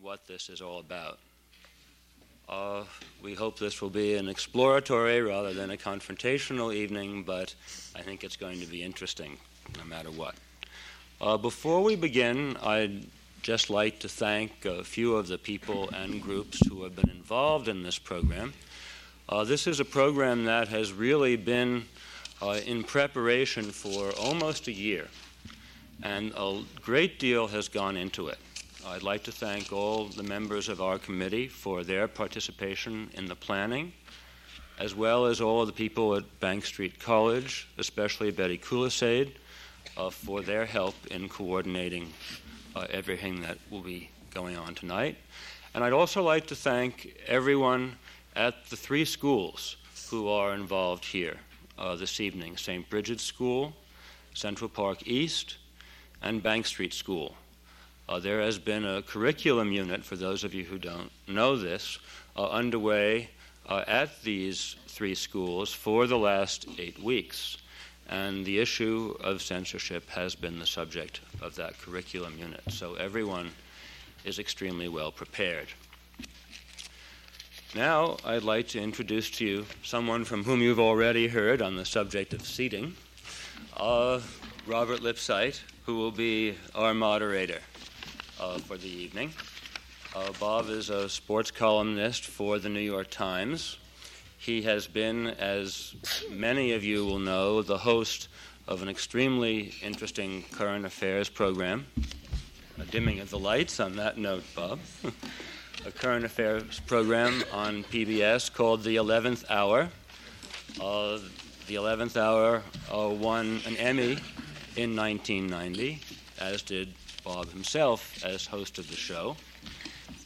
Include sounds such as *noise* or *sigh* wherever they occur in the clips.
what this is all about. Uh, we hope this will be an exploratory rather than a confrontational evening, but I think it's going to be interesting no matter what. Uh, before we begin, I'd just like to thank a few of the people and groups who have been involved in this program. Uh, this is a program that has really been uh, in preparation for almost a year, and a great deal has gone into it. I'd like to thank all the members of our committee for their participation in the planning, as well as all of the people at Bank Street College, especially Betty Kulisade, uh, for their help in coordinating uh, everything that will be going on tonight. And I'd also like to thank everyone at the three schools who are involved here uh, this evening St. Bridget's School, Central Park East, and Bank Street School. Uh, there has been a curriculum unit, for those of you who don't know this, uh, underway uh, at these three schools for the last eight weeks. And the issue of censorship has been the subject of that curriculum unit. So everyone is extremely well prepared. Now, I'd like to introduce to you someone from whom you've already heard on the subject of seating, uh, Robert Lipsyte, who will be our moderator uh, for the evening. Uh, Bob is a sports columnist for the New York Times. He has been, as many of you will know, the host of an extremely interesting current affairs program. A dimming of the lights on that note, Bob. *laughs* a current affairs program on PBS called The 11th Hour. Uh, the 11th Hour uh, won an Emmy in 1990, as did Bob himself as host of the show.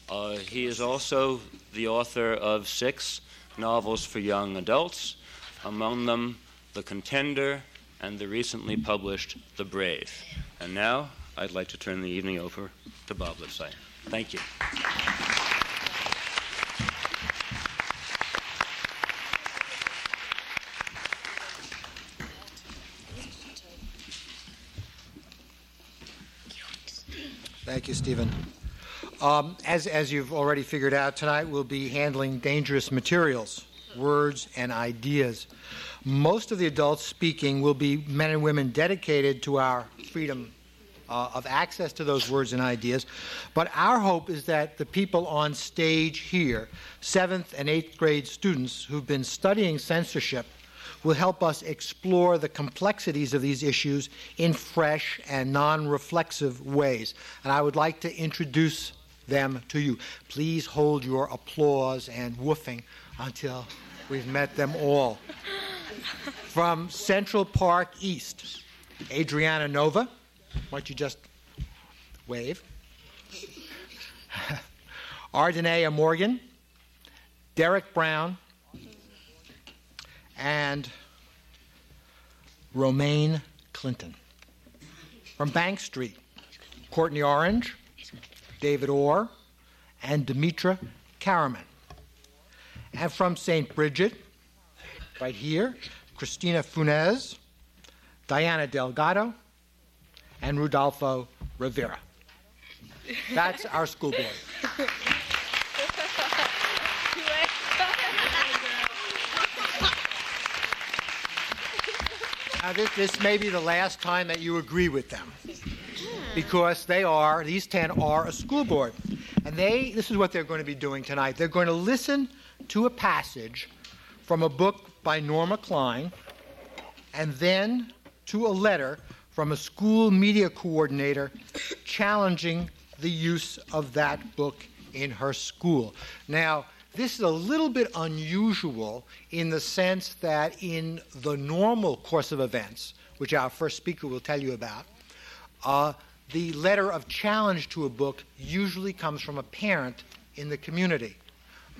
Uh, he is also the author of six novels for young adults, among them The Contender and the recently published The Brave. And now I'd like to turn the evening over to Bob Lipsyte. Thank you. Thank you, Steven. Um, as, as you've already figured out, tonight we'll be handling dangerous materials, words, and ideas. Most of the adults speaking will be men and women dedicated to our freedom uh, of access to those words and ideas. But our hope is that the people on stage here, seventh and eighth grade students who've been studying censorship, will help us explore the complexities of these issues in fresh and non reflexive ways. And I would like to introduce them to you. Please hold your applause and woofing until we've met them all. From Central Park East, Adriana Nova. Why don't you just wave? *laughs* Ardenea Morgan, Derek Brown, and Romaine Clinton. From Bank Street, Courtney Orange, David Orr, and Demetra Karaman. And from St. Bridget, right here, Christina Funes, Diana Delgado, and Rudolfo Rivera. That's our school board. *laughs* Now, this, this may be the last time that you agree with them because they are, these 10 are a school board. And they, this is what they're going to be doing tonight. They're going to listen to a passage from a book by Norma Klein and then to a letter from a school media coordinator challenging the use of that book in her school. Now, this is a little bit unusual in the sense that in the normal course of events, which our first speaker will tell you about, uh, the letter of challenge to a book usually comes from a parent in the community.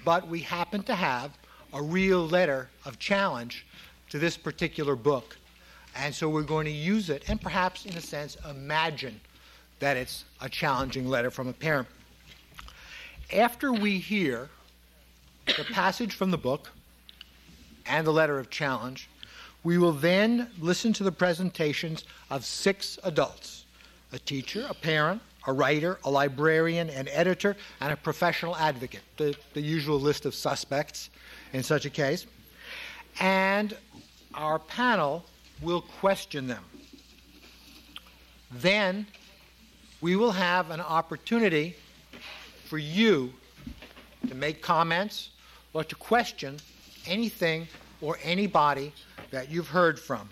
But we happen to have a real letter of challenge to this particular book. And so we're going to use it and perhaps, in a sense, imagine that it's a challenging letter from a parent. After we hear the passage from the book and the letter of challenge. We will then listen to the presentations of six adults a teacher, a parent, a writer, a librarian, an editor, and a professional advocate, the, the usual list of suspects in such a case. And our panel will question them. Then we will have an opportunity for you to make comments or to question anything or anybody that you've heard from.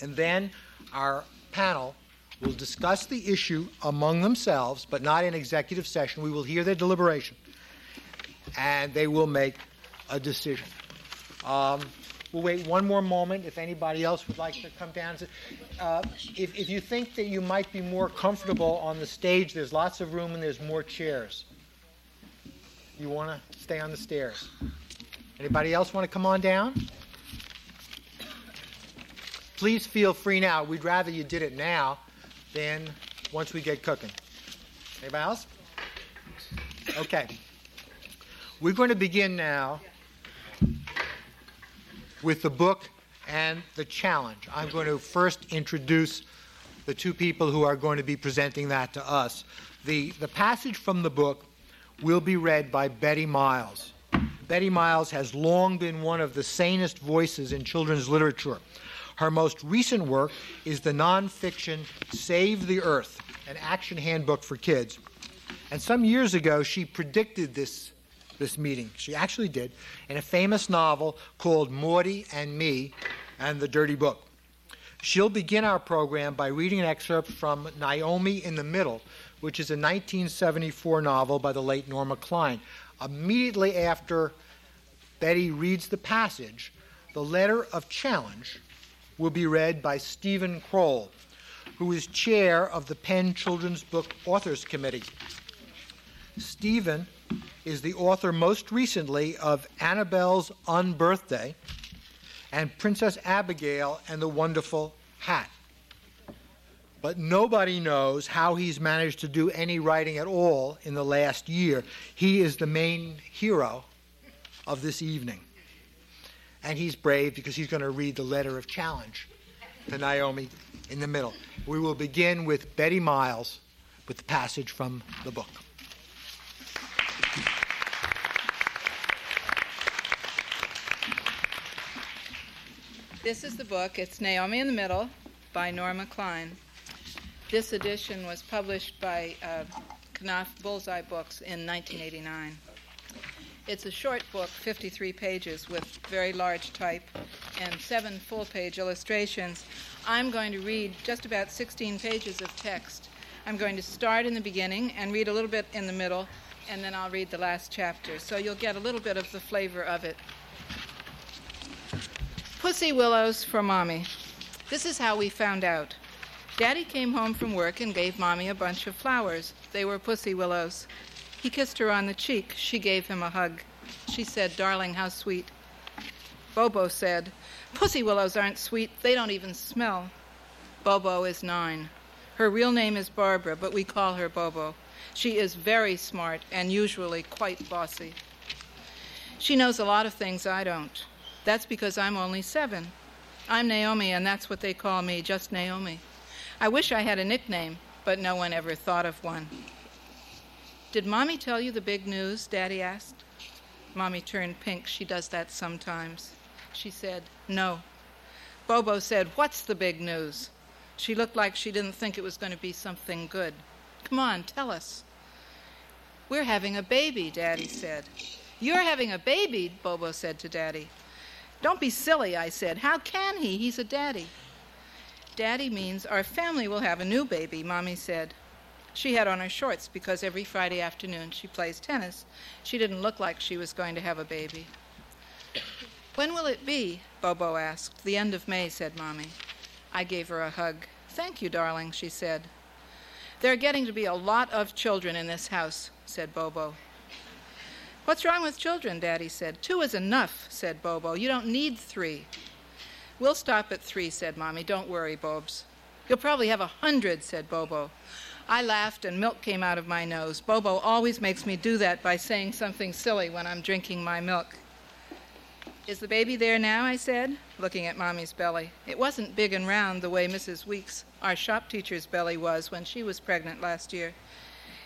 And then our panel will discuss the issue among themselves, but not in executive session. We will hear their deliberation, and they will make a decision. Um, we'll wait one more moment if anybody else would like to come down. Uh, if, if you think that you might be more comfortable on the stage, there's lots of room and there's more chairs. You want to stay on the stairs. Anybody else want to come on down? Please feel free now. We'd rather you did it now than once we get cooking. Anybody else? Okay. We're going to begin now with the book and the challenge. I'm going to first introduce the two people who are going to be presenting that to us. The, the passage from the book will be read by Betty Miles. Betty Miles has long been one of the sanest voices in children's literature. Her most recent work is the nonfiction Save the Earth, an action handbook for kids. And some years ago, she predicted this, this meeting. She actually did in a famous novel called Maudie and Me and the Dirty Book. She'll begin our program by reading an excerpt from Naomi in the Middle, which is a 1974 novel by the late Norma Klein. Immediately after Betty reads the passage, the letter of challenge will be read by Steven Kroll, who is chair of the PEN Children's Book Authors Committee. Steven is the author most recently of Annabelle's Unbirthday and Princess Abigail and the Wonderful Hat. But nobody knows how he's managed to do any writing at all in the last year. He is the main hero of this evening. And he's brave because he's going to read the letter of challenge to Naomi in the middle. We will begin with Betty Miles with the passage from the book. This is the book. It's Naomi in the Middle by Norma Klein. This edition was published by uh, Knopf Bullseye Books in 1989. It's a short book, 53 pages, with very large type and seven full page illustrations. I'm going to read just about 16 pages of text. I'm going to start in the beginning and read a little bit in the middle, and then I'll read the last chapter. So you'll get a little bit of the flavor of it. Pussy Willows for Mommy. This is how we found out. Daddy came home from work and gave Mommy a bunch of flowers. They were pussy willows. He kissed her on the cheek. She gave him a hug. She said, Darling, how sweet. Bobo said, Pussy willows aren't sweet. They don't even smell. Bobo is nine. Her real name is Barbara, but we call her Bobo. She is very smart and usually quite bossy. She knows a lot of things I don't. That's because I'm only seven. I'm Naomi, and that's what they call me, just Naomi. I wish I had a nickname, but no one ever thought of one. Did Mommy tell you the big news? Daddy asked. Mommy turned pink. She does that sometimes. She said, No. Bobo said, What's the big news? She looked like she didn't think it was going to be something good. Come on, tell us. We're having a baby, Daddy said. You're having a baby, Bobo said to Daddy. Don't be silly, I said. How can he? He's a daddy. Daddy means our family will have a new baby, Mommy said. She had on her shorts because every Friday afternoon she plays tennis. She didn't look like she was going to have a baby. When will it be? Bobo asked. The end of May, said Mommy. I gave her a hug. Thank you, darling, she said. There are getting to be a lot of children in this house, said Bobo. What's wrong with children? Daddy said. Two is enough, said Bobo. You don't need three. We'll stop at three, said Mommy. Don't worry, Bobs. You'll probably have a hundred, said Bobo. I laughed and milk came out of my nose. Bobo always makes me do that by saying something silly when I'm drinking my milk. Is the baby there now? I said, looking at Mommy's belly. It wasn't big and round the way Mrs. Weeks, our shop teacher's belly, was when she was pregnant last year.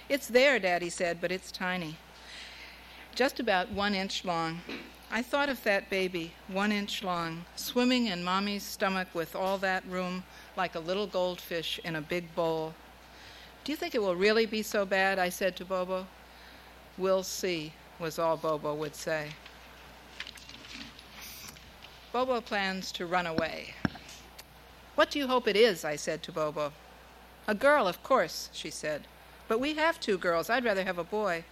It's there, Daddy said, but it's tiny. Just about one inch long. I thought of that baby, one inch long, swimming in Mommy's stomach with all that room like a little goldfish in a big bowl. Do you think it will really be so bad? I said to Bobo. We'll see, was all Bobo would say. Bobo plans to run away. What do you hope it is? I said to Bobo. A girl, of course, she said. But we have two girls. I'd rather have a boy.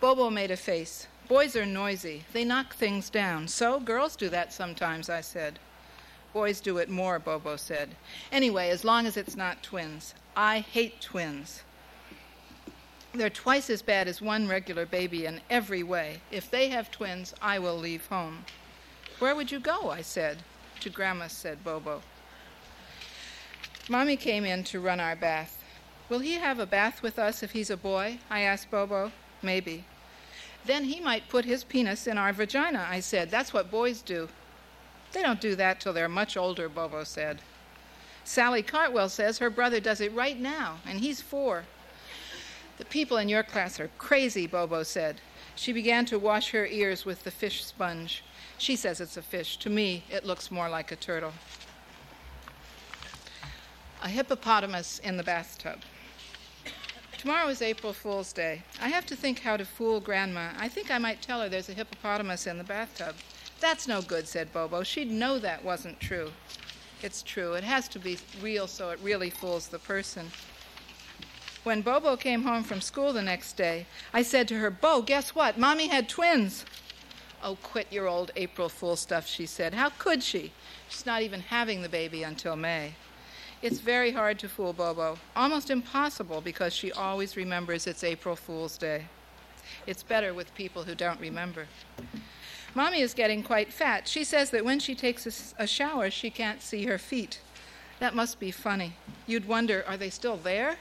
Bobo made a face. Boys are noisy. They knock things down. So girls do that sometimes, I said. Boys do it more, Bobo said. Anyway, as long as it's not twins. I hate twins. They're twice as bad as one regular baby in every way. If they have twins, I will leave home. Where would you go? I said. To Grandma, said Bobo. Mommy came in to run our bath. Will he have a bath with us if he's a boy? I asked Bobo. Maybe. Then he might put his penis in our vagina, I said. That's what boys do. They don't do that till they're much older, Bobo said. Sally Cartwell says her brother does it right now, and he's four. The people in your class are crazy, Bobo said. She began to wash her ears with the fish sponge. She says it's a fish. To me, it looks more like a turtle. A hippopotamus in the bathtub. Tomorrow is April Fool's Day. I have to think how to fool Grandma. I think I might tell her there's a hippopotamus in the bathtub. That's no good, said Bobo. She'd know that wasn't true. It's true. It has to be real so it really fools the person. When Bobo came home from school the next day, I said to her, Bo, guess what? Mommy had twins. Oh, quit your old April Fool stuff, she said. How could she? She's not even having the baby until May. It's very hard to fool Bobo, almost impossible because she always remembers it's April Fool's Day. It's better with people who don't remember. Mommy is getting quite fat. She says that when she takes a, a, shower, she can't see her feet. That must be funny. You'd wonder, are they still there?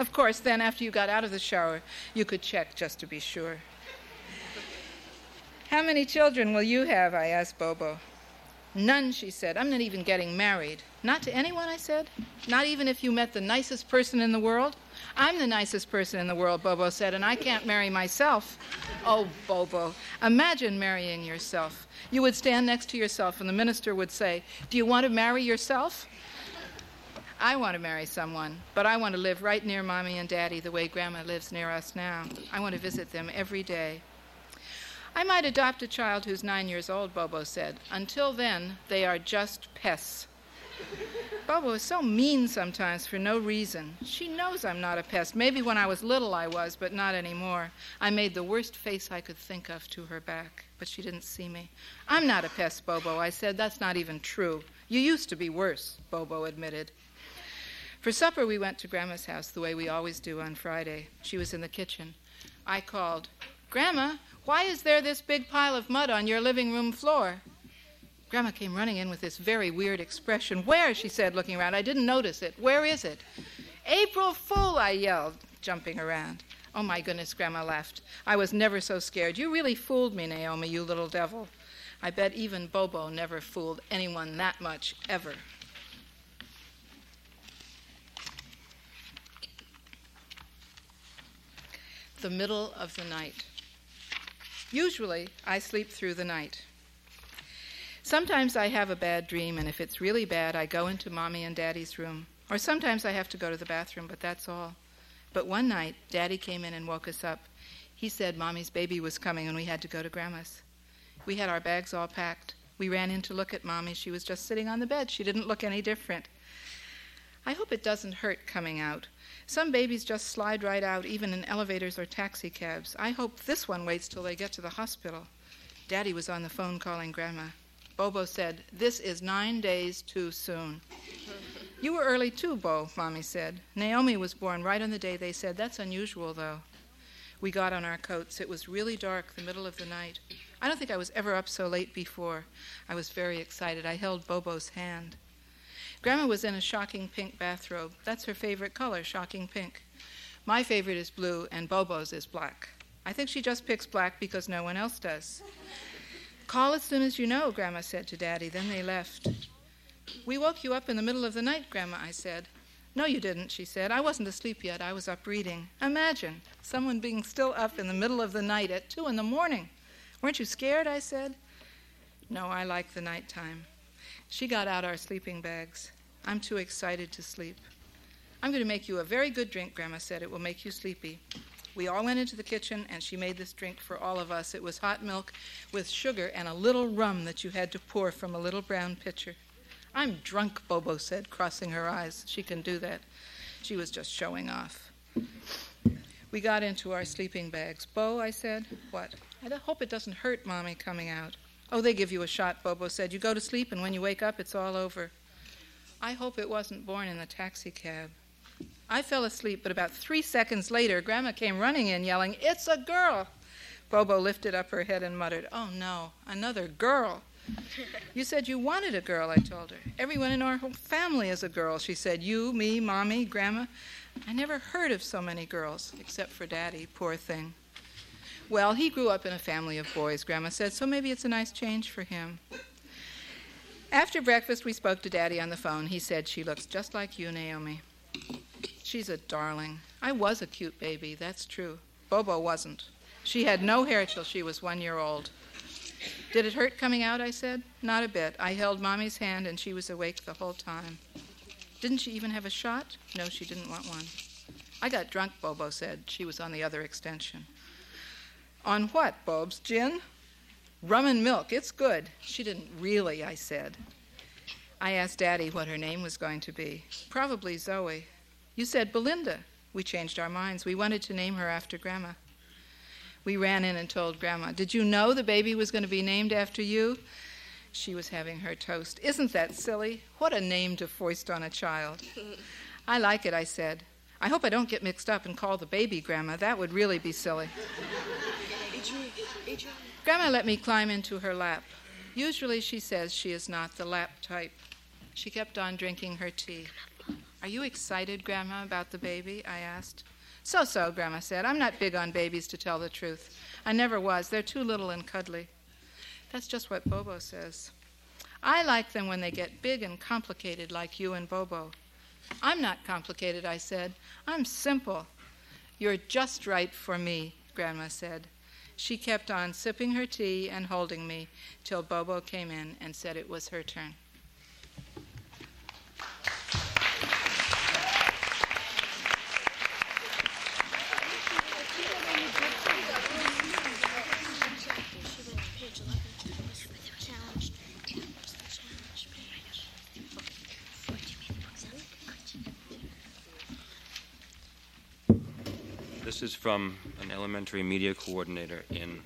Of course, then after you got out of the shower, you could check just to be sure. How many children will you have? I asked Bobo. None, she said. I'm not even getting married. Not to anyone, I said. Not even if you met the nicest person in the world? I'm the nicest person in the world, Bobo said, and I can't marry myself. Oh, Bobo, imagine marrying yourself. You would stand next to yourself, and the minister would say, Do you want to marry yourself? I want to marry someone, but I want to live right near Mommy and Daddy the way Grandma lives near us now. I want to visit them every day. I might adopt a child who's nine years old, Bobo said. Until then, they are just pests. Bobo is so mean sometimes for no reason. She knows I'm not a pest. Maybe when I was little I was, but not anymore. I made the worst face I could think of to her back, but she didn't see me. I'm not a pest, Bobo, I said. That's not even true. You used to be worse, Bobo admitted. For supper, we went to Grandma's house the way we always do on Friday. She was in the kitchen. I called, Grandma, why is there this big pile of mud on your living room floor? Grandma came running in with this very weird expression. Where? she said, looking around. I didn't notice it. Where is it? April Fool, I yelled, jumping around. Oh my goodness, Grandma laughed. I was never so scared. You really fooled me, Naomi, you little devil. I bet even Bobo never fooled anyone that much, ever. The middle of the night. Usually, I sleep through the night. Sometimes I have a bad dream, and if it's really bad, I go into Mommy and Daddy's room. Or sometimes I have to go to the bathroom, but that's all. But one night, Daddy came in and woke us up. He said Mommy's baby was coming and we had to go to Grandma's. We had our bags all packed. We ran in to look at Mommy. She was just sitting on the bed. She didn't look any different. I hope it doesn't hurt coming out. Some babies just slide right out, even in elevators or taxicabs. I hope this one waits till they get to the hospital. Daddy was on the phone calling Grandma. Bobo said, This is nine days too soon. you were early too, Bo, Mommy said. Naomi was born right on the day they said. That's unusual, though. We got on our coats. It was really dark, the middle of the night. I don't think I was ever up so late before. I was very excited. I held Bobo's hand. Grandma was in a shocking pink bathrobe. That's her favorite color, shocking pink. My favorite is blue, and Bobo's is black. I think she just picks black because no one else does. Call as soon as you know, Grandma said to Daddy. Then they left. We woke you up in the middle of the night, Grandma, I said. No, you didn't, she said. I wasn't asleep yet. I was up reading. Imagine someone being still up in the middle of the night at two in the morning. Weren't you scared? I said. No, I like the night time. She got out our sleeping bags. I'm too excited to sleep. I'm going to make you a very good drink, Grandma said. It will make you sleepy. We all went into the kitchen, and she made this drink for all of us. It was hot milk with sugar and a little rum that you had to pour from a little brown pitcher. I'm drunk, Bobo said, crossing her eyes. She can do that. She was just showing off. We got into our sleeping bags. Bo, I said, what? I hope it doesn't hurt Mommy coming out. Oh, they give you a shot, Bobo said. You go to sleep, and when you wake up, it's all over. I hope it wasn't born in the taxi cab. I fell asleep, but about three seconds later, Grandma came running in, yelling, It's a girl! Bobo lifted up her head and muttered, Oh no, another girl. *laughs* You said you wanted a girl, I told her. Everyone in our whole family is a girl, she said. You, me, Mommy, Grandma. I never heard of so many girls, except for Daddy, poor thing. Well, he grew up in a family of boys, Grandma said, so maybe it's a nice change for him. After breakfast, we spoke to Daddy on the phone. He said, She looks just like you, Naomi. She's a darling. I was a cute baby, that's true. Bobo wasn't. She had no hair till she was one year old. Did it hurt coming out? I said. Not a bit. I held Mommy's hand and she was awake the whole time. Didn't she even have a shot? No, she didn't want one. I got drunk, Bobo said. She was on the other extension. On what, Bobs? Gin? Rum and milk. It's good. She didn't really, I said. I asked Daddy what her name was going to be. Probably Zoe. You said Belinda. We changed our minds. We wanted to name her after Grandma. We ran in and told Grandma, Did you know the baby was going to be named after you? She was having her toast. Isn't that silly? What a name to foist on a child. *laughs* I like it, I said. I hope I don't get mixed up and call the baby Grandma. That would really be silly. Grandma let me climb into her lap. Usually she says she is not the lap type. She kept on drinking her tea. Are you excited, Grandma, about the baby? I asked. So so, Grandma said. I'm not big on babies, to tell the truth. I never was. They're too little and cuddly. That's just what Bobo says. I like them when they get big and complicated, like you and Bobo. I'm not complicated, I said. I'm simple. You're just right for me, Grandma said. She kept on sipping her tea and holding me till Bobo came in and said it was her turn. From an elementary media coordinator in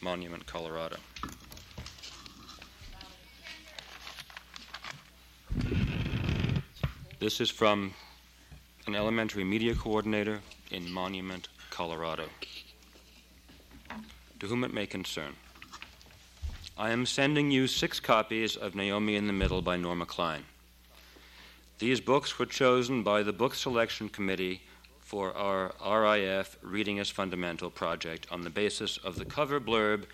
Monument, Colorado. This is from an elementary media coordinator in Monument, Colorado. To whom it may concern. I am sending you six copies of Naomi in the Middle by Norma Klein. These books were chosen by the Book Selection Committee for our RIF Reading Is Fundamental project on the basis of the cover blurb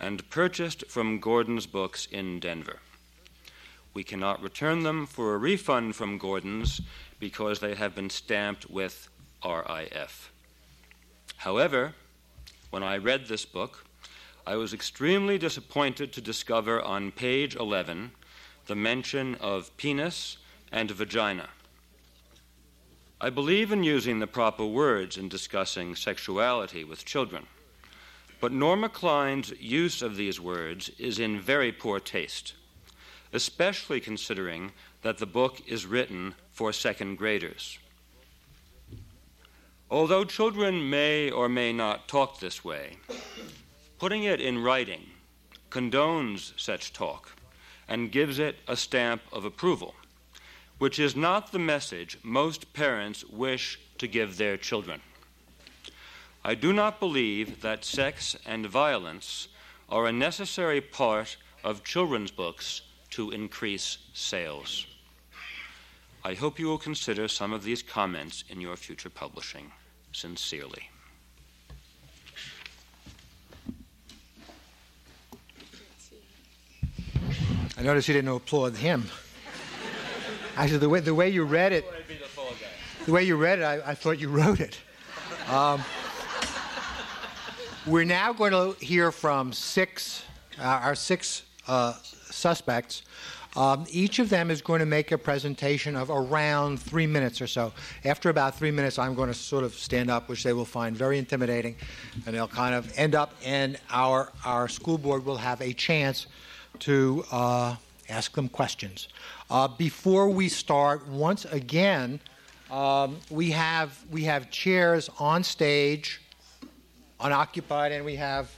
and purchased from Gordon's Books in Denver. We cannot return them for a refund from Gordon's because they have been stamped with RIF. However, when I read this book, I was extremely disappointed to discover on page 11 the mention of penis and vagina. I believe in using the proper words in discussing sexuality with children, but Norma Klein's use of these words is in very poor taste, especially considering that the book is written for second graders. Although children may or may not talk this way, putting it in writing condones such talk and gives it a stamp of approval which is not the message most parents wish to give their children. I do not believe that sex and violence are a necessary part of children's books to increase sales. I hope you will consider some of these comments in your future publishing. Sincerely. I noticed you didn't applaud him. Actually, the way, the way you read it, the way you read it, I, I thought you wrote it. Um, we're now going to hear from six, uh, our six uh, suspects. Um, each of them is going to make a presentation of around three minutes or so. After about three minutes, I'm going to sort of stand up, which they will find very intimidating, and they'll kind of end up, and our, our school board will have a chance to uh, ask them questions. Uh, before we start, once again, um, we have we have chairs on stage, unoccupied, and we have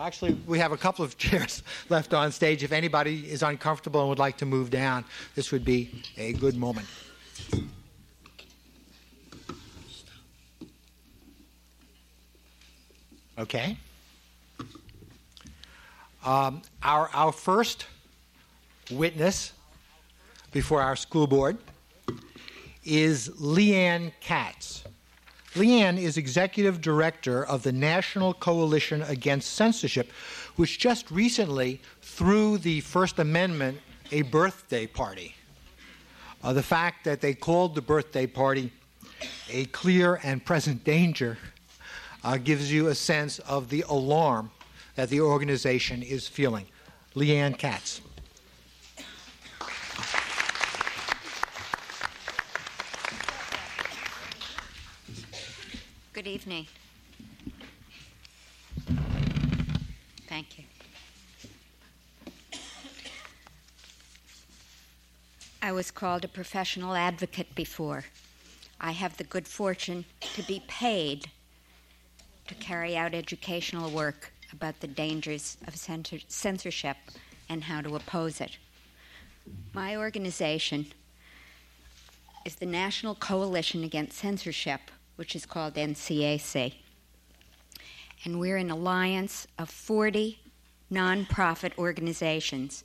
actually we have a couple of *laughs* chairs left on stage. If anybody is uncomfortable and would like to move down, this would be a good moment. Okay. Um, our our first witness before our school board is Leanne Katz. Leanne is executive director of the National Coalition Against Censorship, which just recently threw the First Amendment a birthday party. Uh, the fact that they called the birthday party a clear and present danger uh, gives you a sense of the alarm that the organization is feeling. Leanne Katz. Good evening. Thank you. I was called a professional advocate before. I have the good fortune to be paid to carry out educational work about the dangers of censor- censorship and how to oppose it. My organization is the National Coalition Against Censorship, which is called NCAC. And we're an alliance of 40 nonprofit organizations,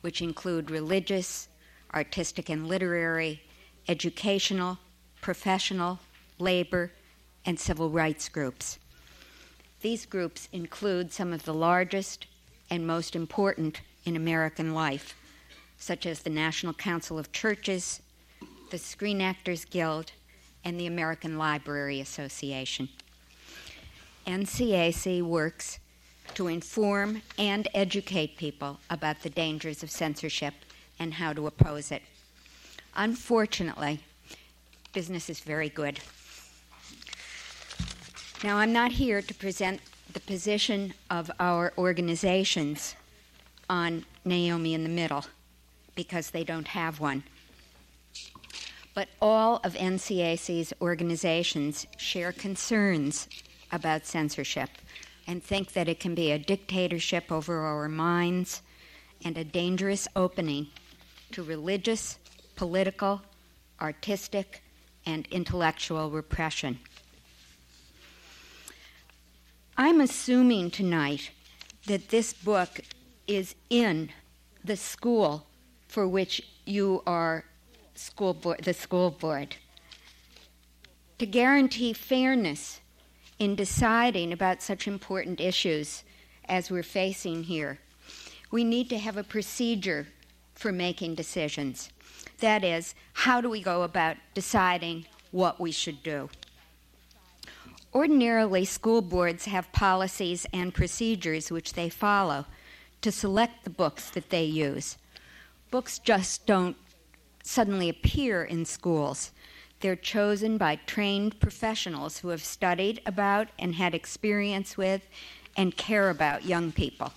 which include religious, artistic and literary, educational, professional, labor, and civil rights groups. These groups include some of the largest and most important in American life, such as the National Council of Churches, the Screen Actors Guild, and the American Library Association. NCAC works to inform and educate people about the dangers of censorship and how to oppose it. Unfortunately, business is very good. Now, I'm not here to present the position of our organizations on Naomi in the Middle because they don't have one. But all of NCAC's organizations share concerns about censorship and think that it can be a dictatorship over our minds and a dangerous opening to religious, political, artistic, and intellectual repression. I'm assuming tonight that this book is in the school for which you are school board, the school board. To guarantee fairness in deciding about such important issues as we're facing here, we need to have a procedure for making decisions. That is, how do we go about deciding what we should do? Ordinarily, school boards have policies and procedures which they follow to select the books that they use. Books just don't suddenly appear in schools. They're chosen by trained professionals who have studied about and had experience with and care about young people.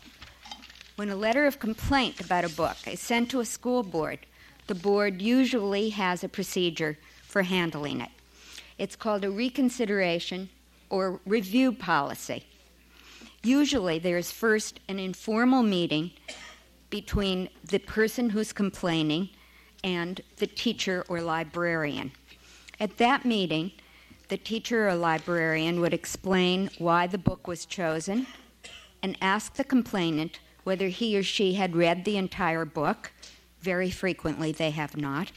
When a letter of complaint about a book is sent to a school board, the board usually has a procedure for handling it. It's called a reconsideration or review policy. Usually, there's first an informal meeting between the person who's complaining and the teacher or librarian. At that meeting, the teacher or librarian would explain why the book was chosen and ask the complainant whether he or she had read the entire book. Very frequently, they have not.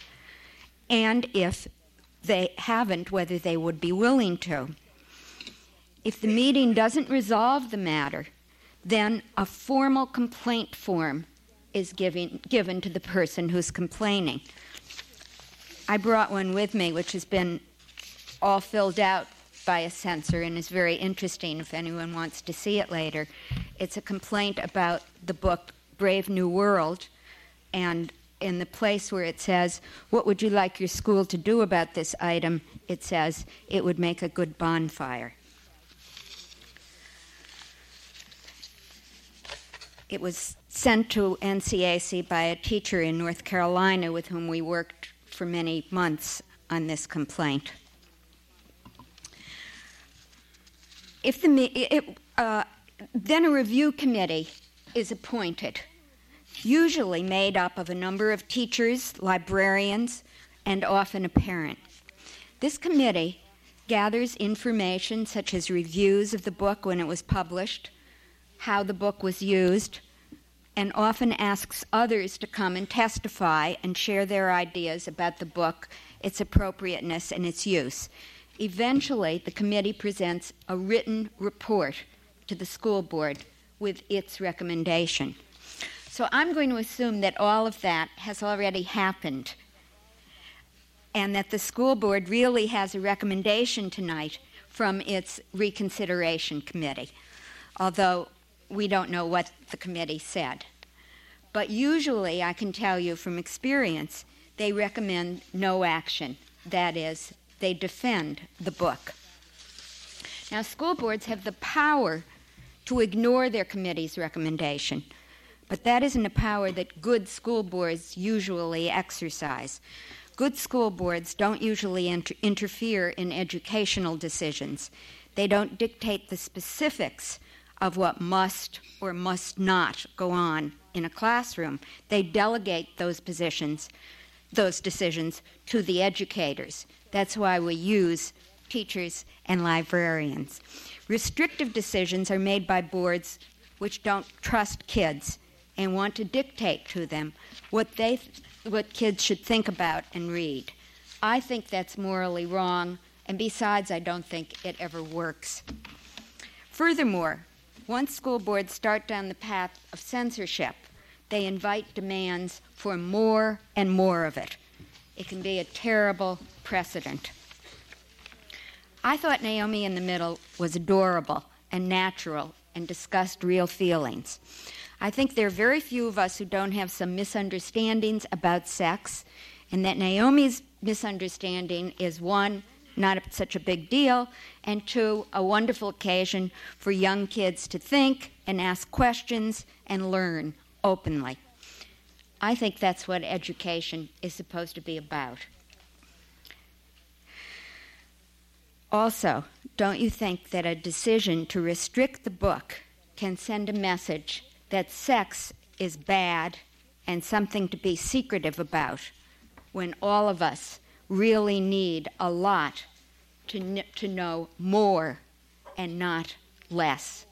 And if they haven't, whether they would be willing to. If the meeting doesn't resolve the matter, then a formal complaint form is giving, given to the person who's complaining. I brought one with me, which has been all filled out by a censor and is very interesting if anyone wants to see it later. It's a complaint about the book Brave New World, and in the place where it says, What would you like your school to do about this item? it says, It would make a good bonfire. It was sent to NCAC by a teacher in North Carolina with whom we worked for many months on this complaint. If the, it, uh, then a review committee is appointed, usually made up of a number of teachers, librarians, and often a parent. This committee gathers information such as reviews of the book when it was published, how the book was used, and often asks others to come and testify and share their ideas about the book, its appropriateness, and its use. Eventually, the committee presents a written report to the school board with its recommendation. So I'm going to assume that all of that has already happened and that the school board really has a recommendation tonight from its reconsideration committee, although we don't know what the committee said. But usually, I can tell you from experience, they recommend no action. That is, they defend the book. Now, school boards have the power to ignore their committee's recommendation, but that isn't a power that good school boards usually exercise. Good school boards don't usually inter- interfere in educational decisions. They don't dictate the specifics of what must or must not go on in a classroom. They delegate those positions, those decisions to the educators. That's why we use teachers and librarians. Restrictive decisions are made by boards which don't trust kids and want to dictate to them what they what kids should think about and read. I think that's morally wrong, and besides, I don't think it ever works. Furthermore, once school boards start down the path of censorship, they invite demands for more and more of it. It can be a terrible precedent. I thought Naomi in the Middle was adorable and natural and discussed real feelings. I think there are very few of us who don't have some misunderstandings about sex, and that Naomi's misunderstanding is one, not such a big deal, and two, a wonderful occasion for young kids to think and ask questions and learn openly. I think that's what education is supposed to be about. Also, don't you think that a decision to restrict the book can send a message that sex is bad and something to be secretive about when all of us really need a lot to, to know more and not less?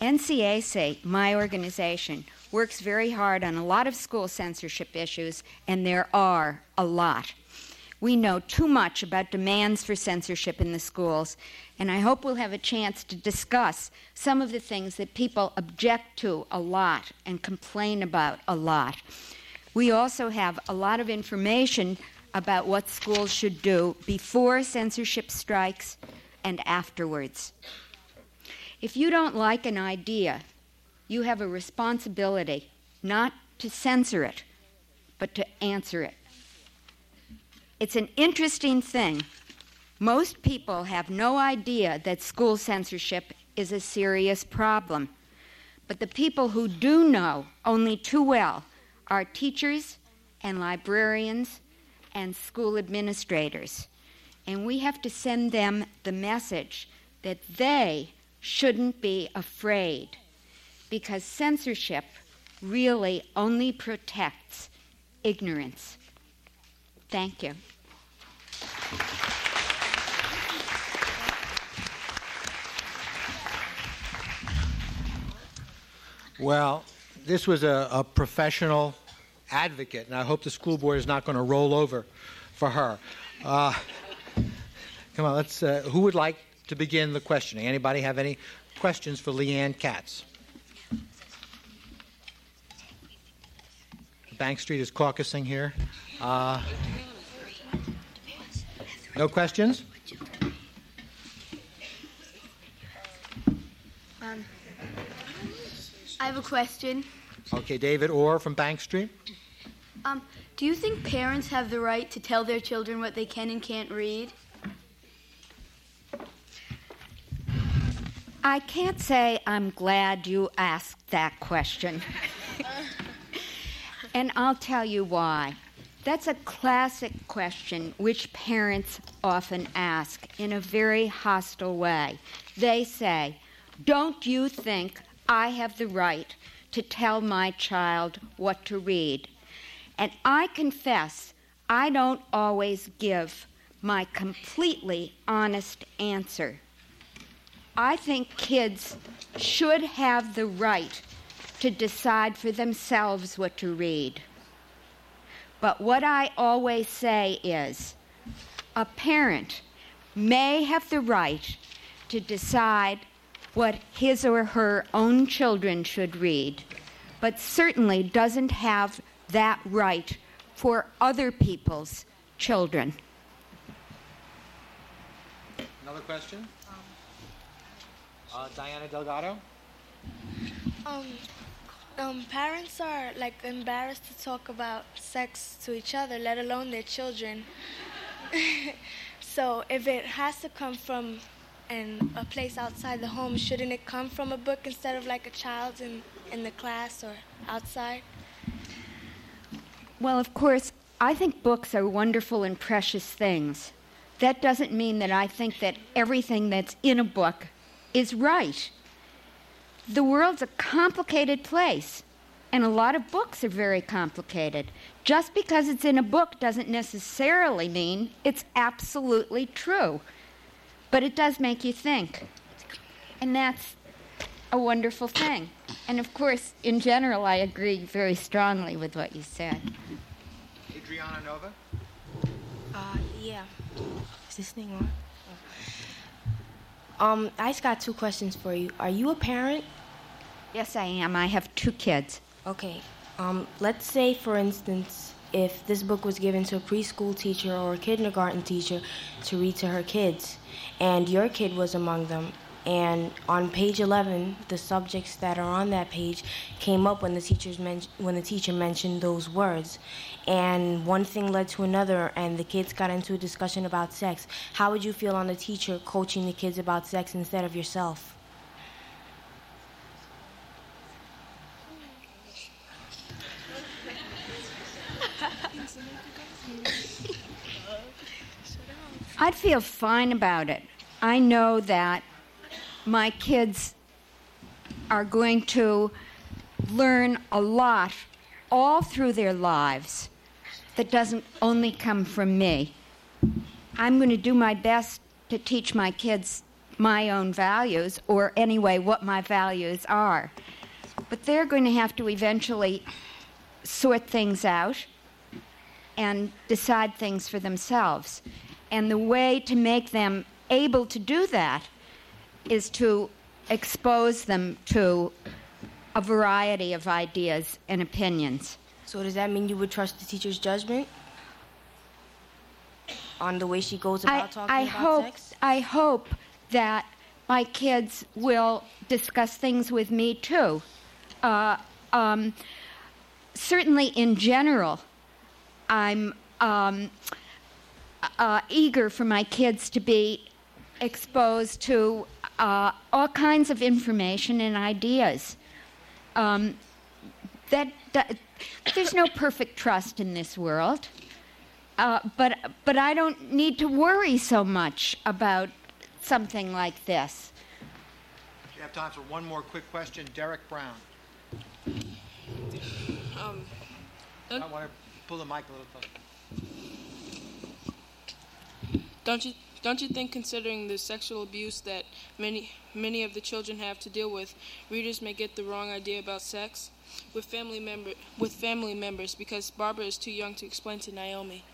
NCAC, my organization, works very hard on a lot of school censorship issues, and there are a lot. We know too much about demands for censorship in the schools, and I hope we'll have a chance to discuss some of the things that people object to a lot and complain about a lot. We also have a lot of information about what schools should do before censorship strikes and afterwards. If you don't like an idea, you have a responsibility not to censor it, but to answer it. It's an interesting thing. Most people have no idea that school censorship is a serious problem. But the people who do know only too well are teachers and librarians and school administrators. And we have to send them the message that they shouldn't be afraid because censorship really only protects ignorance. Thank you. Well, this was a, a, professional advocate, and I hope the school board is not going to roll over for her. Uh, come on, let's. Uh, who would like to begin the questioning. Anybody have any questions for Leanne Katz? Bank Street is caucusing here. Uh, no questions? Um, I have a question. Okay, David Orr from Bank Street. Um, do you think parents have the right to tell their children what they can and can't read? I can't say I'm glad you asked that question. *laughs* and I'll tell you why. That's a classic question which parents often ask in a very hostile way. They say, Don't you think I have the right to tell my child what to read? And I confess, I don't always give my completely honest answer. I think kids should have the right to decide for themselves what to read. But what I always say is a parent may have the right to decide what his or her own children should read, but certainly doesn't have that right for other people's children. Another question? Uh, Diana Delgado. Um, um, parents are like embarrassed to talk about sex to each other, let alone their children. *laughs* so if it has to come from an, a place outside the home, shouldn't it come from a book instead of like a child in, in the class or outside? Well, of course, I think books are wonderful and precious things. That doesn't mean that I think that everything that's in a book is right. The world's a complicated place, and a lot of books are very complicated. Just because it's in a book doesn't necessarily mean it's absolutely true, but it does make you think. And that's a wonderful thing. And of course, in general, I agree very strongly with what you said. Adriana Nova. Uh, yeah. Is this thing on? Um, I just got two questions for you. Are you a parent? Yes, I am. I have two kids. Okay. Um, let's say, for instance, if this book was given to a preschool teacher or a kindergarten teacher to read to her kids, and your kid was among them, and on page 11, the subjects that are on that page came up when the teachers men- when the teacher mentioned those words, and one thing led to another, and the kids got into a discussion about sex. How would you feel on the teacher coaching the kids about sex instead of yourself? I'd feel fine about it. I know that my kids are going to learn a lot all through their lives that doesn't only come from me. I'm going to do my best to teach my kids my own values, or anyway, what my values are. But they're going to have to eventually sort things out and decide things for themselves. And the way to make them able to do that is to expose them to a variety of ideas and opinions. So does that mean you would trust the teacher's judgment on the way she goes about I, talking I about hope, sex? I hope that my kids will discuss things with me too. Uh, um, certainly, in general, I'm um, uh, eager for my kids to be exposed to uh, all kinds of information and ideas. Um, that, that there's no perfect trust in this world, uh, but but I don't need to worry so much about something like this. We have time for one more quick question. Derek Brown. Um, I want to pull the mic a little closer. Don't you don't you think, considering the sexual abuse that many many of the children have to deal with, readers may get the wrong idea about sex with family member with family members because Barbara is too young to explain to Naomi.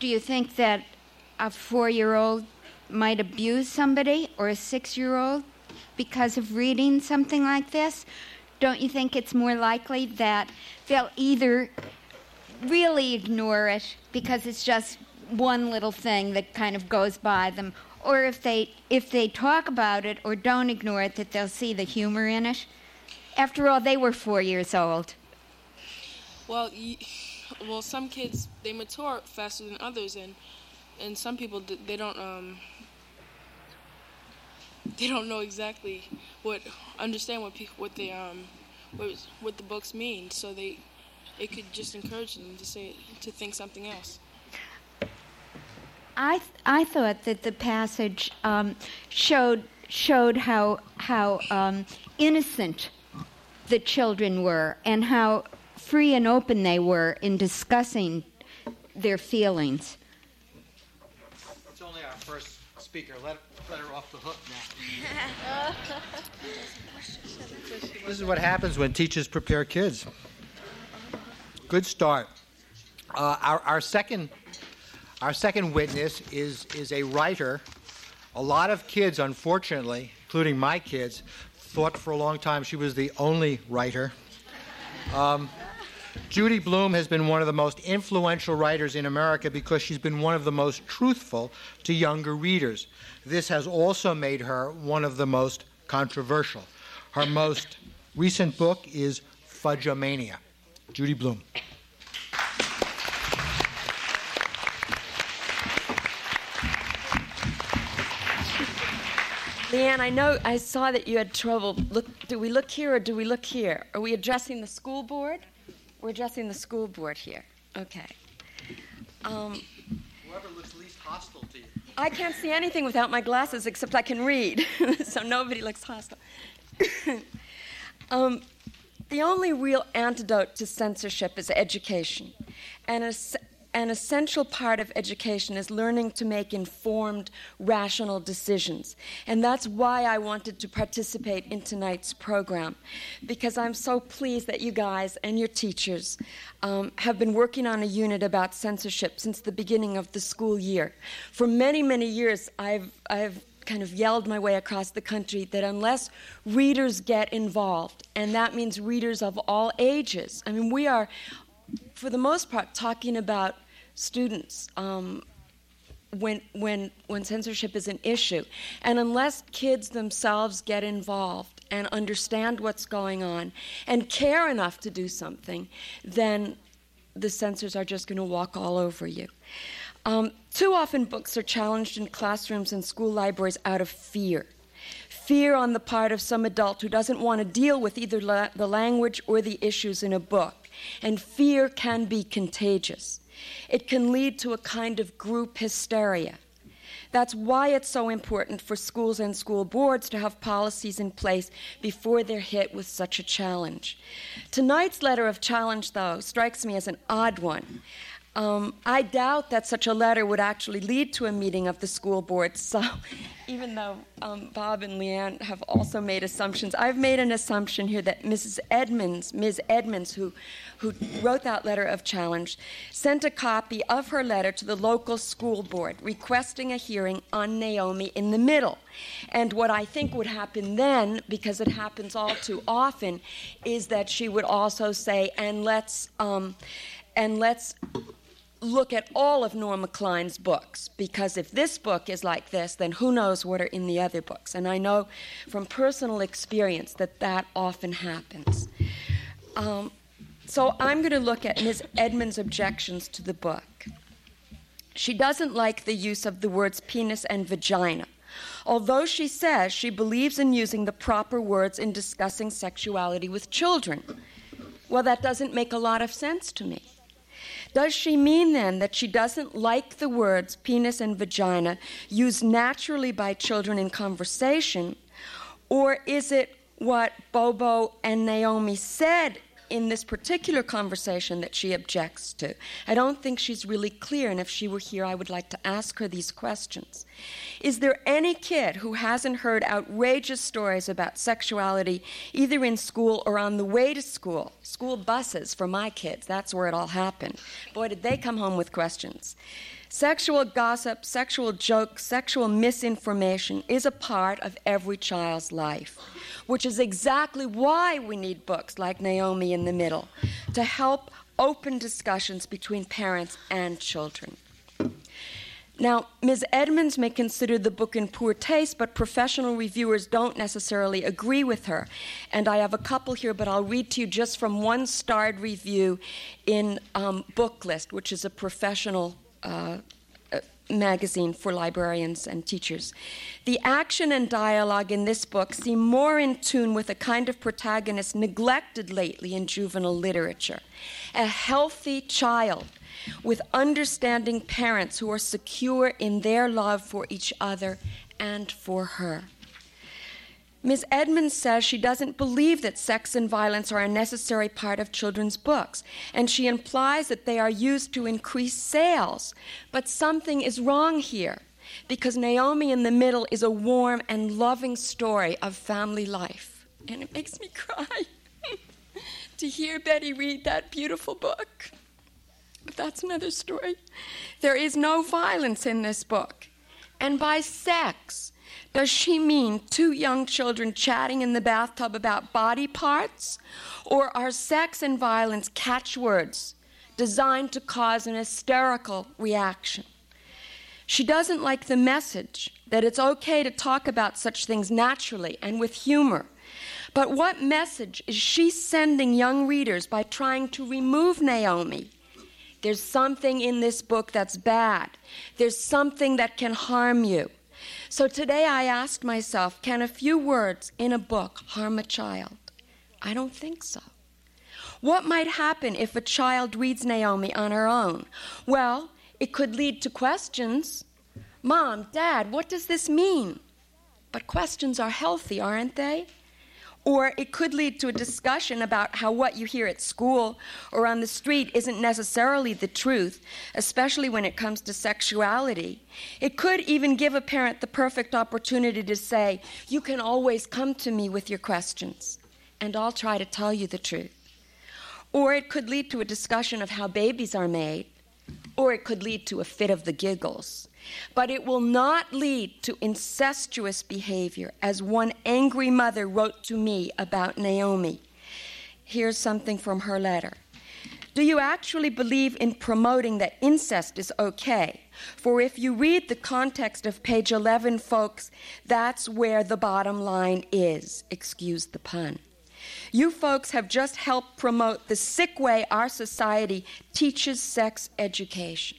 Do you think that a four-year-old might abuse somebody or a six year old because of reading something like this, don't you think it's more likely that they'll either really ignore it because it's just one little thing that kind of goes by them, or if they if they talk about it or don't ignore it, that they'll see the humor in it. After all, they were four years old. Well, well, some kids they mature faster than others, and and some people they don't um they don't know exactly what understand what people what they um what what the books mean, so they it could just encourage them to say to think something else. I th- I thought that the passage um, showed showed how how um, innocent the children were and how free and open they were in discussing their feelings. It's only our first speaker. Let, let her off the hook now. *laughs* this is what happens when teachers prepare kids. Good start. Uh, our, our second our second witness is, is a writer. A lot of kids, unfortunately, including my kids, thought for a long time she was the only writer. Um, Judy Blume has been one of the most influential writers in America because she's been one of the most truthful to younger readers. This has also made her one of the most controversial. Her most recent book is Fudgemania. Judy Blume. Leanne, I know I saw that you had trouble. Look, do we look here or do we look here? Are we addressing the school board? We're addressing the school board here. Okay. Um, Whoever looks least hostile to you. I can't see anything without my glasses except I can read, *laughs* so nobody looks hostile. *coughs* um, the only real antidote to censorship is education. And an essential part of education is learning to make informed, rational decisions. And that's why I wanted to participate in tonight's program, because I'm so pleased that you guys and your teachers um, have been working on a unit about censorship since the beginning of the school year. For many, many years, I've, I've kind of yelled my way across the country that unless readers get involved, and that means readers of all ages, I mean, we are, for the most part, talking about students um, when, when, when censorship is an issue. And unless kids themselves get involved and understand what's going on and care enough to do something, then the censors are just going to walk all over you. Um, too often, books are challenged in classrooms and school libraries out of fear. Fear on the part of some adult who doesn't want to deal with either la- the language or the issues in a book. And fear can be contagious. It can lead to a kind of group hysteria. That's why it's so important for schools and school boards to have policies in place before they're hit with such a challenge. Tonight's letter of challenge, though, strikes me as an odd one. Um, I doubt that such a letter would actually lead to a meeting of the school board. *laughs* So, even though um, Bob and Leanne have also made assumptions, I've made an assumption here that Mrs. Edmonds, Ms. Edmonds, who, who wrote that letter of challenge, sent a copy of her letter to the local school board requesting a hearing on Naomi in the middle. And what I think would happen then, because it happens all too often, is that she would also say, and let's. Um, and let's look at all of Norma Klein's books because if this book is like this, then who knows what are in the other books. And I know from personal experience that that often happens. Um, so I'm going to look at Ms. Edmonds' objections to the book. She doesn't like the use of the words penis and vagina. Although she says she believes in using the proper words in discussing sexuality with children. Well, that doesn't make a lot of sense to me. Does she mean then that she doesn't like the words penis and vagina used naturally by children in conversation? Or is it what Bobo and Naomi said in this particular conversation that she objects to. I don't think she's really clear, and if she were here, I would like to ask her these questions. Is there any kid who hasn't heard outrageous stories about sexuality either in school or on the way to school? School buses for my kids, that's where it all happened. Boy, did they come home with questions. Sexual gossip, sexual jokes, sexual misinformation is a part of every child's life, which is exactly why we need books like Naomi in the Middle to help open discussions between parents and children. Now, Ms. Edmonds may consider the book in poor taste, but professional reviewers don't necessarily agree with her. And I have a couple here, but I'll read to you just from one starred review in um, Booklist, which is a professional uh, magazine for librarians and teachers. The action and dialogue in this book seem more in tune with a kind of protagonist neglected lately in juvenile literature a healthy child with understanding parents who are secure in their love for each other and for her. Ms. Edmonds says she doesn't believe that sex and violence are a necessary part of children's books, and she implies that they are used to increase sales. But something is wrong here, because Naomi in the Middle is a warm and loving story of family life. And it makes me *laughs* cry to hear Betty read that beautiful book. But that's another story. There is no violence in this book. And by sex, does she mean two young children chatting in the bathtub about body parts? Or are sex and violence catchwords designed to cause an hysterical reaction? She doesn't like the message that it's okay to talk about such things naturally and with humor. But what message is she sending young readers by trying to remove Naomi? There's something in this book that's bad. There's something that can harm you. So today I asked myself can a few words in a book harm a child? I don't think so. What might happen if a child reads Naomi on her own? Well, it could lead to questions. Mom, Dad, what does this mean? But questions are healthy, aren't they? Or it could lead to a discussion about how what you hear at school or on the street isn't necessarily the truth, especially when it comes to sexuality. It could even give a parent the perfect opportunity to say, You can always come to me with your questions, and I'll try to tell you the truth. Or it could lead to a discussion of how babies are made, or it could lead to a fit of the giggles but it will not lead to incestuous behavior, as one angry mother wrote to me about Naomi. Here's something from her letter. Do you actually believe in promoting that incest is okay? For if you read the context of page 11, folks, that's where the bottom line is. Excuse the pun. You folks have just helped promote the sick way our society teaches sex education.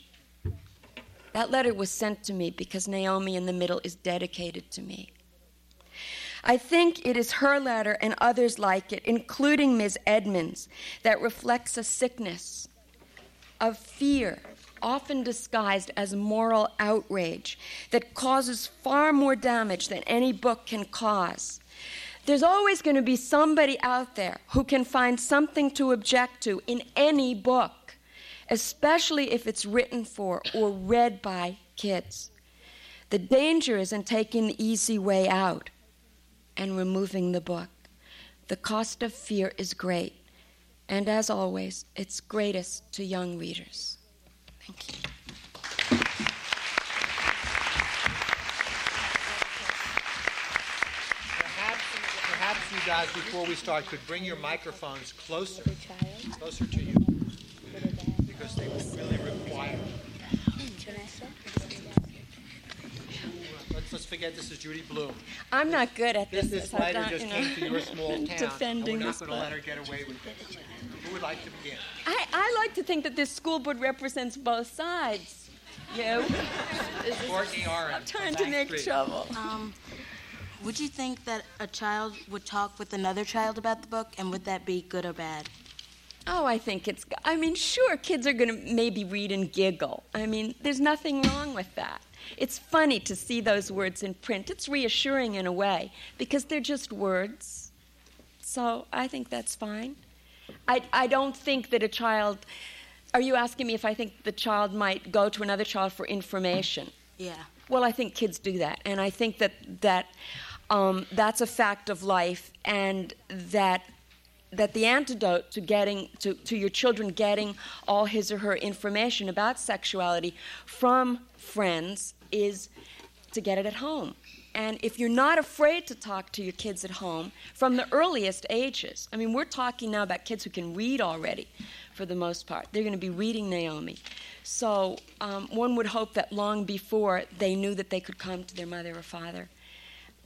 That letter was sent to me because Naomi in the Middle is dedicated to me. I think it is her letter and others like it, including Ms. Edmonds, that reflects a sickness of fear, often disguised as moral outrage, that causes far more damage than any book can cause. There's always going to be somebody out there who can find something to object to in any book especially if it's written for or read by kids. The danger is in taking the easy way out and removing the book. The cost of fear is great, and as always, it's greatest to young readers. Thank you. Perhaps, perhaps you guys, before we start, could bring your microphones closer, closer to you because they really require. Let's, let's forget this is Judy Blume. I'm not good at This, this. this I've writer done, just you came know, to your small *laughs* town, and defending we're not this going to let her get away with this. Who would like to begin? I, I like to think that this school board represents both sides. You? *laughs* Courtney Oren. I'm trying to make Street. trouble. Um, would you think that a child would talk with another child about the book, and would that be good or bad? Oh, I think it's. I mean, sure, kids are going to maybe read and giggle. I mean, there's nothing wrong with that. It's funny to see those words in print. It's reassuring in a way because they're just words. So I think that's fine. I, I don't think that a child. Are you asking me if I think the child might go to another child for information? Yeah. Well, I think kids do that, and I think that that um, that's a fact of life, and that that the antidote to getting to, to your children getting all his or her information about sexuality from friends is to get it at home. And if you're not afraid to talk to your kids at home from the earliest ages, I mean, we're talking now about kids who can read already for the most part. They're going to be reading Naomi. So um, one would hope that long before they knew that they could come to their mother or father.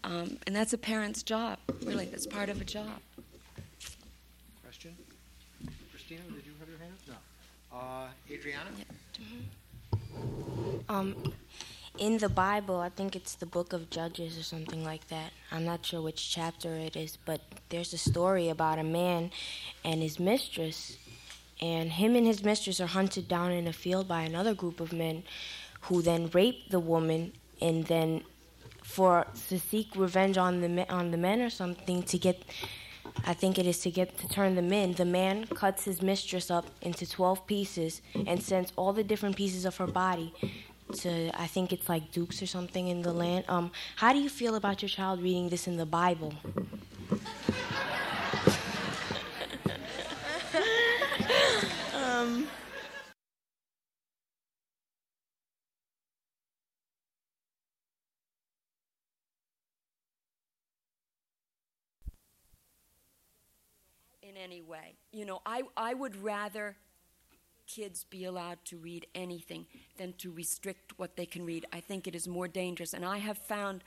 Um, and that's a parent's job, really. That's part of a job. Question? Christina, did you have your hand up? No. Uh, Adriana? Um, in the Bible, I think it's the book of Judges or something like that. I'm not sure which chapter it is, but there's a story about a man and his mistress, and him and his mistress are hunted down in a field by another group of men who then rape the woman and then for to seek revenge on the me- on the men or something to get I think it is to get to turn them in. The man cuts his mistress up into 12 pieces and sends all the different pieces of her body to I think it's like dukes or something in the land. Um, how do you feel about your child reading this in the Bible? *laughs* um, in any way. You know, I, I would rather kids be allowed to read anything than to restrict what they can read. I think it is more dangerous. And I have found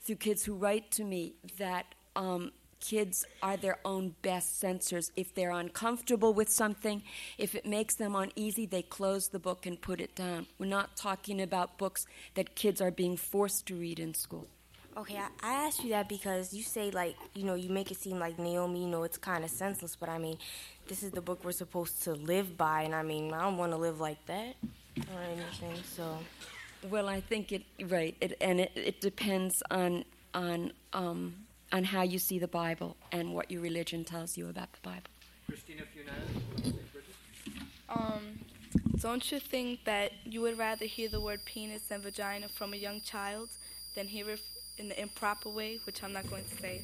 through kids who write to me that um, kids are their own best censors. If they're uncomfortable with something, if it makes them uneasy, they close the book and put it down. We're not talking about books that kids are being forced to read in school. Okay, I, I asked you that because you say like you know you make it seem like Naomi, you know, it's kind of senseless. But I mean, this is the book we're supposed to live by, and I mean, I don't want to live like that or anything. So, well, I think it right, it, and it, it depends on on um, on how you see the Bible and what your religion tells you about the Bible. Christina Funes. Um, don't you think that you would rather hear the word penis and vagina from a young child than hear it in the improper way, which I'm not going to say?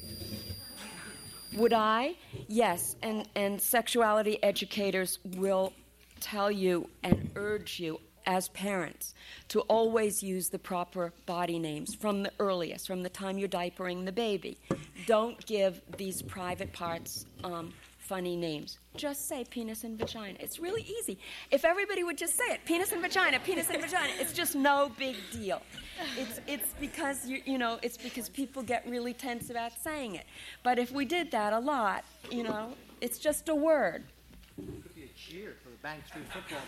Would I? Yes, and, and sexuality educators will tell you and urge you as parents to always use the proper body names from the earliest, from the time you're diapering the baby. Don't give these private parts um, funny names. Just say penis and vagina. It's really easy. If everybody would just say it, penis and vagina, penis and vagina, it's just no big deal. It's, it's because you, you know, it's because people get really tense about saying it. But if we did that a lot, you know, it's just a word. Could be a cheer for the football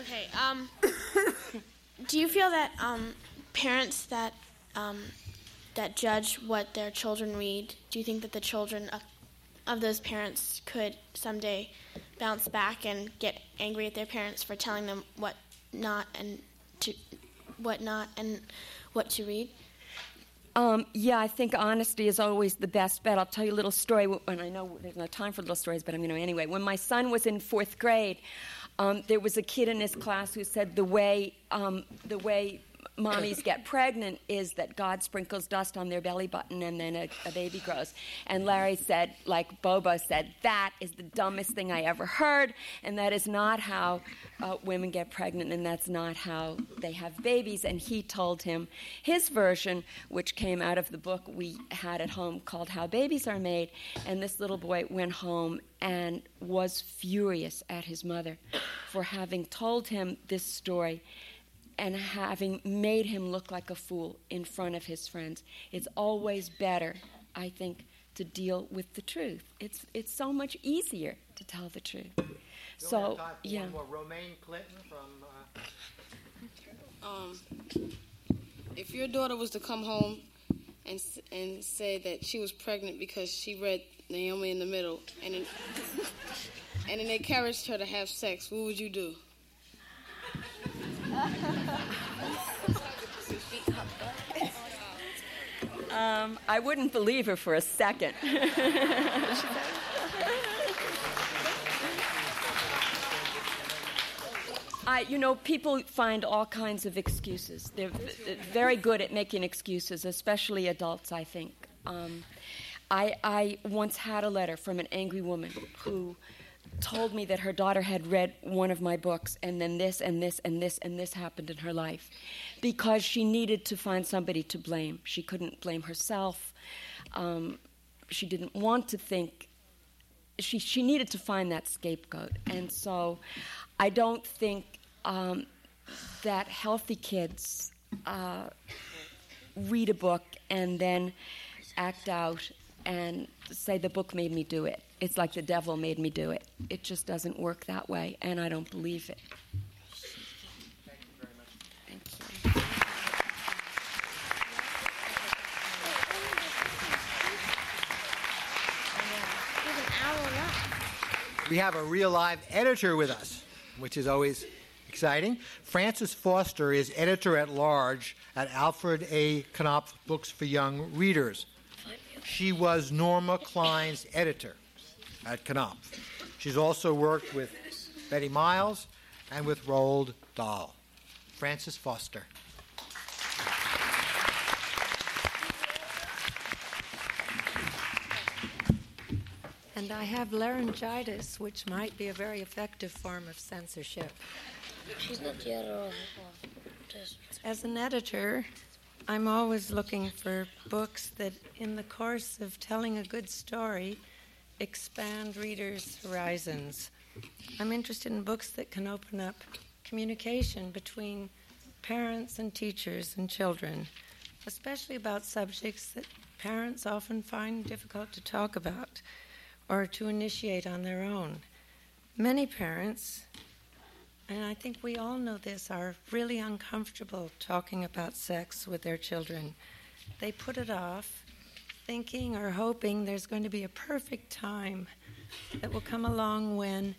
okay. Um, do you feel that um, parents that um, that judge what their children read, do you think that the children of, of those parents could someday bounce back and get angry at their parents for telling them what not and to what not and what to read? Um, yeah, I think honesty is always the best bet. I'll tell you a little story, and I know there's no time for little stories, but I'm going to anyway. When my son was in fourth grade, um, there was a kid in his class who said the way um, the way mommies get pregnant is that God sprinkles dust on their belly button and then a, a, baby grows. And Larry said, like Bobo said, that is the dumbest thing I ever heard, and that is not how uh, women get pregnant, and that's not how they have babies. And he told him his version, which came out of the book we had at home called How Babies Are Made. And this little boy went home and was furious at his mother for having told him this story and having made him look like a fool in front of his friends. It's always better, I think, to deal with the truth. It's it's so much easier to tell the truth. so yeah. Romaine Clinton from. Uh... Um, if your daughter was to come home and and say that she was pregnant because she read Naomi in the middle, and then, *laughs* and then they encouraged her to have sex, what would you do? Um, I wouldn't believe her for a second. *laughs* I, you know, people find all kinds of excuses. They're very good at making excuses, especially adults, I think. Um, I, I once had a letter from an angry woman who told me that her daughter had read one of my books, and then this and this and this and this happened in her life because she needed to find somebody to blame. She couldn't blame herself. Um, she didn't want to think. She, she needed to find that scapegoat. And so I don't think um, that healthy kids uh, read a book and then act out and say the book made me do it. It's like the devil made me do it. It just doesn't work that way, and I don't believe it. We have a real live editor with us, which is always exciting. Frances Foster is editor at large at Alfred A. Knopf Books for Young Readers. She was Norma Klein's editor at Knopf. She's also worked with Betty Miles and with Roald Dahl. Frances Foster. And I have laryngitis, which might be a very effective form of censorship. She's not the editor. As an editor, I'm always looking for books that, in the course of telling a good story, expand readers' horizons. I'm interested in books that can open up communication between parents and teachers and children, especially about subjects that parents often find difficult to talk about or to initiate on their own. Many parents, and I think we all know this, are really uncomfortable talking about sex with their children. They put it off, thinking or hoping there's going to be a perfect time that will come along when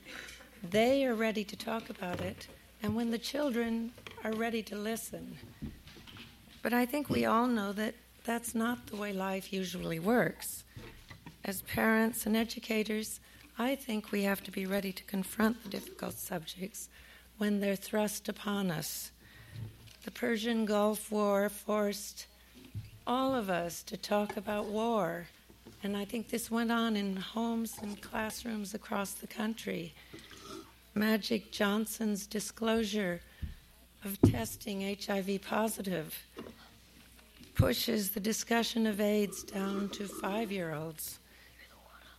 they are ready to talk about it and when the children are ready to listen. But I think we all know that that's not the way life usually works as parents and educators, I think we have to be ready to confront the difficult subjects when they're thrust upon us. The Persian Gulf War forced all of us to talk about war, and I think this went on in homes and classrooms across the country. Magic Johnson's disclosure of testing HIV positive pushes the discussion of AIDS down to five year olds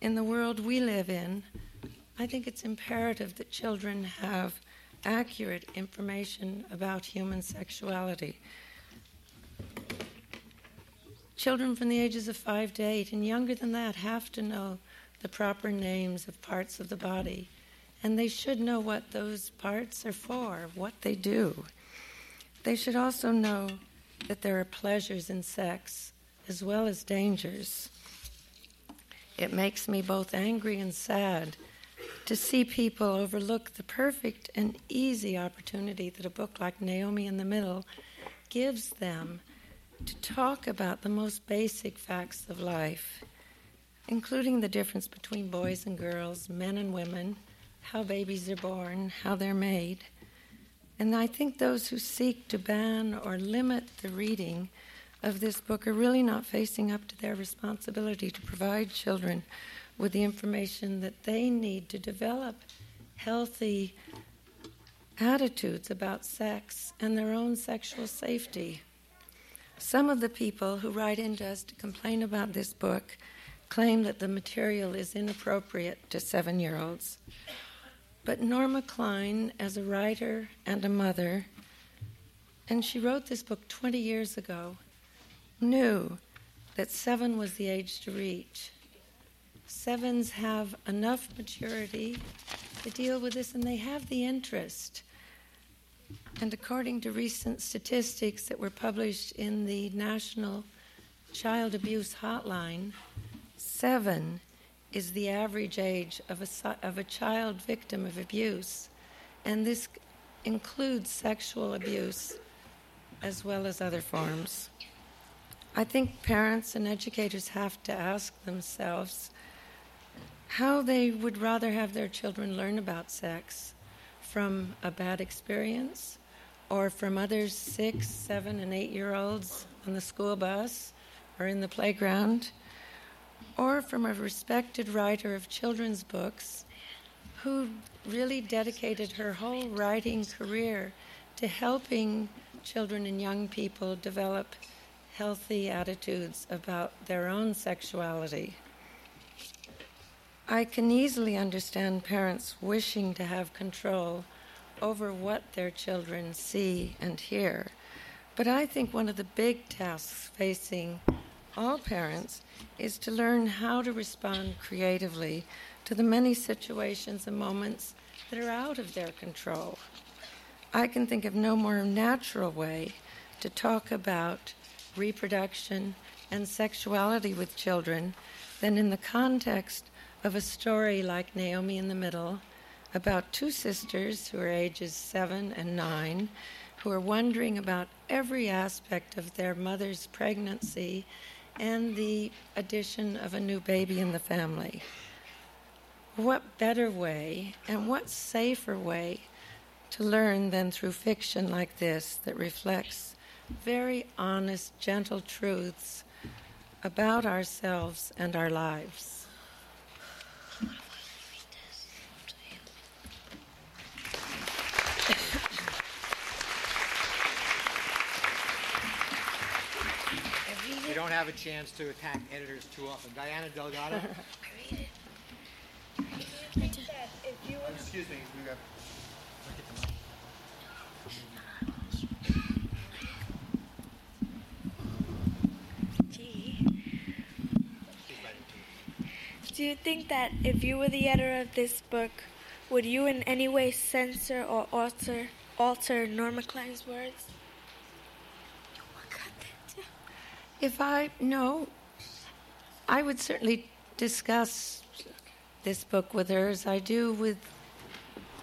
in the world we live in, I think it's imperative that children have accurate information about human sexuality. Children from the ages of five to eight and younger than that have to know the proper names of parts of the body, and they should know what those parts are for, what they do. They should also know that there are pleasures in sex as well as dangers. It makes me both angry and sad to see people overlook the perfect and easy opportunity that a book like Naomi in the Middle gives them to talk about the most basic facts of life, including the difference between boys and girls, men and women, how babies are born, how they're made. And I think those who seek to ban or limit the reading of this book are really not facing up to their responsibility to provide children with the information that they need to develop healthy attitudes about sex and their own sexual safety. Some of the people who write into us to complain about this book claim that the material is inappropriate to seven year olds. But Norma Klein, as a writer and a mother, and she wrote this book 20 years ago, knew that seven was the age to reach. Sevens have enough maturity to deal with this, and they have the interest. And according to recent statistics that were published in the National Child Abuse Hotline, seven is the average age of a, of a child victim of abuse. And this includes sexual abuse as well as other forms. I think parents and educators have to ask themselves how they would rather have their children learn about sex from a bad experience or from other six, seven, and eight year olds on the school bus or in the playground, or from a respected writer of children's books who really dedicated her whole writing career to helping children and young people develop healthy attitudes about their own sexuality. I can easily understand parents wishing to have control over what their children see and hear. But I think one of the big tasks facing all parents is to learn how to respond creatively to the many situations and moments that are out of their control. I can think of no more natural way to talk about reproduction and sexuality with children than in the context of a story like Naomi in the Middle about two sisters who are ages seven and nine who are wondering about every aspect of their mother's pregnancy and the addition of a new baby in the family. What better way and what safer way to learn than through fiction like this that reflects very honest, gentle truths about ourselves and our lives? We don't have a chance to attack editors too often. Diana Delgado? *laughs* Excuse me, we got. look at the mic. Do you think that if you were the editor of this book, would you in any way censor or alter alter Norma Klein's words? If I know, I would certainly discuss this book with her as I do with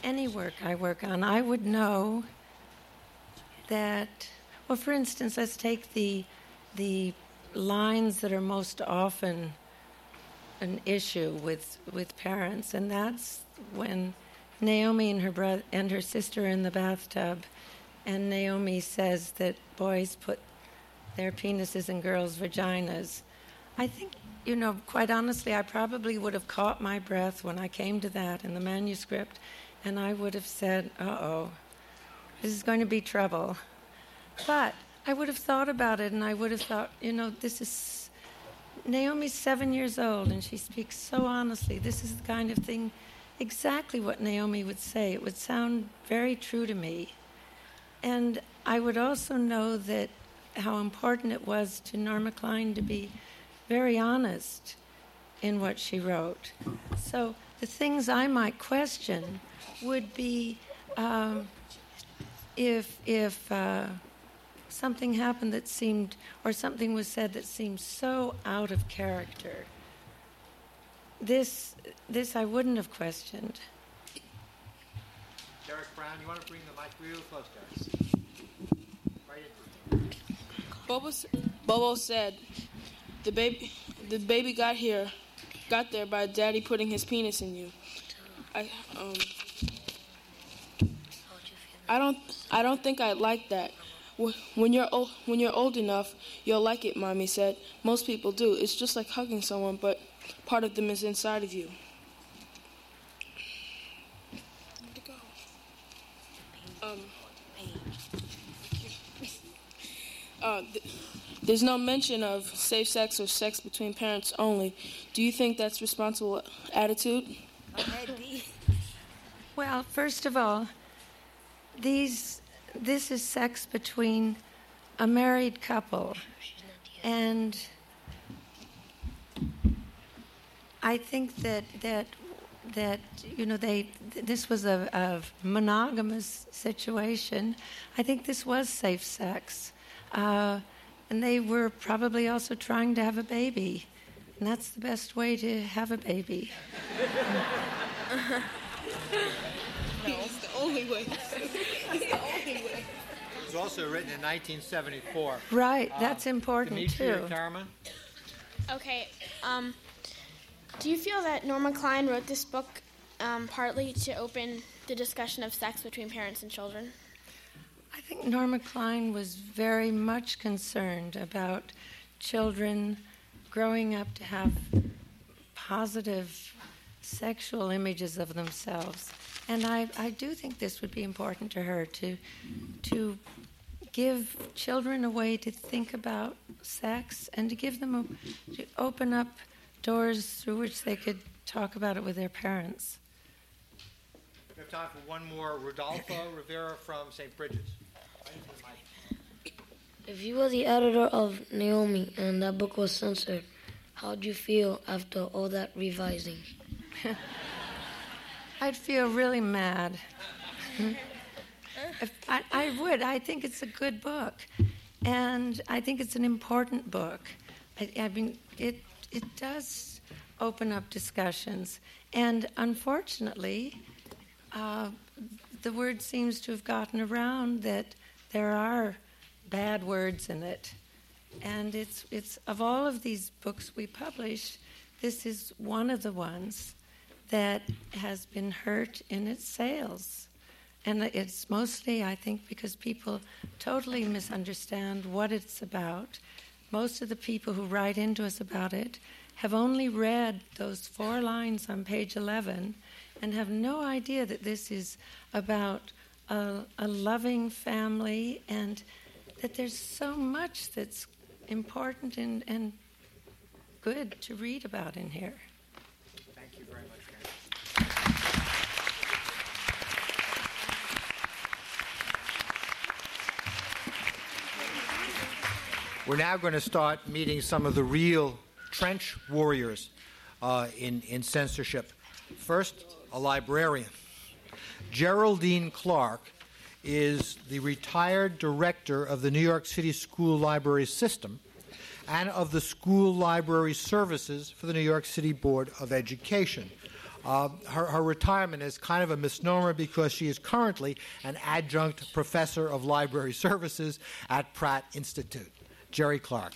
any work I work on. I would know that, well, for instance, let's take the the lines that are most often an issue with with parents, and that's when Naomi and her brother and her sister are in the bathtub, and Naomi says that boys put their penises in girls' vaginas. I think, you know, quite honestly, I probably would have caught my breath when I came to that in the manuscript, and I would have said, uh oh, this is going to be trouble. But I would have thought about it, and I would have thought, you know, this is. Naomi's seven years old, and she speaks so honestly. This is the kind of thing, exactly what Naomi would say. It would sound very true to me. And I would also know that how important it was to Norma Klein to be very honest in what she wrote. So the things I might question would be um, if if uh, something happened that seemed, or something was said that seemed so out of character. This this I wouldn't have questioned. Derek Brown, you want to bring the mic real close us? Right into Bobo, Bobo said, "The baby, the baby got here, got there by daddy putting his penis in you." I um, I don't, I don't think I'd like that. When you're old, when you're old enough, you'll like it. Mommy said. Most people do. It's just like hugging someone, but part of them is inside of you. Um, uh, th- there's no mention of safe sex or sex between parents only. Do you think that's responsible attitude? Well, first of all, these this is sex between a married couple, and I think that that that you know they this was a, a monogamous situation. I think this was safe sex, uh, and they were probably also trying to have a baby, and that's the best way to have a baby. *laughs* No, it's the only way. it's the only way. It was also written in 1974. Right, that's important, Dimitri or too. Karma? Okay. Um, do you feel that Norma Klein wrote this book um, partly to open the discussion of sex between parents and children? Think Norma Klein was very much concerned about children growing up to have positive sexual images of themselves. And I, I do think this would be important to her to, to give children a way to think about sex and to give them a, to open up doors through which they could talk about it with their parents. We have time for one more. Rodolfo Rivera from St. Bridget's. If you were the editor of Naomi and that book was censored, how'd you feel after all that revising? *laughs* I'd feel really mad. I, I, would. I think it's a good book, and I think it's an important book. I, I mean, it it does open up discussions, and unfortunately, uh, the word seems to have gotten around that there are bad words in it, and it's it's of all of these books we publish, this is one of the ones that has been hurt in its sales. And it's mostly, I think, because people totally misunderstand what it's about. Most of the people who write into us about it have only read those four lines on page 11 and have no idea that this is about a, a loving family and that there's so much that's important and, and good to read about in here. Thank you very much, We're now going to start meeting some of the real trench warriors uh, in, in censorship. First, a librarian. Geraldine Clark is the retired director of the New York City School Library System and of the School Library Services for the New York City Board of Education. Uh, her, her, retirement is kind of a misnomer because she is currently an adjunct professor of library *laughs* services at Pratt Institute. Jerry Clark.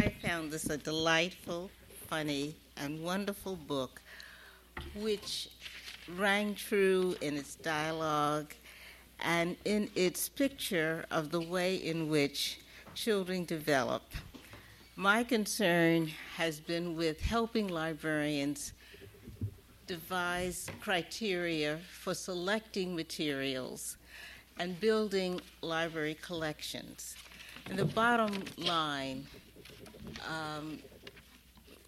I this a delightful, funny, and wonderful book which rang true in its dialogue and in its picture of the way in which children develop. My concern has been with helping librarians devise criteria for selecting materials and building library collections. And the bottom line um,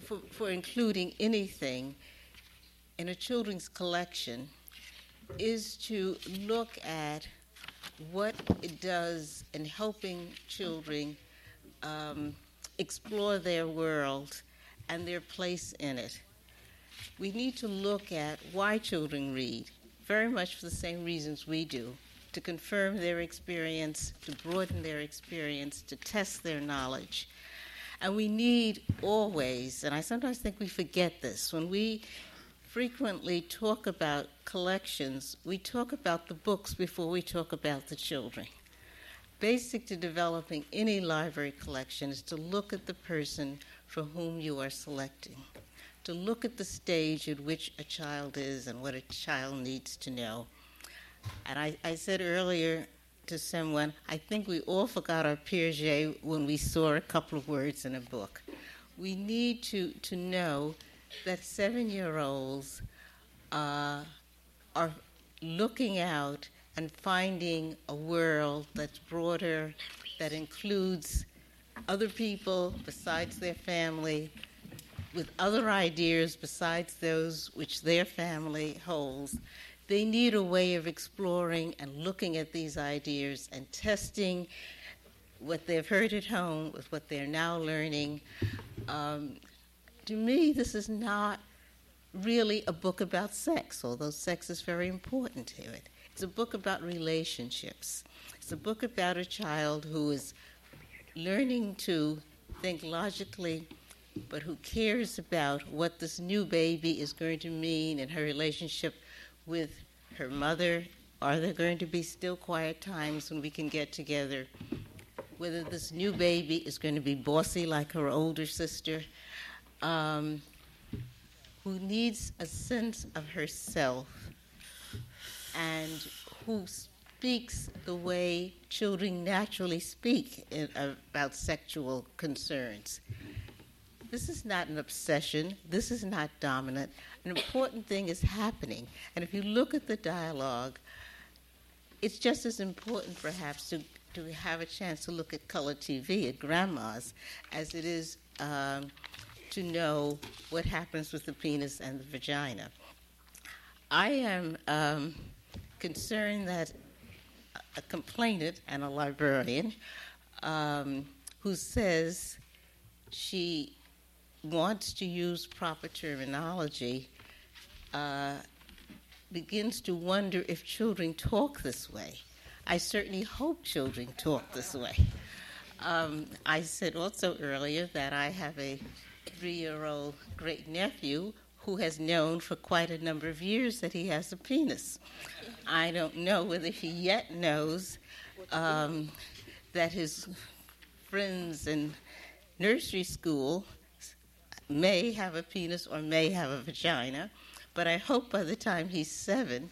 for, for including anything in a children's collection is to look at what it does in helping children um, explore their world and their place in it we need to look at why children read, very much for the same reasons we do to confirm their experience, to broaden their experience, to test their knowledge. And we need always, and I sometimes think we forget this, when we frequently talk about collections, we talk about the books before we talk about the children. Basic to developing any library collection is to look at the person for whom you are selecting to look at the stage at which a child is and what a child needs to know. And I, I said earlier to someone, I think we all forgot our Piaget when we saw a couple of words in a book. We need to, to know that seven year olds uh, are looking out and finding a world that's broader, that includes other people besides their family, with other ideas besides those which their family holds, they need a way of exploring and looking at these ideas and testing what they've heard at home with what they're now learning. Um, to me, this is not really a book about sex, although sex is very important to it. It's a book about relationships. It's a book about a child who is learning to think logically but who cares about what this new baby is going to mean in her relationship with her mother? Are there going to be still quiet times when we can get together? whether this new baby is going to be bossy like her older sister, um, who needs a sense of herself and who speaks the way children naturally speak in, about sexual concerns. This is not an obsession. This is not dominant. An important thing is happening. And if you look at the dialogue, it's just as important, perhaps, to, to have a chance to look at color TV at grandma's as it is um, to know what happens with the penis and the vagina. I am um, concerned that a complainant and a librarian um, who says she wants to use proper terminology uh, begins to wonder if children talk this way. I certainly hope children talk this way. Um, I said also earlier that I have a three year old great nephew who has known for quite a number of years that he has a penis. I don't know whether he yet knows um, that his friends in nursery school may have a penis or may have a vagina, but I hope by the time he's seven,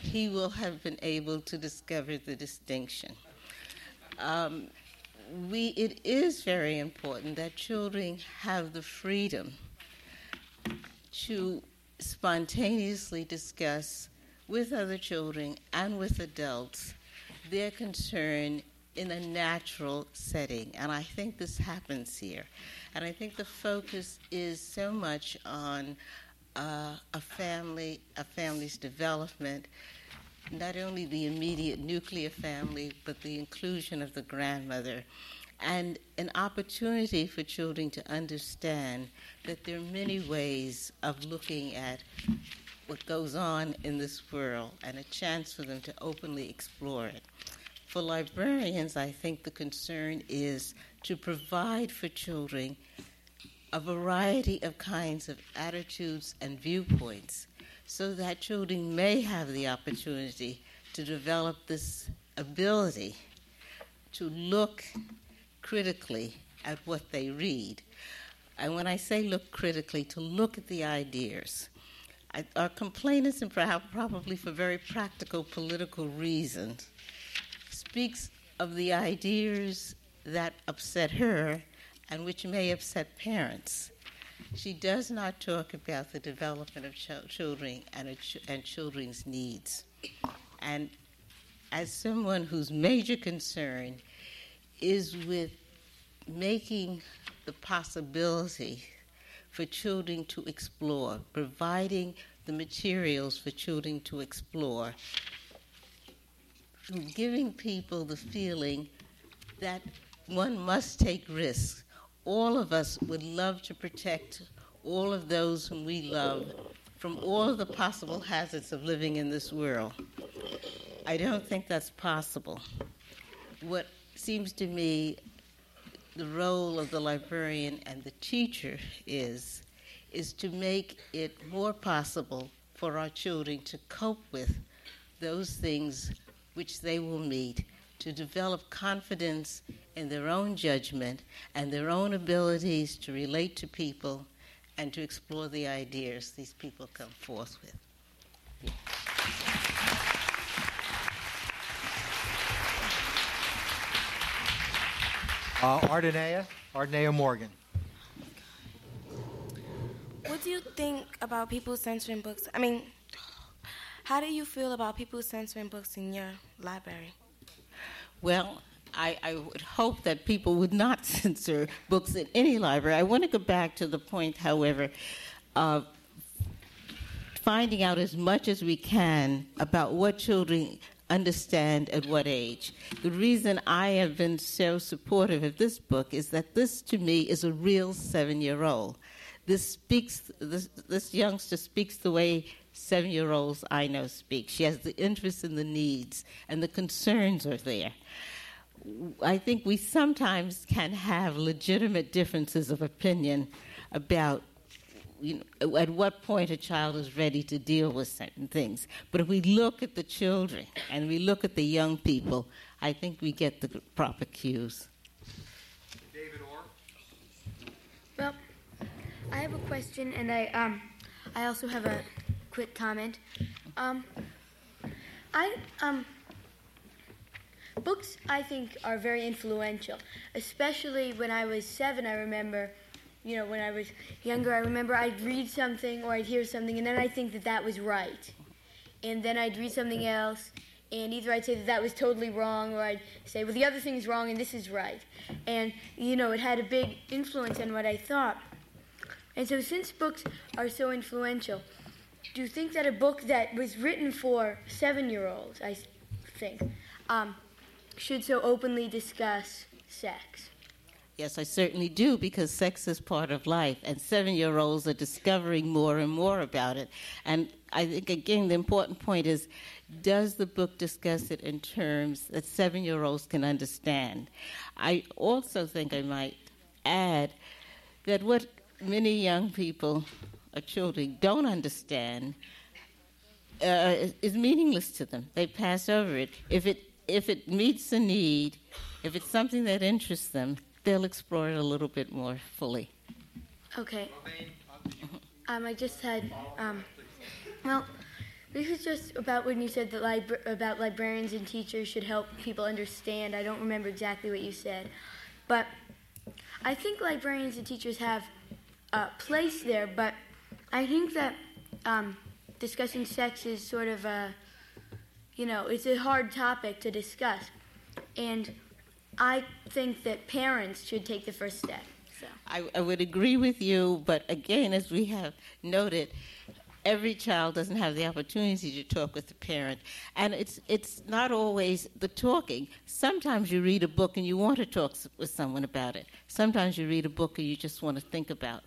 he will have been able to discover the distinction. Um, we, it is very important that children have the freedom to spontaneously discuss with other children and with adults their concern in a natural setting. And I think this happens here. And I think the focus is so much on uh, a family, a family's development, not only the immediate nuclear family, but the inclusion of the grandmother, and an opportunity for children to understand that there are many ways of looking at what goes on in this world and a chance for them to openly explore it. For librarians, I think the concern is to provide for children a variety of kinds of attitudes and viewpoints so that children may have the opportunity to develop this ability to look critically at what they read. And when I say look critically, to look at the ideas. I, our complainants, and perhaps probably for very practical political reasons, speaks of the ideas that upset her and which may upset parents. She does not talk about the development of ch- children and, ch- and children's needs. And as someone whose major concern is with making the possibility for children to explore, providing the materials for children to explore, giving people the feeling that one must take risks all of us would love to protect all of those whom we love from all the possible hazards of living in this world. I don't think that's possible. What seems to me the role of the librarian and the teacher is is to make it more possible for our children to cope with those things which they will meet, to develop confidence in their own judgment and their own abilities to relate to people and to explore the ideas these people come forth with. Yeah. Uh, Ardenea, Ardenea Morgan. What do you think about people censoring books? I mean, how do you feel about people censoring books in your library? Well, I, I, would hope that people would not *laughs* censor books in any library. I want to go back to the point, however, of finding out as much as we can about what children understand at what age. The reason I have been so supportive of this book is that this, to me, is a real seven year old. This speaks, this, this youngster speaks the way seven year olds I know speak. She has the interest and the needs, and the concerns are there. I think we sometimes can have legitimate differences of opinion about you know, at what point a child is ready to deal with certain things. But if we look at the children and we look at the young people, I think we get the proper cues. David Orr. Well, I have a question, and I um, I also have a quick comment. Um, I um, books I think are very influential, especially when I was seven. I remember, you know, when I was younger, I remember I'd read something or I'd hear something, and then I think that that was right, and then I'd read something else, and either I'd say that that was totally wrong, or I'd say, well, the other thing is wrong and this is right, and you know, it had a big influence on what I thought. And so, since books are so influential, do you think that a book that was written for seven-year-olds, I think, um, should so openly discuss sex? Yes, I certainly do because sex is part of life, and seven year olds are discovering more and more about it. And I think, again, the important point is does the book discuss it in terms that seven year olds can understand? I also think I might add that what many young people or children don't understand uh, is meaningless to them. They pass over it. If it if it meets a need, if it's something that interests them, they'll explore it a little bit more fully. Okay. Um, I just had, um, well, this is just about when you said that libra- about librarians and teachers should help people understand. I don't remember exactly what you said, but I think librarians and teachers have a place there. But I think that um, discussing sex is sort of a, you know, it's a hard topic to discuss, and I think that parents should take the first step. So. I, I would agree with you, but again, as we have noted, every child doesn't have the opportunity to talk with the parent, and it's it's not always the talking. Sometimes you read a book and you want to talk with someone about it. Sometimes you read a book and you just want to think about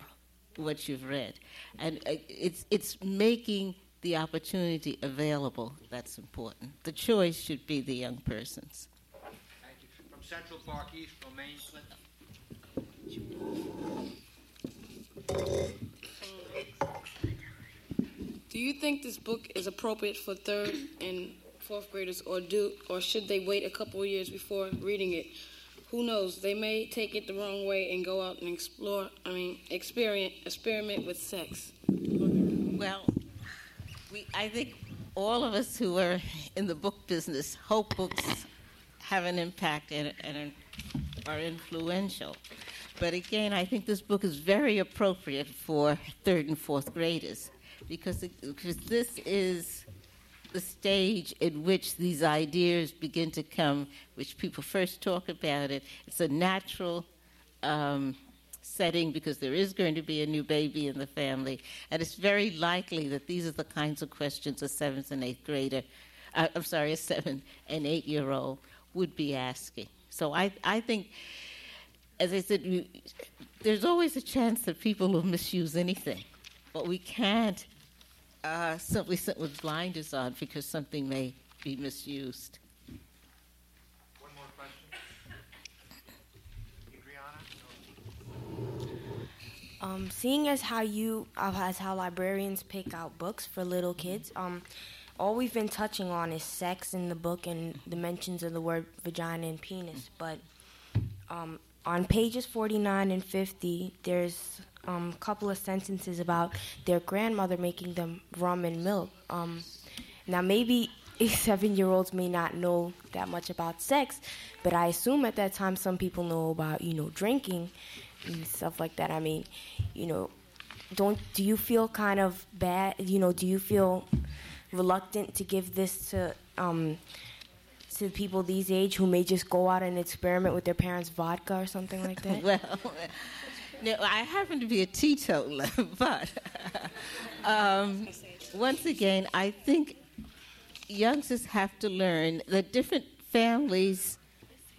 what you've read, and uh, it's it's making the opportunity available that's important. The choice should be the young person's. Thank you. From Central Park East, Romaine Clinton. Do you think this book is appropriate for third and fourth graders, or do or should they wait a couple of years before reading it? Who knows? They may take it the wrong way and go out and explore. I mean, experiment experiment with sex. Well, we, I think all of us who are in the book business hope books have an impact and, and are influential. But again, I think this book is very appropriate for third and fourth graders because, it, because this is the stage in which these ideas begin to come, which people first talk about it. It's a natural um, setting because there is going to be a new baby in the family, and it's very likely that these are the kinds of questions a seventh and eighth grader, uh, I'm sorry, a seven and eight year old would be asking. So I, I think, as I said, there's always a chance that people will misuse anything, but we can't uh, simply sit with blinders on because something may be misused. One more question. Um, seeing as how you uh, as how librarians pick out books for little kids, um, all we've been touching on is sex in the book and the mentions of the word vagina and penis. But um, on pages 49 and 50, there's a um, couple of sentences about their grandmother making them rum and milk. Um, now, maybe *laughs* seven year olds may not know that much about sex, but I assume at that time some people know about, you know, drinking and stuff like that. I mean, you know, don't do you feel kind of bad? You know, do you feel reluctant to give this to um, to people these age who may just go out and experiment with their parents' vodka or something like that? *laughs* well, I happen to be a teetotaler, *laughs* but um, once again, I think youngsters have to learn that different families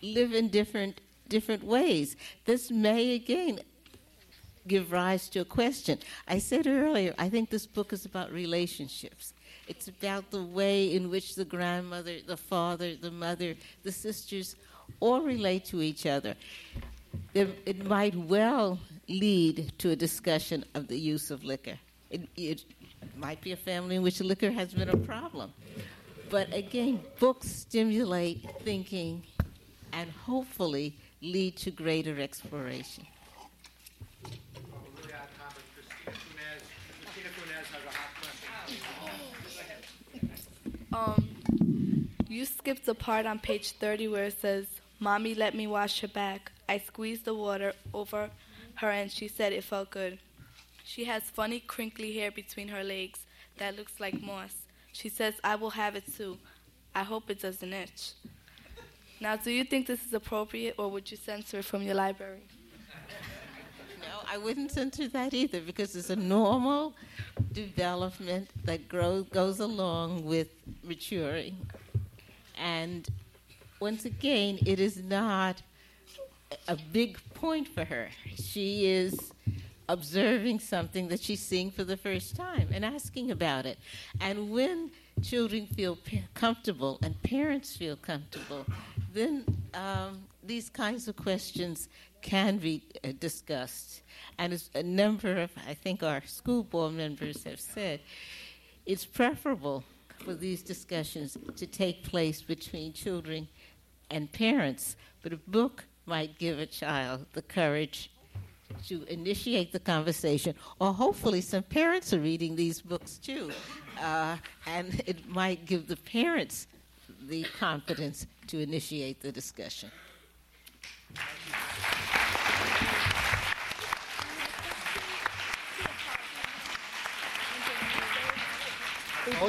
live in different different ways. This may again give rise to a question. I said earlier, I think this book is about relationships. It's about the way in which the grandmother, the father, the mother, the sisters all relate to each other. It might well lead to a discussion of the use of liquor. It, it might be a family in which liquor has been a problem. But again, books stimulate thinking and hopefully lead to greater exploration. Um, you skipped the part on page 30 where it says, Mommy let me wash your back. I squeezed the water over her and she said it felt good. She has funny crinkly hair between her legs that looks like moss. She says, I will have it too. I hope it doesn't itch. Now, do you think this is appropriate or would you censor it from your library? No, I wouldn't censor that either because it's a normal development that grows goes along with maturing. And once again, it is not a big point for her. She is observing something that she's seeing for the first time and asking about it. And when children feel p- comfortable and parents feel comfortable, then um, these kinds of questions can be uh, discussed. And as a number of, I think, our school board members have said, it's preferable for these discussions to take place between children and parents. But a book might give a child the courage to initiate the conversation, or hopefully some parents are reading these books too, uh, and it might give the parents the confidence to initiate the discussion.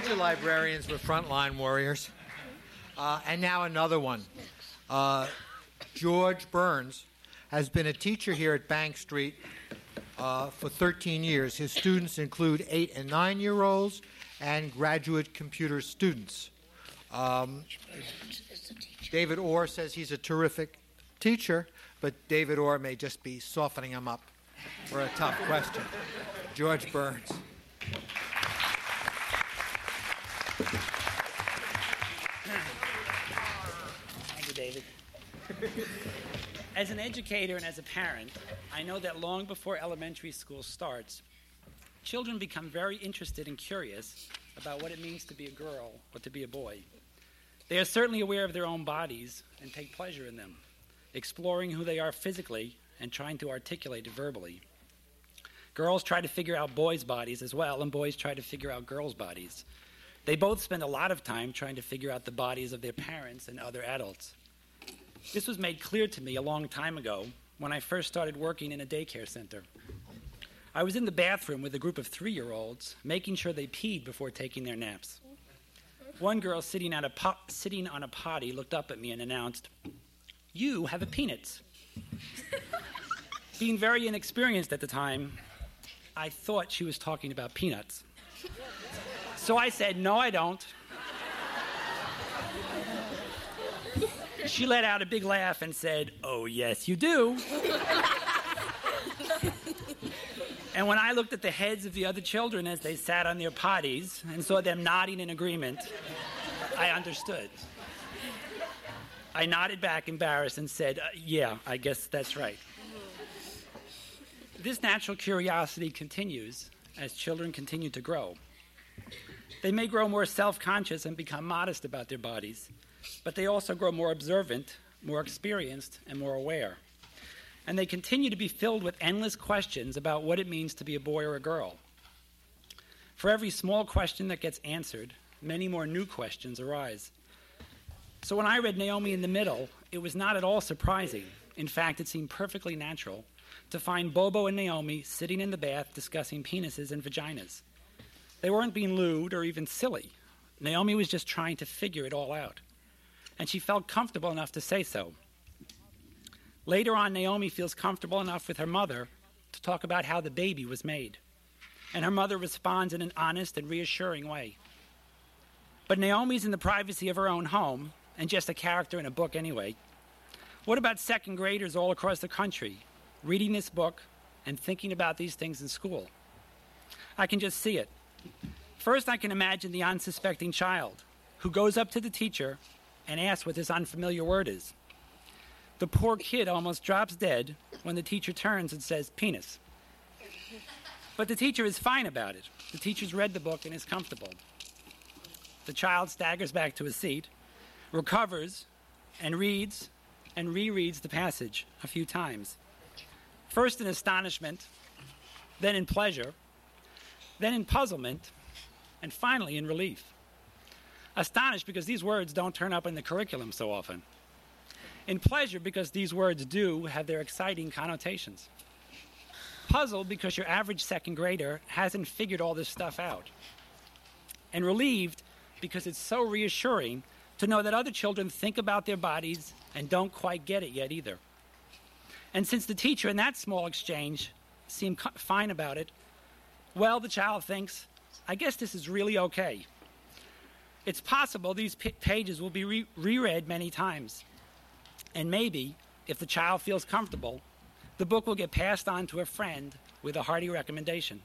You librarians were frontline warriors. Uh, and now another one. Uh, George Burns has been a teacher here at Bank Street uh, for 13 years. His students include eight and nine year olds and graduate computer students. Um, David Orr says he's a terrific teacher, but David Orr may just be softening him up for a tough question. George Burns. Thank you, David. *laughs* As an educator and as a parent, I know that long before elementary school starts, children become very interested and curious about what it means to be a girl or to be a boy. They are certainly aware of their own bodies and take pleasure in them, exploring who they are physically and trying to articulate it verbally. Girls try to figure out boys' bodies as well, and boys try to figure out girls' bodies. They both spend a lot of time trying to figure out the bodies of their parents and other adults. This was made clear to me a long time ago when I first started working in a daycare center. I was in the bathroom with a group of three year olds, making sure they peed before taking their naps. One girl sitting, at a po- sitting on a potty looked up at me and announced, You have a penis. *laughs* Being very inexperienced at the time, I thought she was talking about peanuts. So I said, No, I don't. She let out a big laugh and said, Oh, yes, you do. and when I looked at the heads of the other children as they sat on their potties and saw them nodding in agreement, I understood. I nodded back, embarrassed, and said, uh, Yeah, I guess that's right. This natural curiosity continues as children continue to grow. They may grow more self conscious and become modest about their bodies, but they also grow more observant, more experienced, and more aware. And they continue to be filled with endless questions about what it means to be a boy or a girl. For every small question that gets answered, many more new questions arise. So when I read Naomi in the Middle, it was not at all surprising. In fact, it seemed perfectly natural to find Bobo and Naomi sitting in the bath discussing penises and vaginas. They weren't being lewd or even silly. Naomi was just trying to figure it all out. And she felt comfortable enough to say so. Later on, Naomi feels comfortable enough with her mother to talk about how the baby was made. And her mother responds in an honest and reassuring way. But Naomi's in the privacy of her own home and just a character in a book anyway. What about second graders all across the country reading this book and thinking about these things in school? I can just see it. First, I can imagine the unsuspecting child who goes up to the teacher and asks what this unfamiliar word is. The poor kid almost drops dead when the teacher turns and says, penis. But the teacher is fine about it. The teacher's read the book and is comfortable. The child staggers back to his seat, recovers, and reads and rereads the passage a few times. First in astonishment, then in pleasure, then in puzzlement, and finally in relief. Astonished because these words don't turn up in the curriculum so often. In pleasure because these words do have their exciting connotations. Puzzled because your average second grader hasn't figured all this stuff out. And relieved because it's so reassuring to know that other children think about their bodies and don't quite get it yet either. And since the teacher in that small exchange seemed fine about it, well, the child thinks, I guess this is really okay. It's possible these p- pages will be re- reread many times. And maybe, if the child feels comfortable, the book will get passed on to a friend with a hearty recommendation.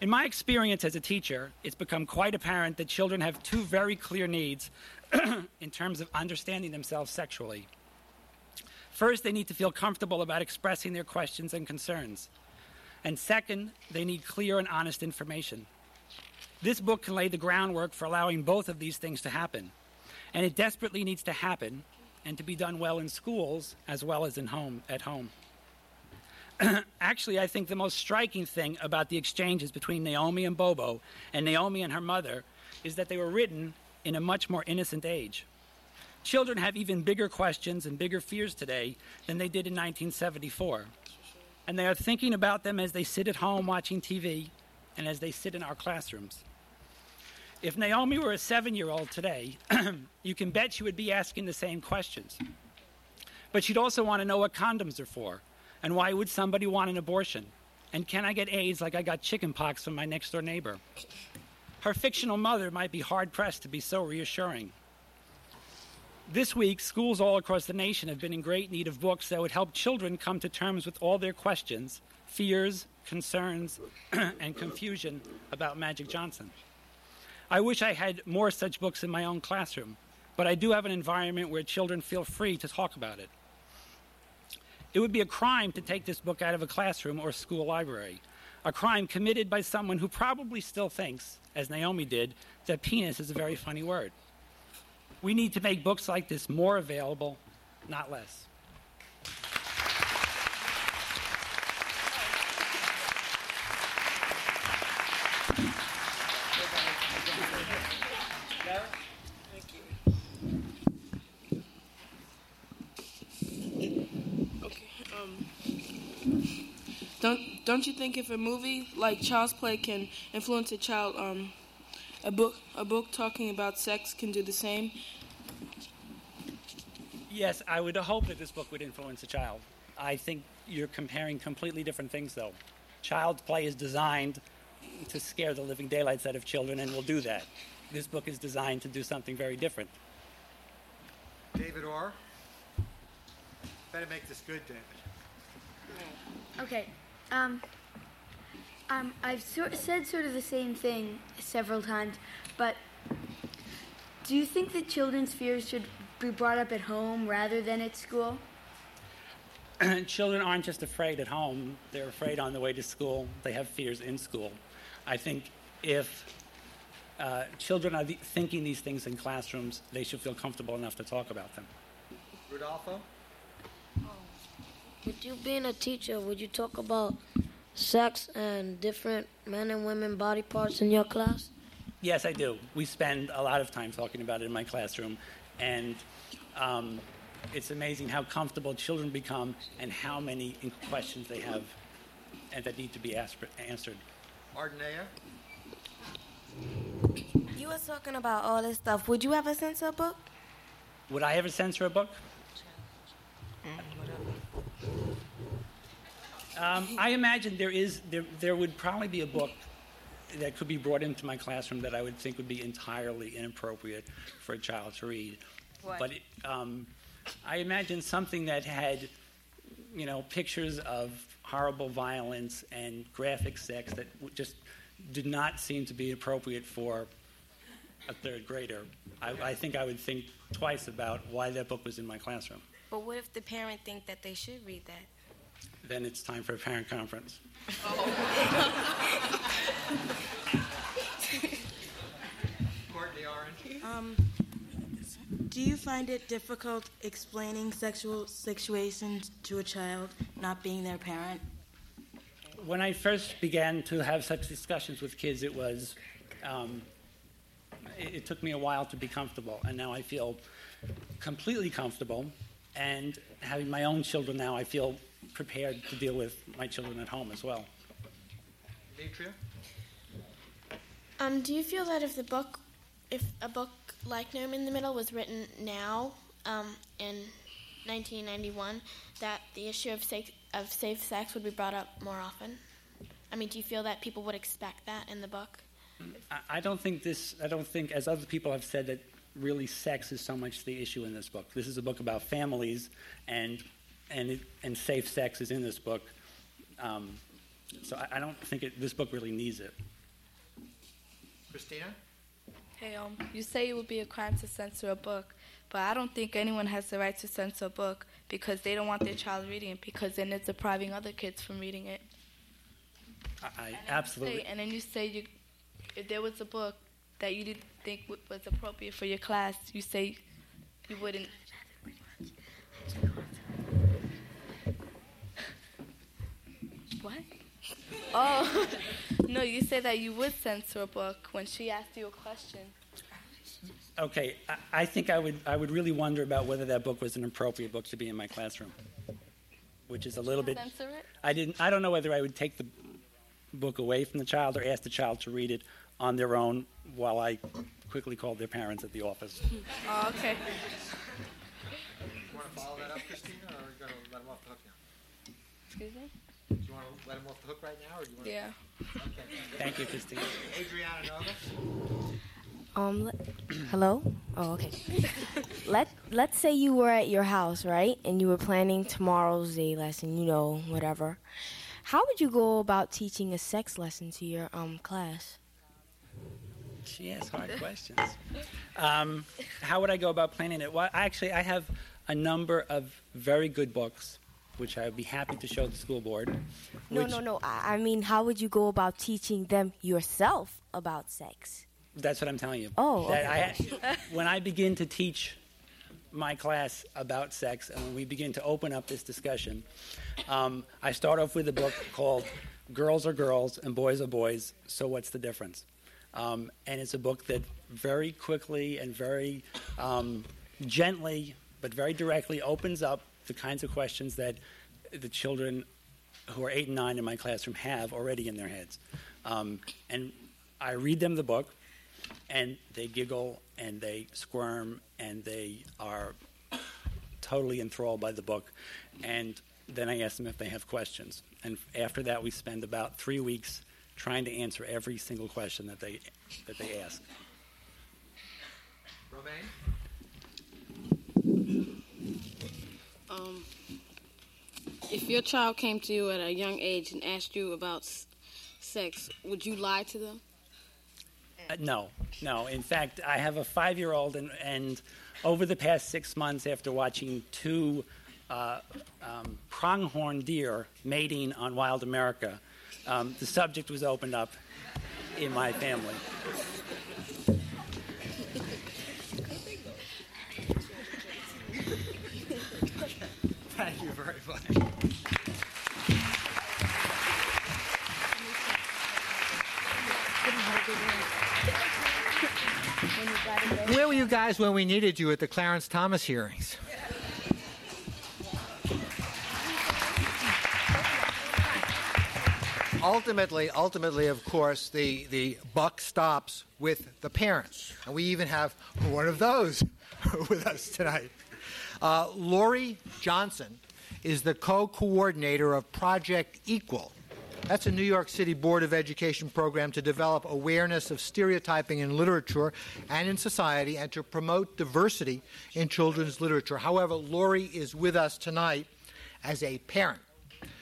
In my experience as a teacher, it's become quite apparent that children have two very clear needs *clears throat* in terms of understanding themselves sexually. First, they need to feel comfortable about expressing their questions and concerns. And second, they need clear and honest information. This book can lay the groundwork for allowing both of these things to happen. And it desperately needs to happen and to be done well in schools as well as in home at home. *clears throat* Actually, I think the most striking thing about the exchanges between Naomi and Bobo and Naomi and her mother is that they were written in a much more innocent age. Children have even bigger questions and bigger fears today than they did in 1974. And they are thinking about them as they sit at home watching TV and as they sit in our classrooms. If Naomi were a seven year old today, *clears throat* you can bet she would be asking the same questions. But she'd also want to know what condoms are for and why would somebody want an abortion? And can I get AIDS like I got chickenpox from my next door neighbor? Her fictional mother might be hard pressed to be so reassuring. This week, schools all across the nation have been in great need of books that would help children come to terms with all their questions, fears, concerns, *clears throat* and confusion about Magic Johnson. I wish I had more such books in my own classroom, but I do have an environment where children feel free to talk about it. It would be a crime to take this book out of a classroom or school library, a crime committed by someone who probably still thinks, as Naomi did, that penis is a very funny word. We need to make books like this more available, not less. Don't don't you think if a movie like Child's Play can influence a child, um, a book a book talking about sex can do the same? Yes, I would hope that this book would influence a child. I think you're comparing completely different things, though. Child's Play is designed to scare the living daylights out of children, and will do that. This book is designed to do something very different. David Orr. Better make this good, David. Okay. Um, um, I've sort said sort of the same thing several times, but do you think that children's fears should be brought up at home rather than at school? *clears throat* Children aren't just afraid at home, they're afraid on the way to school. They have fears in school. I think if uh, children are the, thinking these things in classrooms, they should feel comfortable enough to talk about them. Rudolfo? Would you, being a teacher, would you talk about sex and different men and women body parts in your class? Yes, I do. We spend a lot of time talking about it in my classroom, and um, it's amazing how comfortable children become and how many questions they have and that need to be asked, answered. Ardenea? You were talking about all this stuff. Would you ever censor a book? Would I ever censor a book? Um, I imagine there is there there would probably be a book that could be brought into my classroom that I would think would be entirely inappropriate for a child to read. What? But it, um, I imagine something that had, you know, pictures of horrible violence and graphic sex that just did not seem to be appropriate for a third grader. I, I think I would think twice about why that book was in my classroom. But what if the parent think that they should read that? Then it's time for a parent conference. Courtney Orange? Um, do you find it difficult explaining sexual situations to a child, not being their parent? when I first began to have such discussions with kids, it was, um, it, it took me a while to be comfortable, and now I feel completely comfortable. And having my own children now, I feel prepared to deal with my children at home as well. Demetria? Um, do you feel that if the book, if a book like Naomi in the Middle was written now, um, in 1991, that the issue of safe, of safe sex would be brought up more often? I mean, do you feel that people would expect that in the book? I- I don't think this, I don't think, as other people have said, that really sex is so much the issue in this book. This is a book about families, and, and, and safe sex is in this book. Um, so I, I don't think it, this book really needs it. Christina? Hey, um, you say it would be a crime to censor a book, but I don't think anyone has the right to censor a book because they don't want their child reading it because then it's depriving other kids from reading it. I, I Say- absolutely. and then you say you, if there was a book that you didn't think w- was appropriate for your class, you say you wouldn't. What? Oh, *laughs* no, you say that you would censor a book when she asked you a question. Okay, I, I think I would, I would really wonder about whether that book was an appropriate book to be in my classroom, which is a little bit. Censor it? I didn't. I don't know whether I would take the book away from the child or ask the child to read it on their own while I quickly called their parents at the office. *laughs* Oh, okay. You want to follow that up, Christina, or are you going to let him off the hook now? Excuse me? Do you want to let him off the hook right now, or do you want Yeah. to? Okay. Thank you, Christina. Adriana Nova? Um, le- hello? Oh, okay. Let Let's say you were at your house, right? And you were planning tomorrow's day lesson, you know, whatever. How would you go about teaching a sex lesson to your um class? She asks hard questions. Um, how would I go about planning it? Well, actually, I have a number of very good books, which I would be happy to show the school board. No, no, no. I, I mean, how would you go about teaching them yourself about sex? That's what I'm telling you. Oh, That I, when I begin to teach my class about sex, and when we begin to open up this discussion, um, I start off with a book called "Girls Are Girls and Boys Are Boys." So what's the difference? Um, and it's a book that very quickly and very um, gently, but very directly, opens up the kinds of questions that the children who are eight and nine in my classroom have already in their heads. Um, and I read them the book, and they giggle and they squirm and they are totally enthralled by the book. And then I ask them if they have questions. And after that, we spend about three weeks trying to answer every single question that they that they ask. Romaine? Um, if your child came to you at a young age and asked you about s- sex, would you lie to them? Uh, no, no. In fact, I have a five year old, and, and over the past six months, after watching two uh, um, pronghorn deer mating on Wild America, um, the subject was opened up in my family. Thank you very much. Where were you guys when we needed you at the Clarence Thomas hearings? ultimately, ultimately, of course, the, the buck stops with the parents. And we even have one of those *laughs* with us tonight. Uh, Lori Johnson is the co coordinator of Project Equal. That's a New York City Board of Education program to develop awareness of stereotyping in literature and in society and to promote diversity in children's literature. However, Lori is with us tonight as a parent.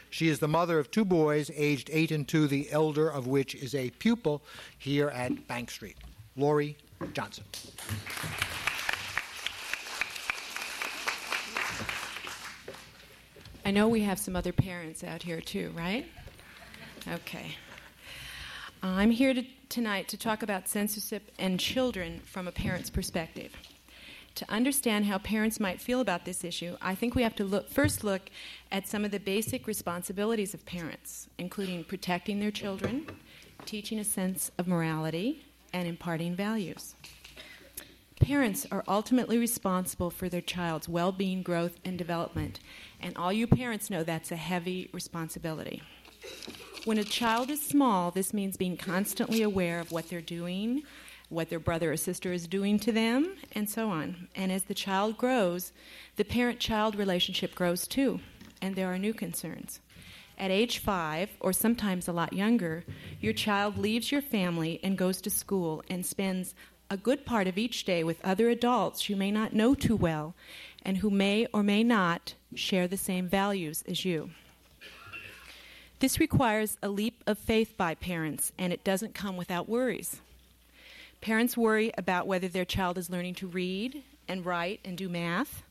She is the mother of two boys, aged eight and two, the elder of which is a pupil here at Bank Street. Lori Johnson. I know we have some other parents out here too, right? Okay. I'm here to, tonight to talk about censorship and children from a parent's perspective. To understand how parents might feel about this issue, I think we have to look, first look at some of the basic responsibilities of parents, including protecting their children, teaching a sense of morality, and imparting values. Parents are ultimately responsible for their child's well being, growth, and development, and all you parents know that's a heavy responsibility. When a child is small, this means being constantly aware of what they're doing, what their brother or sister is doing to them, and so on. And as the child grows, the parent child relationship grows too, and there are new concerns. At age five, or sometimes a lot younger, your child leaves your family and goes to school and spends a good part of each day with other adults you may not know too well and who may or may not share the same values as you. This requires a leap of faith by parents, and it doesn't come without worries. Parents worry about whether their child is learning to read and write and do math,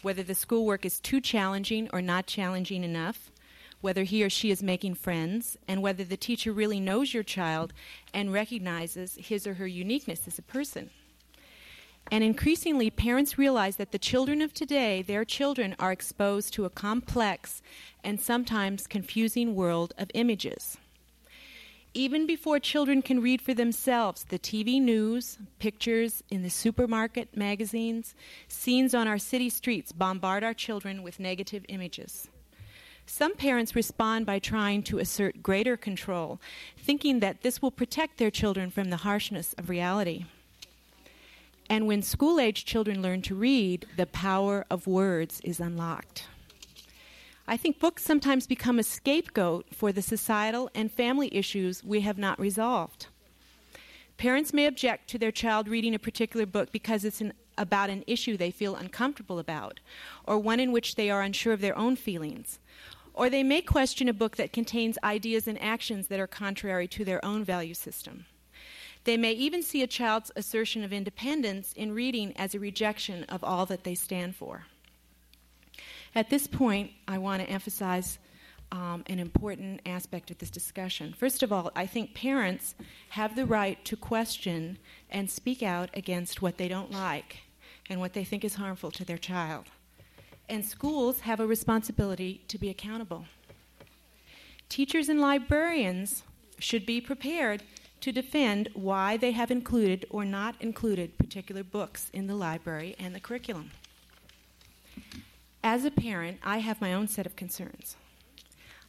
whether the schoolwork is too challenging or not challenging enough, whether he or she is making friends, and whether the teacher really knows your child and recognizes his or her uniqueness as a person. And increasingly, parents realize that the children of today, their children, are exposed to a complex and sometimes confusing world of images even before children can read for themselves, the TV news, pictures in the supermarket magazines, scenes on our city streets bombard our children with negative images. Some parents respond by trying to assert greater control, thinking that this will protect their children from the harshness of reality. And when school age children learn to read, the power of words is unlocked. I think books sometimes become a scapegoat for the societal and family issues we have not resolved. Parents may object to their child reading a particular book because it's an, about an issue they feel uncomfortable about, or one in which they are unsure of their own feelings. Or they may question a book that contains ideas and actions that are contrary to their own value system. They may even see a child's assertion of independence in reading as a rejection of all that they stand for. At this point, I want to emphasize um, an important aspect of this discussion. First of all, I think parents have the right to question and speak out against what they don't like and what they think is harmful to their child. And schools have a responsibility to be accountable. Teachers and librarians should be prepared to defend why they have included or not included particular books in the library and the curriculum. As a parent, I have my own set of concerns.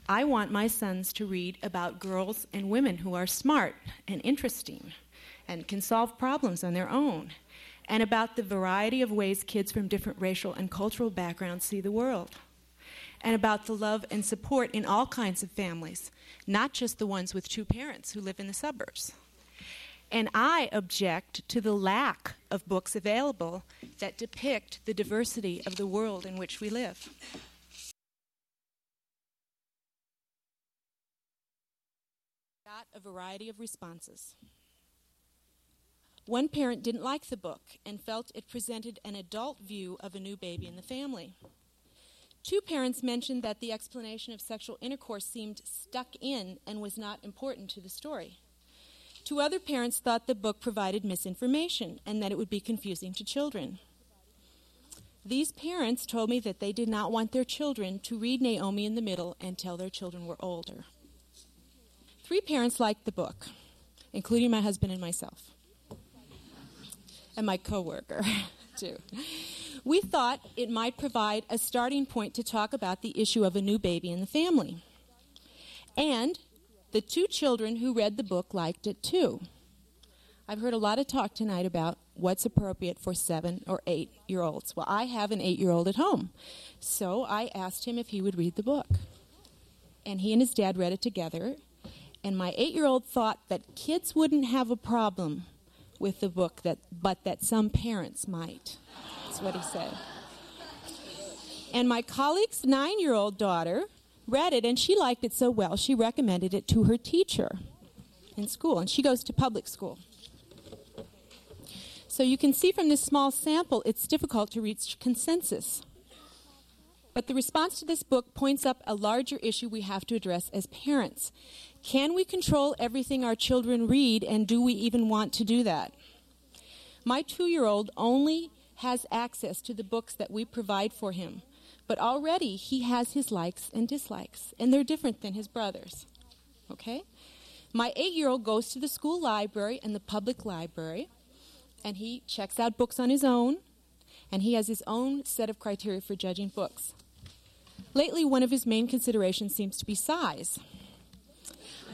I want my sons to read about girls and women who are smart and interesting and can solve problems on their own, and about the variety of ways kids from different racial and cultural backgrounds see the world, and about the love and support in all kinds of families, not just the ones with two parents who live in the suburbs. And I object to the lack of books available that depict the diversity of the world in which we live. Got a variety of responses. One parent didn't like the book and felt it presented an adult view of a new baby in the family. Two parents mentioned that the explanation of sexual intercourse seemed stuck in and was not important to the story. Two other parents thought the book provided misinformation and that it would be confusing to children. These parents told me that they did not want their children to read Naomi in the Middle until their children were older. Three parents liked the book, including my husband and myself, and my coworker, *laughs* too. We thought it might provide a starting point to talk about the issue of a new baby in the family. And the two children who read the book liked it too. I've heard a lot of talk tonight about what's appropriate for seven or eight year olds. Well, I have an eight year old at home. So I asked him if he would read the book. And he and his dad read it together. And my eight year old thought that kids wouldn't have a problem with the book, that, but that some parents might. That's what he said. And my colleague's nine year old daughter read it and she liked it so well, she recommended it to her teacher in school, and she goes to public school. So you can see from this small sample, it's difficult to reach consensus. But the response to this book points up a larger issue we have to address as parents. Can we control everything our children read, and do we even want to do that? My two year old only has access to the books that we provide for him. But already he has his likes and dislikes, and they're different than his brothers. Okay? My eight year old goes to the school library and the public library, and he checks out books on his own, and he has his own set of criteria for judging books. Lately, one of his main considerations seems to be size.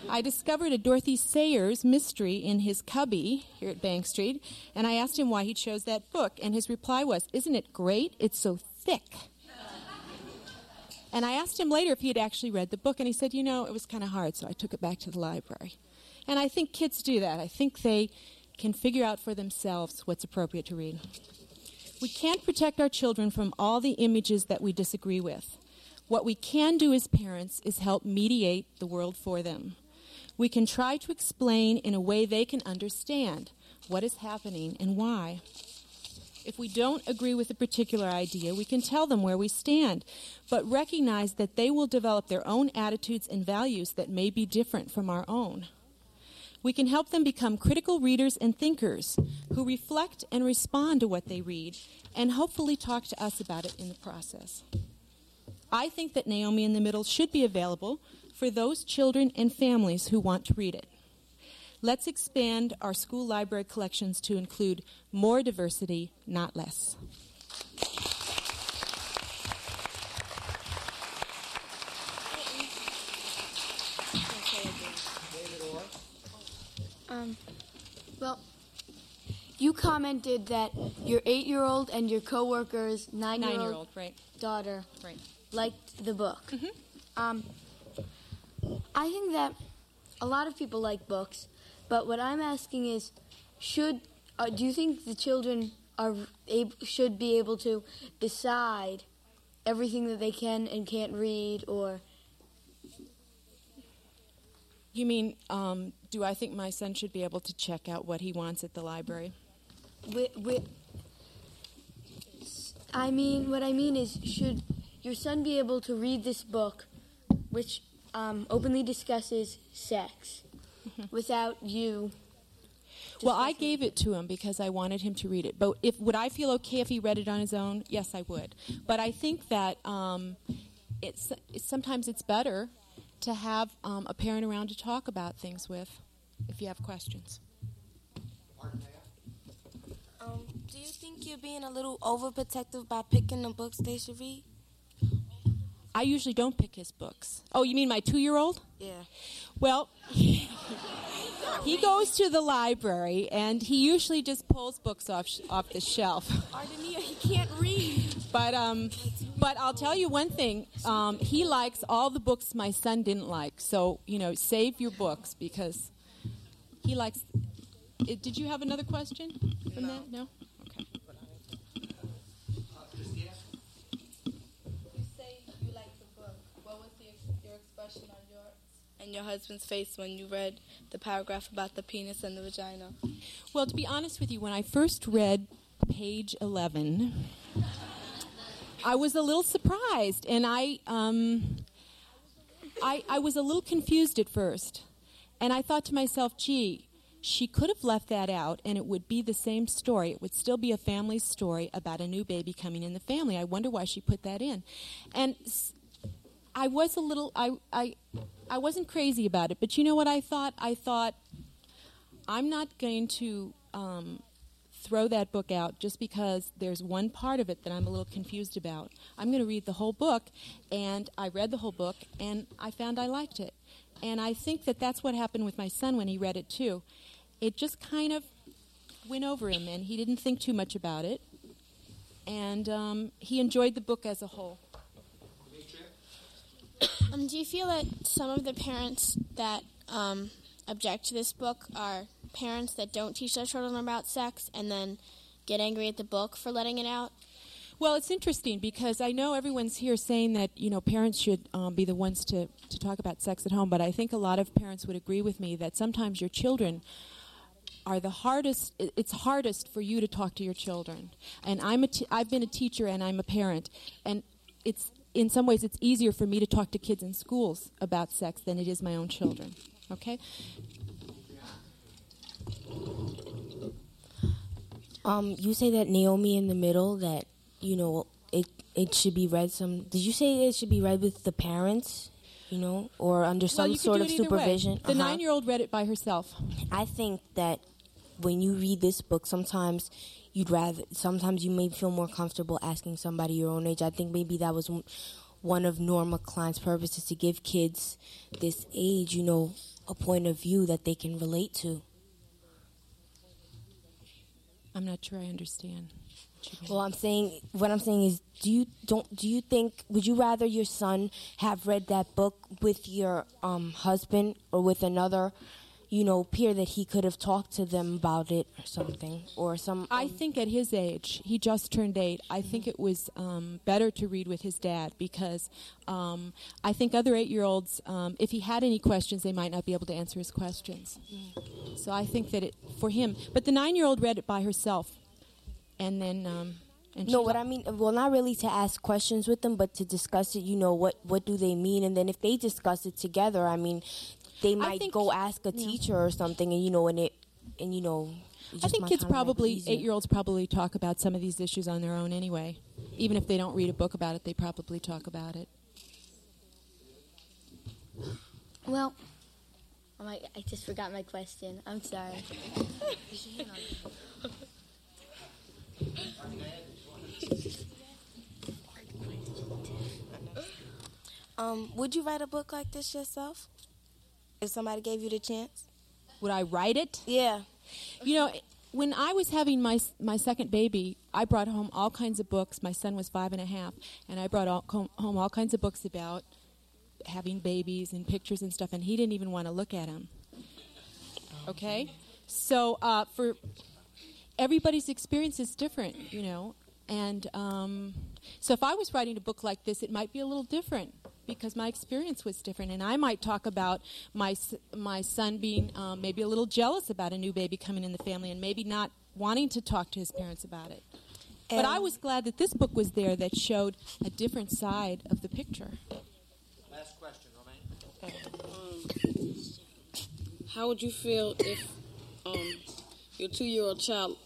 I discovered a Dorothy Sayers mystery in his cubby here at Bank Street, and I asked him why he chose that book, and his reply was, Isn't it great? It's so thick. And I asked him later if he had actually read the book, and he said, You know, it was kind of hard, so I took it back to the library. And I think kids do that. I think they can figure out for themselves what's appropriate to read. We can't protect our children from all the images that we disagree with. What we can do as parents is help mediate the world for them. We can try to explain in a way they can understand what is happening and why. If we don't agree with a particular idea, we can tell them where we stand, but recognize that they will develop their own attitudes and values that may be different from our own. We can help them become critical readers and thinkers who reflect and respond to what they read and hopefully talk to us about it in the process. I think that Naomi in the Middle should be available for those children and families who want to read it. Let's expand our school library collections to include more diversity, not less. Um, well, you commented that your eight-year-old and your coworker's nine-year-old, Nine-year-old, right. daughter Right. liked the book. Um, I think that a lot of people like books, but what I'm asking is, should uh, do you think the children are ab- should be able to decide everything that they can and can't read, or You mean, um, do I think my son should be able to check out what he wants at the library? wi- wi- I mean, what I mean is, should your son be able to read this book, which um, openly discusses sex, *laughs* without you? Well, I gave it to him because I wanted him to read it. But if would I feel okay if he read it on his own? Yes, I would. But I think that um, it's, it's sometimes it's better to have um, a parent around to talk about things with, if you have questions. Um, do you think you're being a little overprotective by picking the books they should read? I usually don't pick his books. Oh, you mean my two-year-old? Yeah. Well, *laughs* he goes to the library and he usually just pulls books off off the shelf. *laughs* Artemia, he can't read. But um, but I'll tell you one thing. Um, he likes all the books my son didn't like. So you know, save your books because he likes. It, did you have another question from that? No. Okay. You say you like the book. What was the, your expression on your and your husband's face when you read the paragraph about the penis and the vagina? Well, to be honest with you, when I first read page 11, I was a little surprised, and I, um, I, I was a little confused at first. And I thought to myself, gee, she could have left that out, and it would be the same story. It would still be a family story about a new baby coming in the family. I wonder why she put that in. And I was a little, I, I, I wasn't crazy about it, but you know what I thought? I thought, I'm not going to um, throw that book out just because there's one part of it that I'm a little confused about. I'm going to read the whole book, and I read the whole book, and I found I liked it. And I think that that's what happened with my son when he read it too. It just kind of went over him, and he didn't think too much about it. And um, he enjoyed the book as a whole. Um, do you feel that some of the parents that um, object to this book are parents that don't teach their children about sex and then get angry at the book for letting it out? Well, it's interesting because I know everyone's here saying that you know parents should um, be the ones to, to talk about sex at home, but I think a lot of parents would agree with me that sometimes your children are the hardest. It's hardest for you to talk to your children, and I'm a t- I've been a teacher and I'm a parent, and it's in some ways it's easier for me to talk to kids in schools about sex than it is my own children. Okay. Um, you say that Naomi in the middle that you know it it should be read some. Did you say it should be read with the parents? You know, or under some well, you sort of either way. supervision. The Uh-huh. nine-year-old read it by herself. I think that when you read this book, sometimes you'd rather. Sometimes you may feel more comfortable asking somebody your own age. I think maybe that was one- of Norma Klein's purposes to give kids this age, you know, a point of view that they can relate to. I'm not sure I understand. Well, I'm saying what I'm saying is, do you don't do you think would you rather your son have read that book with your um, husband or with another, you know, peer that he could have talked to them about it or something or some? I think at his age, he just turned eight. I think it was um, better to read with his dad because um, I think other eight-year-olds, um, if he had any questions, they might not be able to answer his questions. So I think that it for him. But the nine-year-old read it by herself, and then. Um, and no, what I mean, well, not really to ask questions with them, but to discuss it. You know, what what do they mean? And then if they discuss it together, I mean, they might go ask a teacher or something, and you know, and it, and you know. I think kids kinda make it probably, eight year olds probably talk about some of these issues on their own anyway. Even if they don't read a book about it, they probably talk about it. Well, oh my, I just forgot my question. I'm sorry. *laughs* Um, would you write a book like this yourself? If somebody gave you the chance? Would I write it? Yeah. You know, when I was having my my second baby, I brought home all kinds of books. My son was five and a half, and I brought all, home all kinds of books about having babies and pictures and stuff, and he didn't even want to look at them. Okay, so uh, for everybody's experience is different, you know, and um, so if I was writing a book like this, it might be a little different because my experience was different, and I might talk about my my son being um, maybe a little jealous about a new baby coming in the family, and maybe not wanting to talk to his parents about it. but I was glad that this book was there that showed a different side of the picture. Last question, Romain. How would you feel if um, your two-year-old child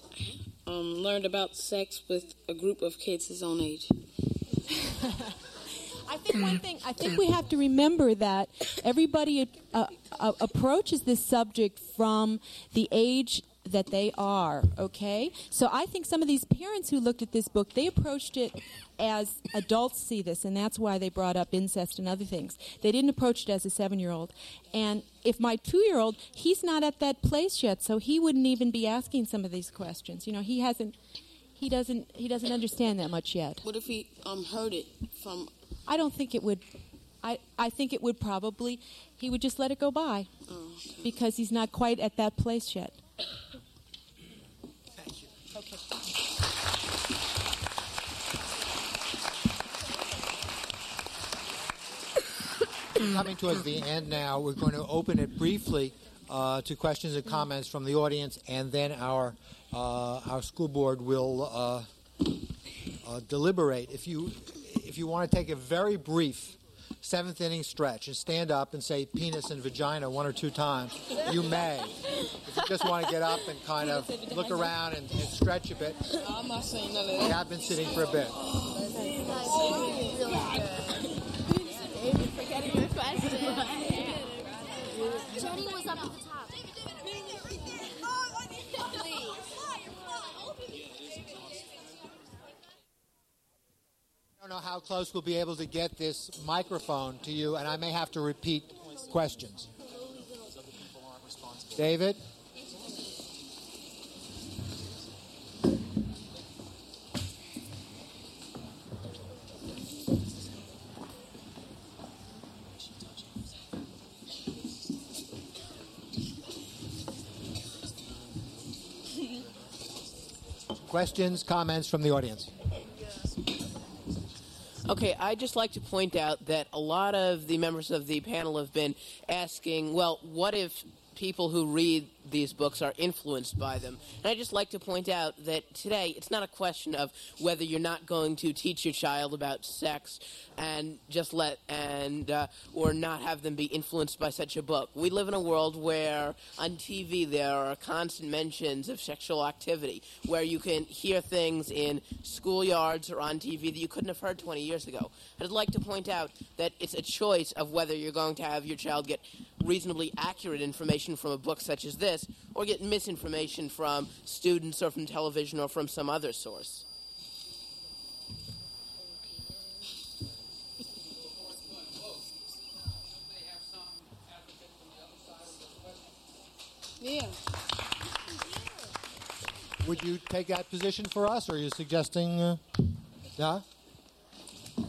um, learned about sex with a group of kids his own age? *laughs* I think one thing. I think we have to remember that everybody uh, uh, approaches this subject from the age that they are. Okay, so I think some of these parents who looked at this book, they approached it as adults see this, and that's why they brought up incest and other things. They didn't approach it as a seven-year-old. And if my two-year-old, he's not at that place yet, so he wouldn't even be asking some of these questions. You know, he hasn't. He doesn't. He doesn't understand that much yet. What if he um, heard it from? I don't think it would. I, I think it would probably. He would just let it go by because he's not quite at that place yet. Coming towards the end now, we're going to open it briefly uh, to questions and comments from the audience, and then our uh, our school board will uh, uh, deliberate. If you if you want to take a very brief seventh inning stretch and stand up and say penis and vagina one or two times, you may. If you just want to get up and kind of look around and, and stretch a bit, that. have been sitting for a bit. Was up at the top. I don't know how close we'll be able to get this microphone to you, and I may have to repeat questions. David? Questions, comments from the audience? Okay, I'd just like to point out that a lot of the members of the panel have been asking, well, what if people who read these books are influenced by them. And I just like to point out that today it's not a question of whether you're not going to teach your child about sex and just let and uh, or not have them be influenced by such a book. We live in a world where on TV there are constant mentions of sexual activity, where you can hear things in schoolyards or on TV that you couldn't have heard 20 years ago. I'd like to point out that it's a choice of whether you're going to have your child get reasonably accurate information from a book such as this or get misinformation from students or from television or from some other source. Yeah. Would you take that position for us, or are you suggesting? Uh, yeah.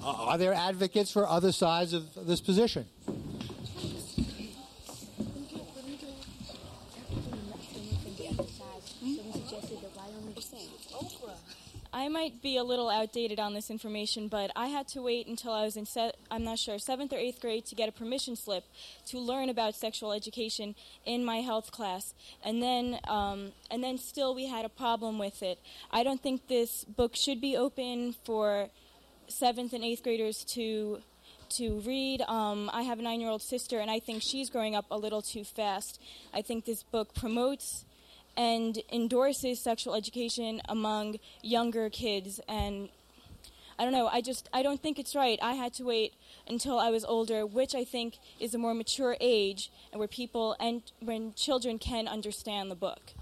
Uh, are there advocates for other sides of this position? I might be a little outdated on this information, but I had to wait until I was in, se- I'm not sure, seventh or eighth grade to get a permission slip to learn about sexual education in my health class, and then, um, and then still we had a problem with it. I don't think this book should be open for seventh and eighth graders to to read. Um, I have a nine-year-old sister, and I think she's growing up a little too fast. I think this book promotes and endorses sexual education among younger kids and I don't know, I just I don't think it's right. I had to wait until I was older, which I think is a more mature age and where people and when children can understand the book.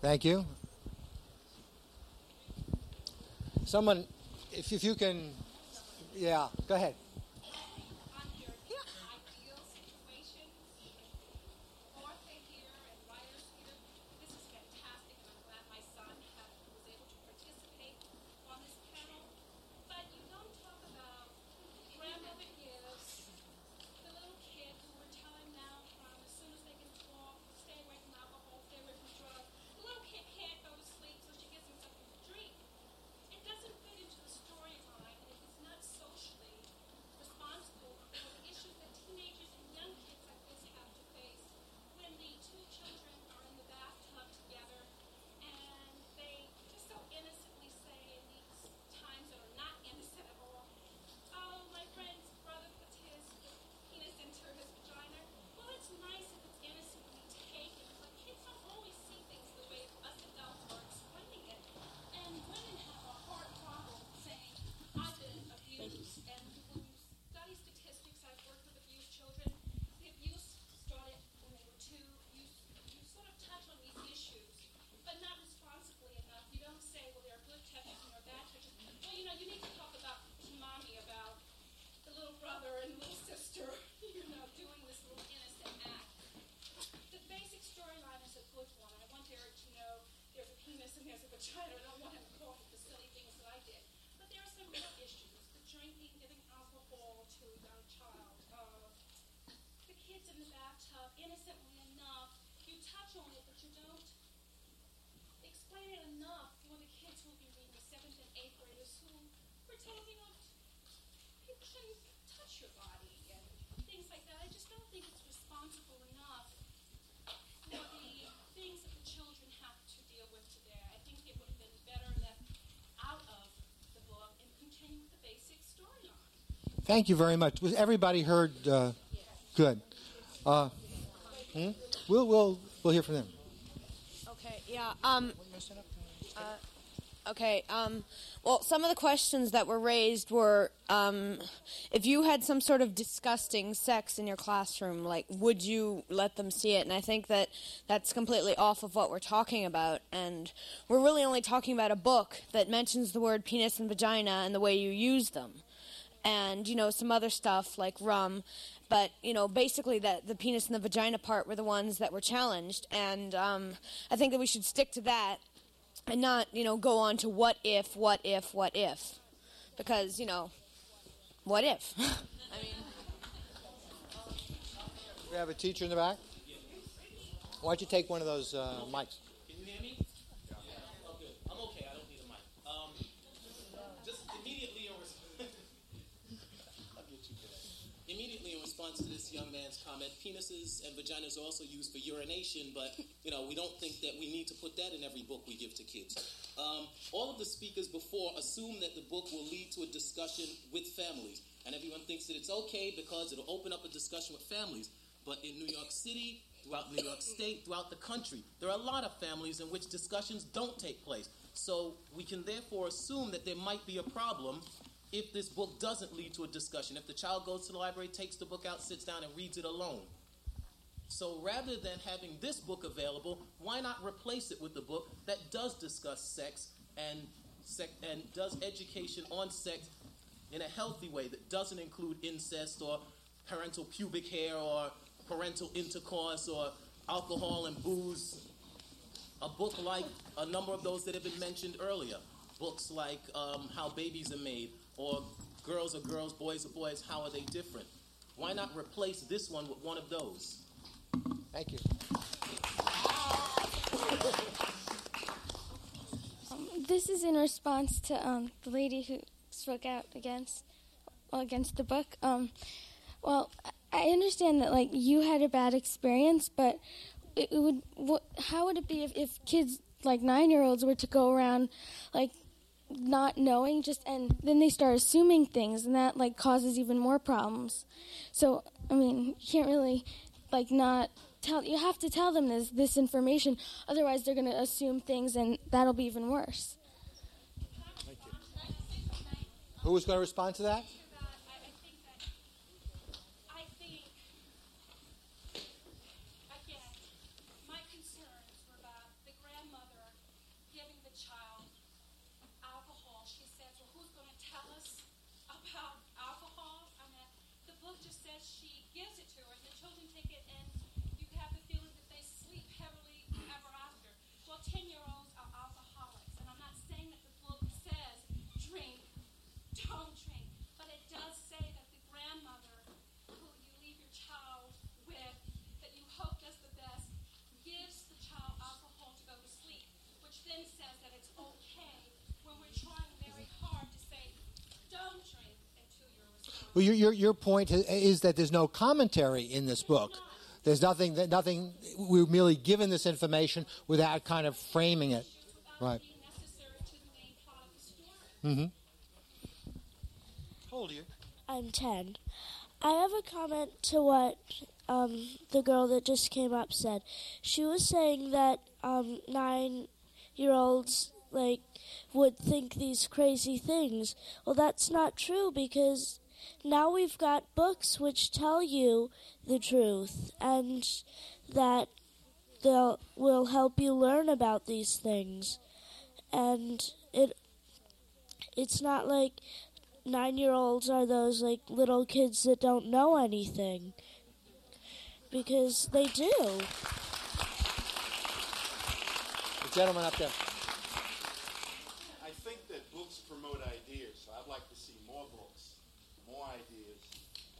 Thank you. Someone if, if you can yeah, go ahead. Thank you very much. Was everybody heard? Uh, good. Uh, hmm? We'll we'll we'll hear from them. Okay. Yeah. Um. Uh, okay. Um. Well, some of the questions that were raised were, um, if you had some sort of disgusting sex in your classroom, like, would you let them see it? And I think that that's completely off of what we're talking about. And we're really only talking about a book that mentions the word penis and vagina and the way you use them and you know some other stuff like rum. But you know basically that the penis and the vagina part were the ones that were challenged. And um, i think that we should stick to that and not you know go on to what if what if what if. Because you know what if? *laughs* I mean we have a teacher in the back. Why don't you take one of those uh, mics response to this young man's comment, penises and vaginas are also used for urination, but you know we don't think that we need to put that in every book we give to kids. Um, all of the speakers before assume that the book will lead to a discussion with families, and everyone thinks that it's okay because it'll open up a discussion with families. But in New York City, throughout New York State, throughout the country, there are a lot of families in which discussions don't take place. So we can therefore assume that there might be a problem if this book doesn't lead to a discussion. If the child goes to the library, takes the book out, sits down, and reads it alone. So rather than having this book available, why not replace it with a book that does discuss sex and and does education on sex in a healthy way that doesn't include incest or parental pubic hair or parental intercourse or alcohol and booze. A book like a number of those that have been mentioned earlier. Books like um, How Babies Are Made or Girls Are Girls, Boys Are Boys, How Are They Different? Why not replace this one with one of those? Thank you. Um, this is in response to um, the lady who spoke out against well, against the book. Um, well, I understand that like you had a bad experience, but it would what, how would it be if, if kids like nine year olds were to go around like not knowing just and then they start assuming things and that like causes even more problems. So i mean you can't really like not tell you have to tell them this this information. Otherwise they're going to assume things and that'll be even worse. Who is going to respond to that? My concerns were about the grandmother giving the child alcohol. She says, Well, who's going to tell us about alcohol? I mean, the book just says she gives it to her, and the children take it, and you have the feeling that they sleep heavily ever after. Well, 10 year olds are alcoholics, and I'm not saying that the book says drink, don't drink, but it does say that the grandmother who you leave your child with, that you hope does the best, gives the child alcohol to go to sleep, which then says that it's okay when we're trying very hard to say, don't drink until you're responsible. Well, your, your, your point is- is that there's no commentary in this book. There's nothing that nothing. We're merely given this information without kind of framing it, right? Mm-hmm. How old are you? I'm 10. I have a comment to what um, the girl that just came up said. She was saying that um, nine year olds like would think these crazy things. Well, that's not true because now we've got books which tell you the truth and that they'll will help you learn about these things. And it it's not like nine year olds are those like little kids that don't know anything. Because they do. The gentleman up there. I think that books promote ideas, so I'd like to see more books, more ideas.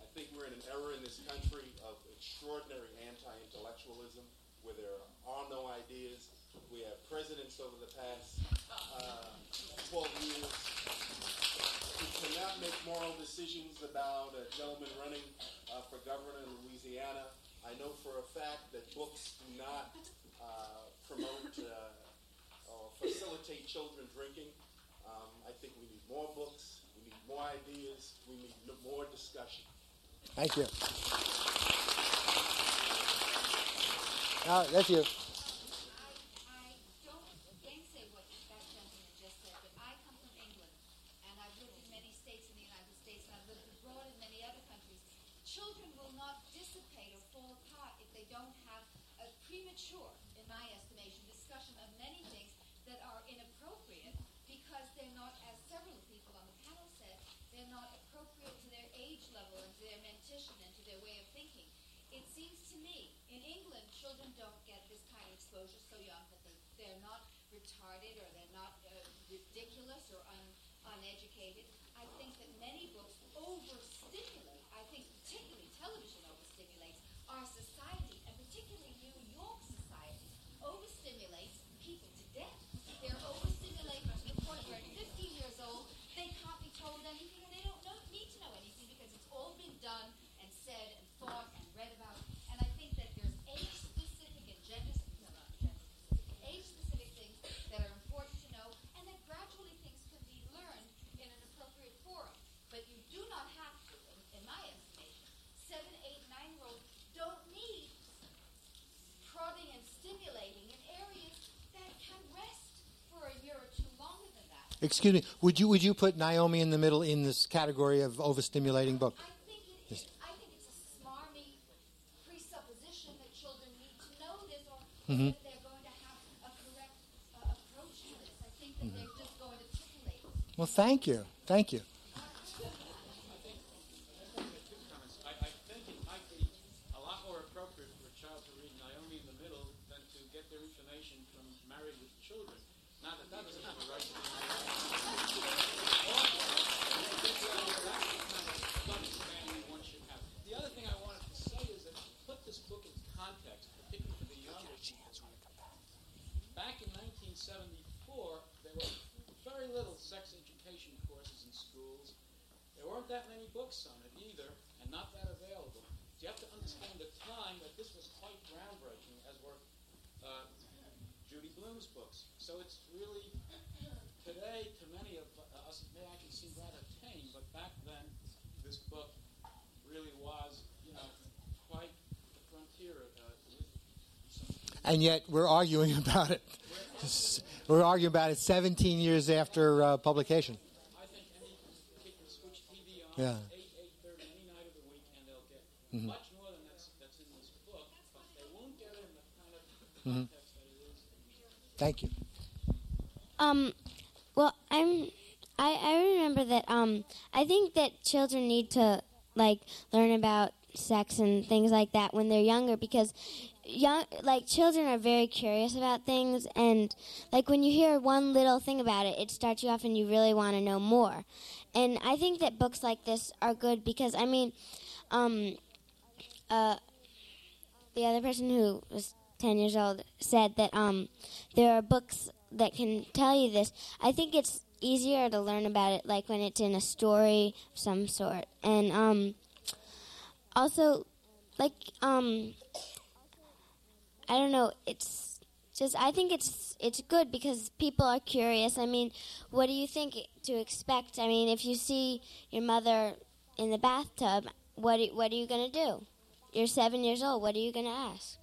I think we're in an era in country of extraordinary anti-intellectualism, where there are no ideas. We have presidents over the past uh, 12 years who cannot make moral decisions about a gentleman running uh, for governor in Louisiana. I know for a fact that books do not uh, promote uh, or facilitate children drinking. Um, I think we need more books, we need more ideas, we need more discussion. Thank you. Uh, that's you. gainsay what that gentleman just said, but I come from England, and I've lived in many states in the United States, and I've lived abroad in many other countries. Children will not dissipate or fall apart if they don't have a premature, in my estimation, discussion of many things that are inappropriate because they're not, as several people on the panel said, they're not appropriate to their age level and to their mentation and to their way of thinking. It seems to me, in England, children don't get this kind of exposure so young that they, they're not retarded or they're not uh, ridiculous or un, uneducated. I think that many books overstimulate. I think particularly television overstimulates our society, and particularly New York society overstimulates people to death. They're overstimulated to the point where at 15 years old, they can't be told anything and they don't know, need to know anything because it's all been done and said and thought Excuse me. Would you would you put Naomi in the middle in this category of overstimulating book? I think it's a smarmy presupposition that children need to know this or Mhm. that they're going to have a correct uh, approach to this. I think that they're just going to titillate. Well, thank you. Thank you. I, I think it might be a lot more appropriate for a child to read Naomi in the Middle than to get their information from Married with Children. Not that that doesn't have a right to The other thing I wanted to say is that to put this book in context, particularly for the younger people, back in 1974, there were very little sex education courses in schools. There weren't that many books on it either, and not that available. So you have to understand the time that this was quite groundbreaking, as were uh, Judy Blume's books. So it's really, today, to many of us, it may actually seem rather tame, but back then, this book really was, you know, quite the frontier. Uh, And yet we're arguing *laughs* about it. We're arguing about it 17 years after uh, publication. Yeah. Mhm. much more than that's, that's in this book, but they won't get it in the kind of Mhm. context that it is. Thank you. Um, well, I'm. I, I remember that. Um, I think that children need to like learn about sex and things like that when they're younger because young like children are very curious about things and like when you hear one little thing about it it starts you off and you really want to know more and i think that books like this are good because i mean um uh the other person who was 10 years old said that um, there are books that can tell you this. I think it's easier to learn about it like when it's in a story of some sort. And um, also, like, um, I don't know, it's just, I think it's it's good because people are curious. I mean, what do you think to expect? I mean, if you see your mother in the bathtub, what, do- what are you going to do? You're seven years old. What are you going to ask?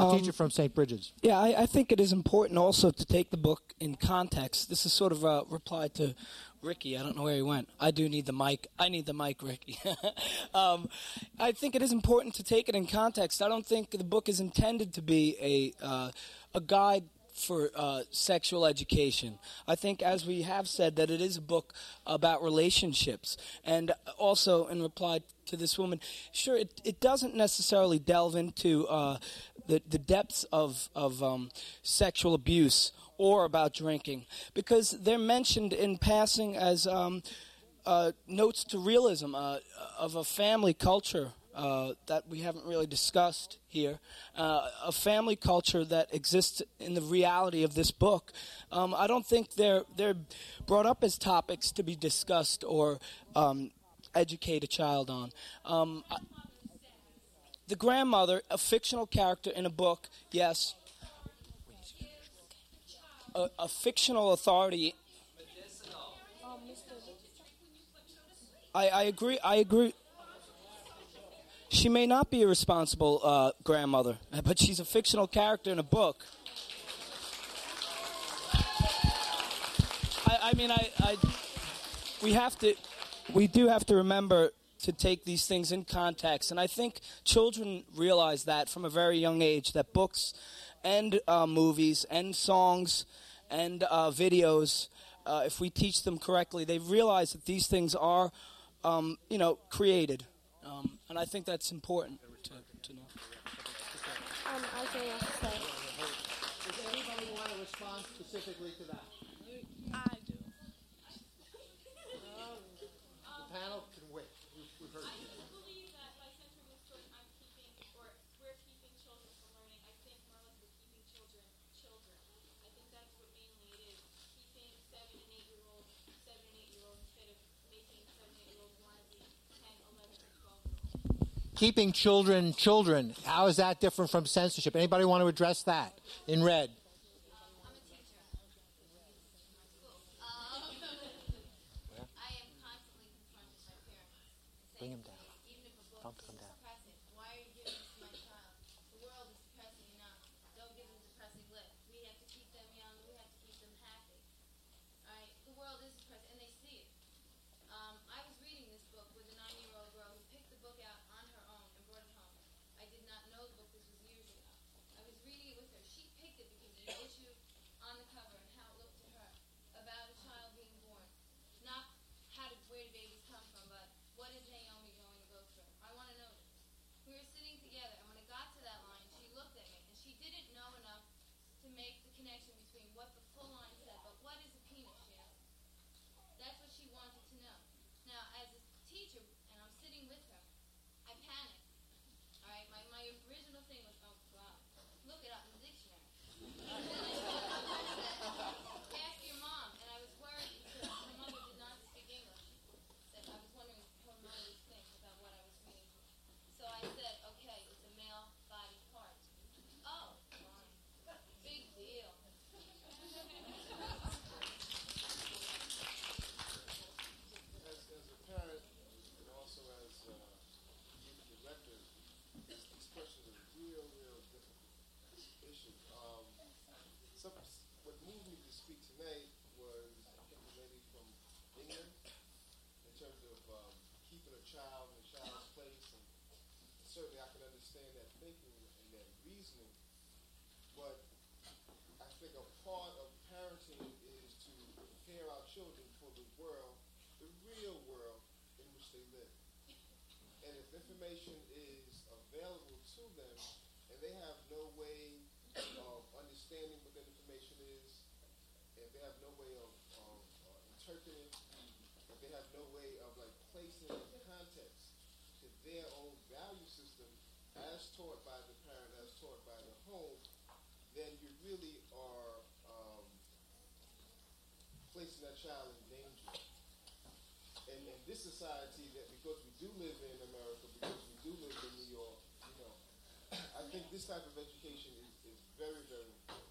A teacher from St. Bridget's. Yeah, I, I think it is important also to take the book in context. This is sort of a reply to Ricky. I don't know where he went. I do need the mic. I need the mic, Ricky. *laughs* um, I think it is important to take it in context. I don't think the book is intended to be a uh, a guide for uh, sexual education. I think, as we have said, that it is a book about relationships. And also, in reply to this woman, sure, it, it doesn't necessarily delve into uh, the, the depths of, of um, sexual abuse or about drinking, because they're mentioned in passing as um, uh, notes to realism uh, of a family culture uh, that we haven't really discussed here, uh, a family culture that exists in the reality of this book. Um, I don't think they're they're brought up as topics to be discussed or um, educate a child on. Um, I- the grandmother, a fictional character in a book, yes. A, a fictional authority. I, I agree. I agree. She may not be a responsible uh, grandmother, *laughs* but she's a fictional character in a book. I, I mean, I, I, we have to, we do have to remember to take these things in context, and I think children realize that from a very young age that books, and uh, movies, and songs, and uh, videos, uh, if we teach them correctly, they realize that these things are, um, you know, created, um, and I think that's important to, to know. Um, I was going to say. Does anybody want to respond specifically to that? I do. The panel can wait. We've, we've heard you. believe that by centering this book, I'm keeping, or we're keeping children from learning. I think more like we're keeping children children. I think that's what mainly it is. Keeping seven and eight year olds, seven and eight year olds instead of making seven and eight year olds want to be 10, 11, and 12 Keeping children children. How is that different from censorship? Anybody want to address that in red? I am constantly confronted by parents. Bring him down. Even if a book Tell him to come is down. suppressing, why are you giving this to my child? The world is suppressing enough. child and the child's place, and certainly I can understand that thinking and that reasoning. But I think a part of parenting is to prepare our children for the world, the real world in which they live. And if information is available to them and they have no way of understanding what that information is, and they have no way of, of uh, interpreting, if they have no way of like placing it in context to their own value system as taught by the parent, as taught by the home, then you really are um, placing that child in danger. And in this society, that because we do live in America, because we do live in New York, you know, I think this type of education is, is very, very important.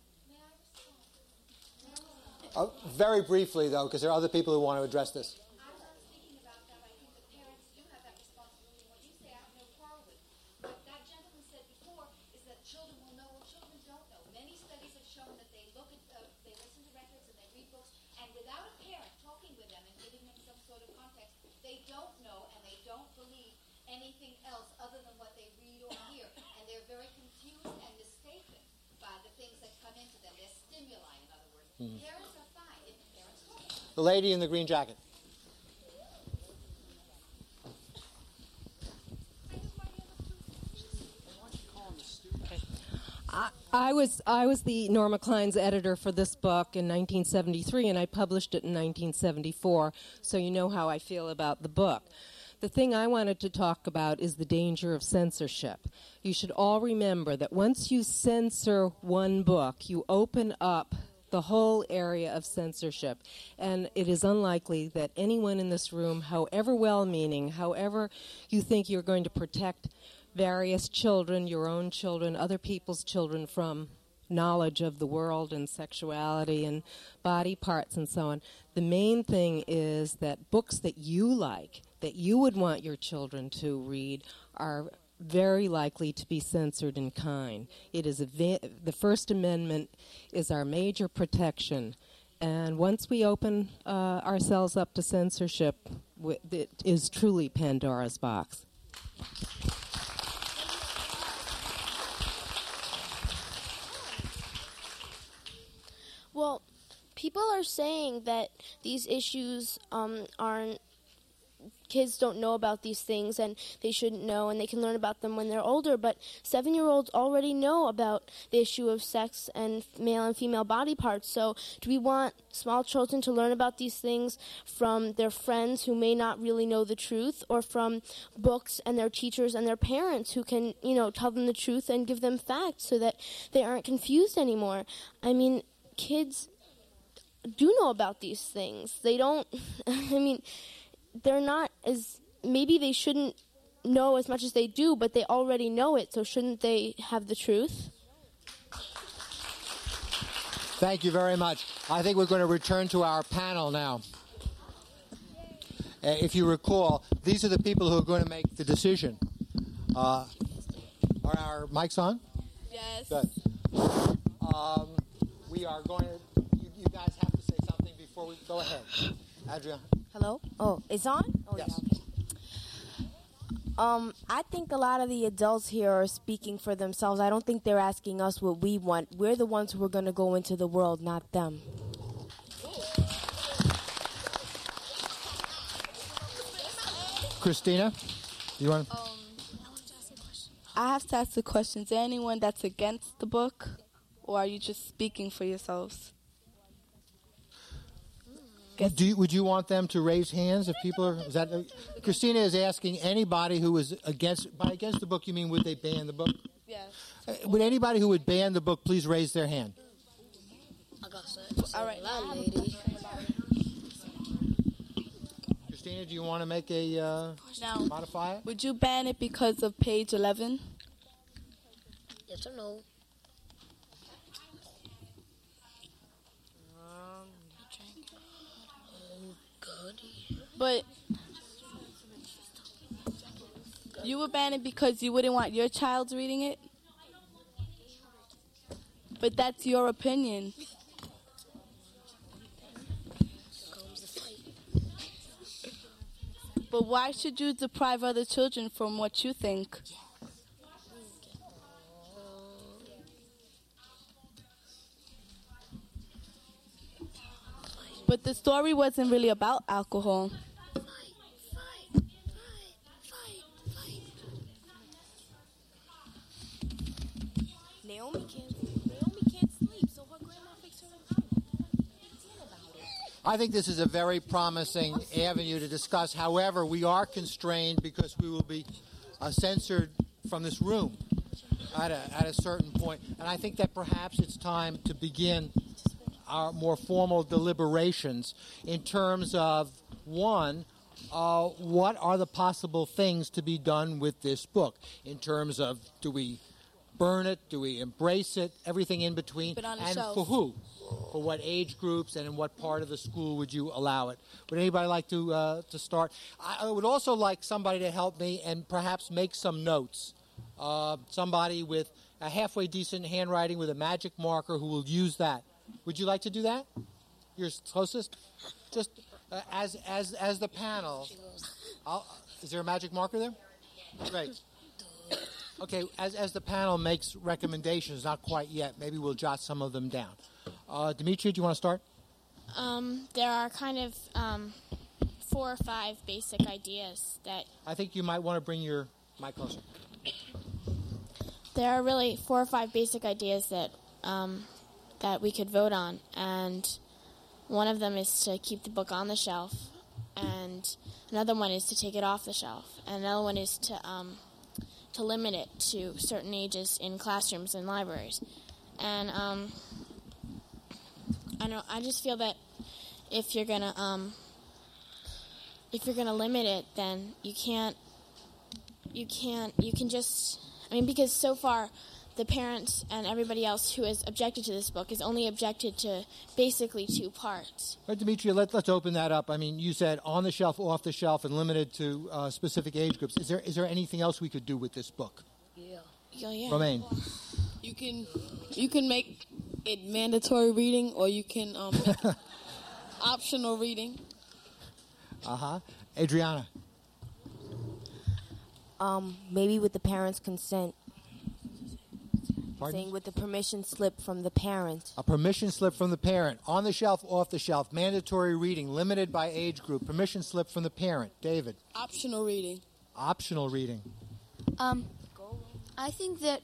Uh, very briefly, though, because there are other people who want to address this. I'm speaking about that, I think that parents do have that responsibility. What you say, I have no quarrel with what that gentleman said before is that children will know what children don't know. Many studies have shown that they look at, uh, they listen to records and they read books, and without a parent talking with them and giving them some sort of context, they don't know and they don't believe anything else other than what they read or hear, and they're very confused and mistaken by the things that come into them. They're stimuli, in other words. Mhm. Parents are fine if parents talk. The lady in the green jacket. I, I was I was the Norma Klein's editor for this book in 1973, and I published it in 1974. So you know how I feel about the book. The thing I wanted to talk about is the danger of censorship. You should all remember that once you censor one book, you open up the whole area of censorship. And it is unlikely that anyone in this room, however well meaning, however you think you're going to protect various children, your own children, other people's children from knowledge of the world and sexuality and body parts and so on. The main thing is that books that you like, that you would want your children to read, are very likely to be censored in kind. It is va- the First Amendment is our major protection, and once we open uh, ourselves up to censorship, it is truly Pandora's box. Well, people are saying that these issues um, aren't. Kids don't know about these things and they shouldn't know, and they can learn about them when they're older. But seven year olds already know about the issue of sex and male and female body parts. So, do we want small children to learn about these things from their friends who may not really know the truth, or from books and their teachers and their parents who can, you know, tell them the truth and give them facts so that they aren't confused anymore? I mean, kids do know about these things. They don't, *laughs* I mean, they're not as, maybe they shouldn't know as much as they do, but they already know it, so shouldn't they have the truth? Thank you very much. I think we're going to return to our panel now. Uh, if you recall, these are the people who are going to make the decision. Uh, are our mics on? Yes. Good. Um, we are going to, you, you guys have to say something before we go ahead. Adriana. Hello? Oh, it's on? Oh, Yes. yeah. Okay. Um, I think a lot of the adults here are speaking for themselves. I don't think they're asking us what we want. We're the ones who are going to go into the world, not them. Christina, you want? Um, I have to ask the question: Is there anyone that's against the book, or are you just speaking for yourselves? Do you, would you want them to raise hands if people are? Is that Christina is asking anybody who is against by against the book? You mean would they ban the book? Yes. Uh, would anybody who would ban the book please raise their hand? I got that. All right. lady. Christina, do you want to make a uh, Now, modify it? would you ban it because of page eleven? Yes or no? But you would ban it because you wouldn't want your child reading it? But that's your opinion. But why should you deprive other children from what you think? But the story wasn't really about alcohol. Naomi can't. I think this is a very promising avenue to discuss. However, we are constrained because we will be uh, censored from this room at a, at a certain point. And I think that perhaps it's time to begin our more formal deliberations in terms of one, uh, what are the possible things to be done with this book in terms of do we burn it, do we embrace it, everything in between, Keep it on the and shelf. for who? For what age groups and in what part of the school would you allow it? Would anybody like to uh, to start? I, would also like somebody to help me and perhaps make some notes. Uh, somebody with a halfway decent handwriting with a magic marker who will use that. Would you like to do that? You're closest. Just uh, as as as the panel. I'll, is there a magic marker there? Great. Okay, as, as the panel makes recommendations, not quite yet, maybe we'll jot some of them down. Uh, Dimitri, do you want to start? Um, there are kind of um, four or five basic ideas that I think you might want to bring your mic closer. there are really four or five basic ideas that um, that we could vote on, and one of them is to keep the book on the shelf, and another one is to take it off the shelf, and another one is to um, to limit it to certain ages in classrooms and libraries, and um, I know I just feel that if you're gonna um, if you're gonna limit it, then you can't you can't you can just I mean because so far the parents and everybody else who has objected to this book has only objected to basically two parts. All right, Dimitri, let, let's open that up. I mean, you said on the shelf, off the shelf, and limited to uh, specific age groups. Is there is there anything else we could do with this book? Yeah. Yeah, yeah. Romaine. You can you can make it mandatory reading or you can um, make it *laughs* optional reading. Uh huh. Adriana. Um, maybe with the parents' consent. Pardon? Saying with the permission slip from the parent. A permission slip from the parent. On the shelf, off the shelf. Mandatory reading, limited by age group. Permission slip from the parent. David. Optional reading. Optional reading. Um, I think that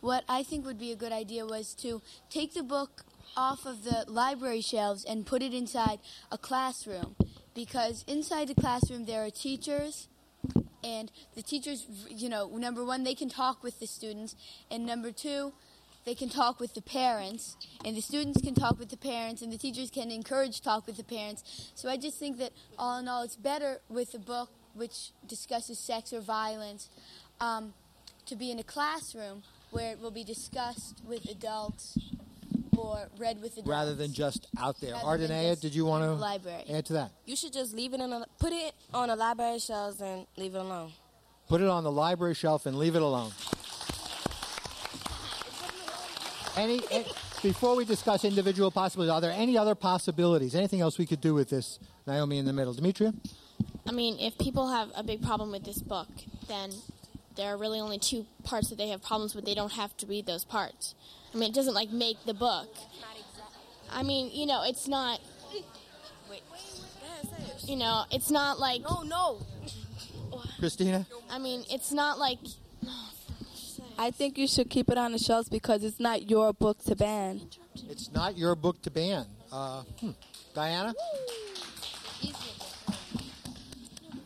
what I think would be a good idea was to take the book off of the library shelves and put it inside a classroom because inside the classroom there are teachers and the teachers you know number one they can talk with the students and number two they can talk with the parents and the students can talk with the parents and the teachers can encourage talk with the parents. So i just think that all in all it's better with a book which discusses sex or violence um, to be in a classroom where it will be discussed with adults or read with adults Rather than just out there. Rather Ardenea, did you want in to the library. add to that? You should just leave it in a put it on a library shelf and leave it alone. Put it on the library shelf and leave it alone. Any, eh, before we discuss individual possibilities, are there any other possibilities? Anything else we could do with this, Naomi, in the middle? Demetria? I mean, if people have a big problem with this book, then there are really only two parts that they have problems with. They don't have to read those parts. I mean, it doesn't like make the book. I mean, you know, it's not. You know, it's not like. No, no. Christina? I mean, it's not like. I think you should keep it on the shelves because it's not your book to ban. It's not your book to ban. Uh, hmm. Diana?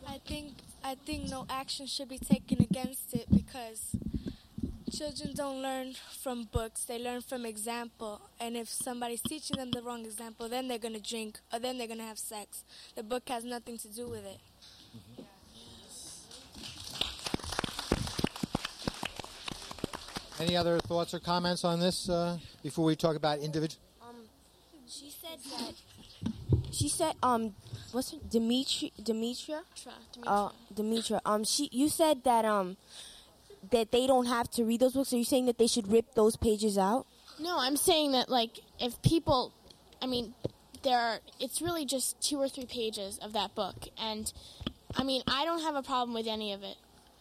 I think I think no action should be taken against it because children don't learn from books; they learn from example. And if somebody's teaching them the wrong example, then they're gonna drink or then they're gonna have sex. The book has nothing to do with it. Any other thoughts or comments on this uh, before we talk about individual? Um, she said that. She said, um, what's her Dimitri, Demetria? Uh, Demetria. Um, she, you said that um, that they don't have to read those books. Are you saying that they should rip those pages out? No, I'm saying that like if people, I mean, there are. It's really just two or three pages of that book, and I mean, I don't have a problem with any of it.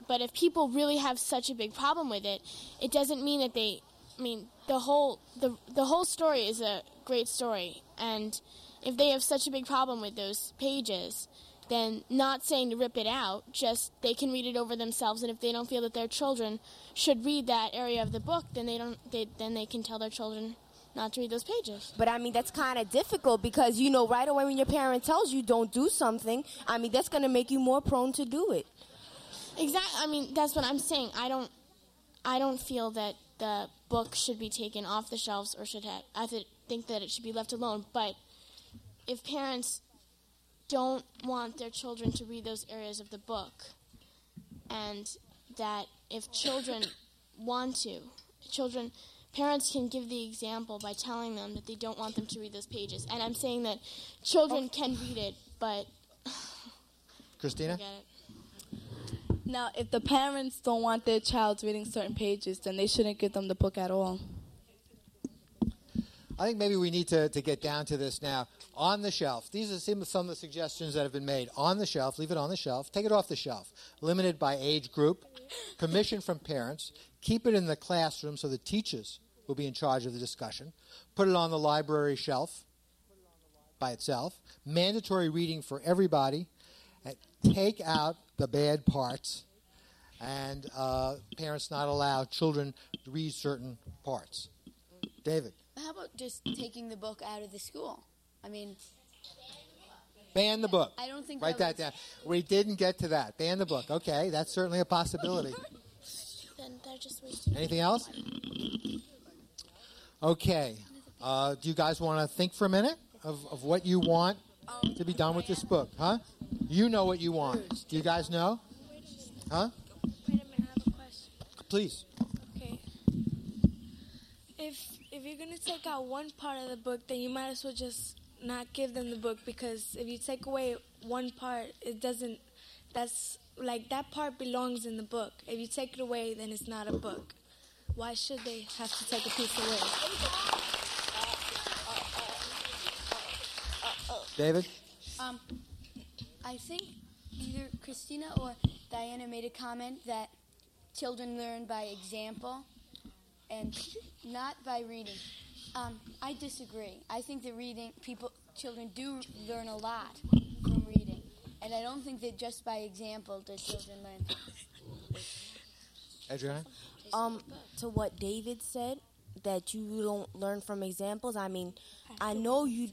But if people really have such a big problem with it, it doesn't mean that they. I mean, the whole the the whole story is a great story, and if they have such a big problem with those pages, then not saying to rip it out, just they can read it over themselves, and if they don't feel that their children should read that area of the book, then they don't. They, then they can tell their children not to read those pages. But I mean, that's kind of difficult because, you know, right away when your parent tells you don't do something, I mean, that's going to make you more prone to do it. Exactly. I mean, that's what I'm saying. I don't. I don't feel that the book should be taken off the shelves or should have. I th- think that it should be left alone. But if parents don't want their children to read those areas of the book, and that if children want to, children, parents can give the example by telling them that they don't want them to read those pages. And I'm saying that children oh. can read it, but *laughs* Christina? Now, if the parents don't want their child reading certain pages, then they shouldn't give them the book at all. I think maybe we need to, to get down to this now. On the shelf. These are some, of the suggestions that have been made. On the shelf, leave it on the shelf. Take it off the shelf. Limited by age group. Permission from parents. Keep it in the classroom so the teachers will be in charge of the discussion. Put it on the library shelf by itself. Mandatory reading for everybody. Take out the bad parts. And uh, parents not allow children to read certain parts. David. How about just taking the book out of the school? I mean, Ban the book. I don't think Write that that down. We didn't get to that. Ban the book. Okay, that's certainly a possibility. *laughs* Then they're just wasting. Anything else? Okay. Uh, do you guys want to think for a minute of, of what you want to be done with this book? Huh? You know what you want. Do you guys know? Huh? Please. Okay. If if you're gonna take out one part of the book, then you might as well just not give them the book because if you take away one part, it doesn't. That's like that part belongs in the book. If you take it away, then it's not a book. Why should they have to take a piece away? David? Um, I think either Christina or Diana made a comment that children learn by example and not by reading. Um, I disagree. I think that reading, people, children do learn a lot from reading, and I don't think that just by example do children learn. Adriana? Um, to what David said, that you don't learn from examples. I mean, I know you.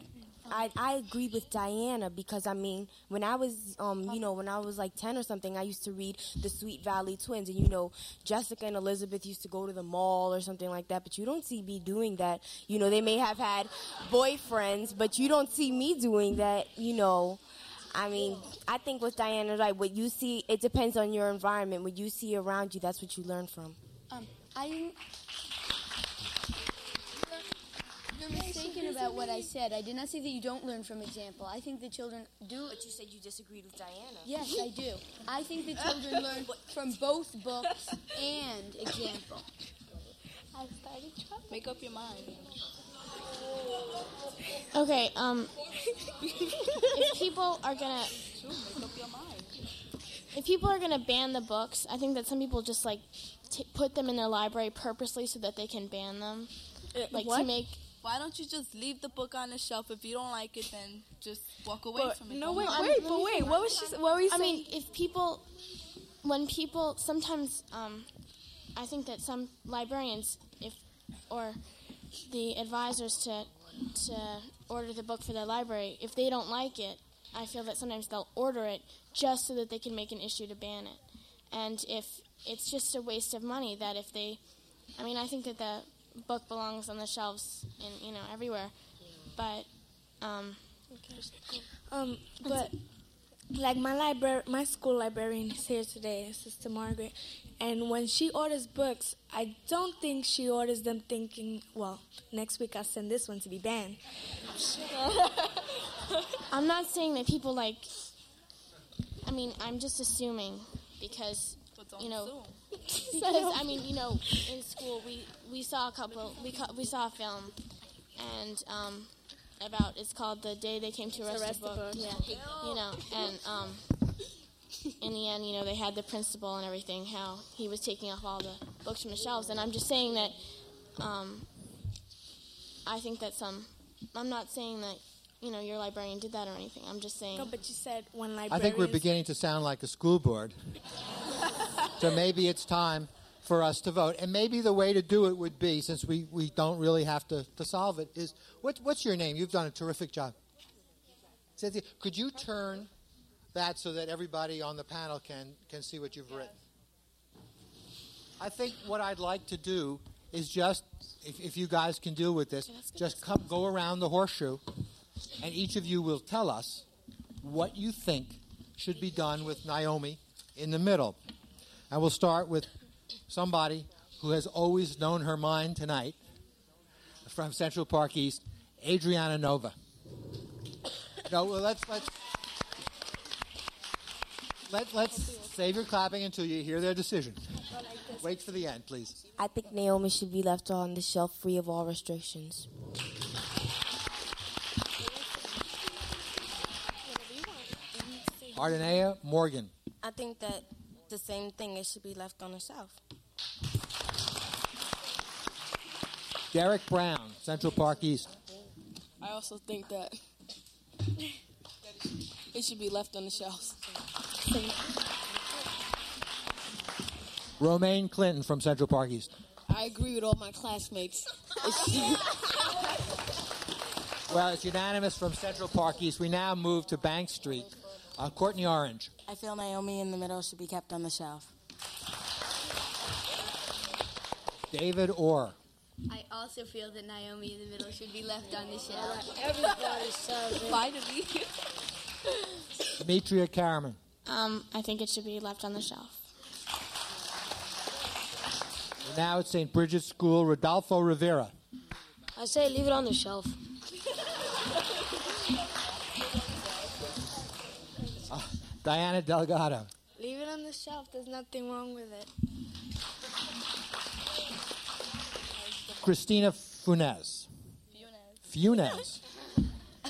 I, I agree with Diana because I mean when I was um you know when I was like ten or something I used to read the Sweet Valley Twins. And you know Jessica and Elizabeth used to go to the mall or something like that. But you don't see me doing that. You know they may have had boyfriends but you don't see me doing that you know. I mean I think with Diana right what you see it depends on your environment. What you see around you that's what you learn from. Um, I. You're mistaken about what I said. I did not say that you don't learn from example. I think the children do. But you said you disagreed with Diana. Yes, I do. I think the *laughs* children learn from both books and example. I started trouble. Make up your mind. Okay. Um. *laughs* if people are gonna, Make up your mind. if people are gonna ban the books, I think that some people just like t- put them in their library purposely so that they can ban them. Like to make. Why don't you just leave the book on the shelf? If you don't like it, then just walk away But- from it. no, wait, wait, but wait, what was she? What were you saying? I mean, if people, when people sometimes, um, I think that some librarians, if or the advisors to to order the book for their library, if they don't like it, I feel that sometimes they'll order it just so that they can make an issue to ban it. And if it's just a waste of money, that if they, I mean, I think that the book belongs on the shelves and you know everywhere, but um, Um, but like my library, my school librarian is here today, Sister Margaret, and when she orders books, I don't think she orders them thinking, well, next week I'll send this one to be banned. *laughs* I'm not saying that people like. I mean, I'm just assuming because you know, because I mean, you know, in school we we saw a couple we ca- we saw a film, and um, about it's called the day they came to arrest, Arrest the the book. Book. Yeah, you know, and um, in the end, you know, they had the principal and everything, how he was taking off all the books from the shelves. And I'm just saying that um, I think that some, I'm not saying that, you know, your librarian did that or anything. I'm just saying. No, but you said one librarian. I think we're beginning to sound like a school board. *laughs* so maybe it's time for us to vote. And maybe the way to do it would be, since we, we don't really have to, to solve it, is what, what's your name? You've done a terrific job. Cynthia, could you turn that so that everybody on the panel can, can see what you've written? I think what I'd like to do is just, if, if you guys can deal with this, just come, go around the horseshoe, and each of you will tell us what you think should be done with Naomi in the middle. And we'll start with somebody who has always known her mind tonight from Central Park East, Adriana Nova. No, well, let's let's let, let's save your clapping until you hear their decision. Wait for the end, please. I think Naomi should be left on the shelf free of all restrictions. Ardenea Morgan. I think that the same thing, it should be left on the shelf. Derek Brown, Central Park East. I also think that it should be left on the shelves. Romaine Clinton from Central Park East. I agree with all my classmates. Well, it's unanimous from Central Park East. We now move to Bank Street. Uh, Courtney Orange. I feel Naomi in the middle should be kept on the shelf. David Orr. I also feel that Naomi in the middle should be left on the shelf. *laughs* Everybody says it. Finally. Demetria Karaman. Um, I think it should be left on the shelf. And now it's St. Bridget's School, Rodolfo Rivera. I say leave it on the shelf. Diana Delgado. Leave it on the shelf. There's nothing wrong with it. Christina Funes. Funes. *laughs*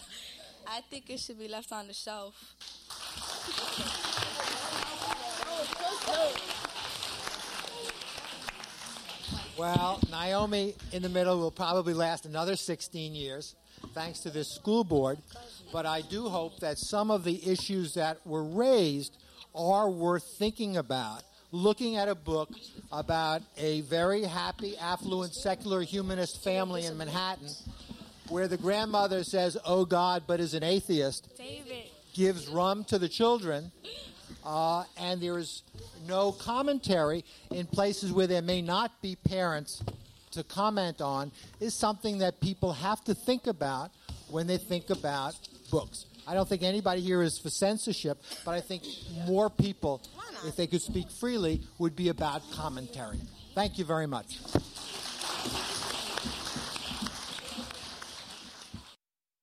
I think it should be left on the shelf. Well, Naomi in the middle will probably last another 16 years, thanks to this school board. But I do hope that some of the issues that were raised are worth thinking about. Looking at a book about a very happy, affluent, secular humanist family in Manhattan, where the grandmother says, Oh God, but is an atheist, David. gives rum to the children, uh, and there is no commentary in places where there may not be parents to comment on, is something that people have to think about when they think about books. I don't think anybody here is for censorship, but I think more people, if they could speak freely, would be about commentary. Thank you very much.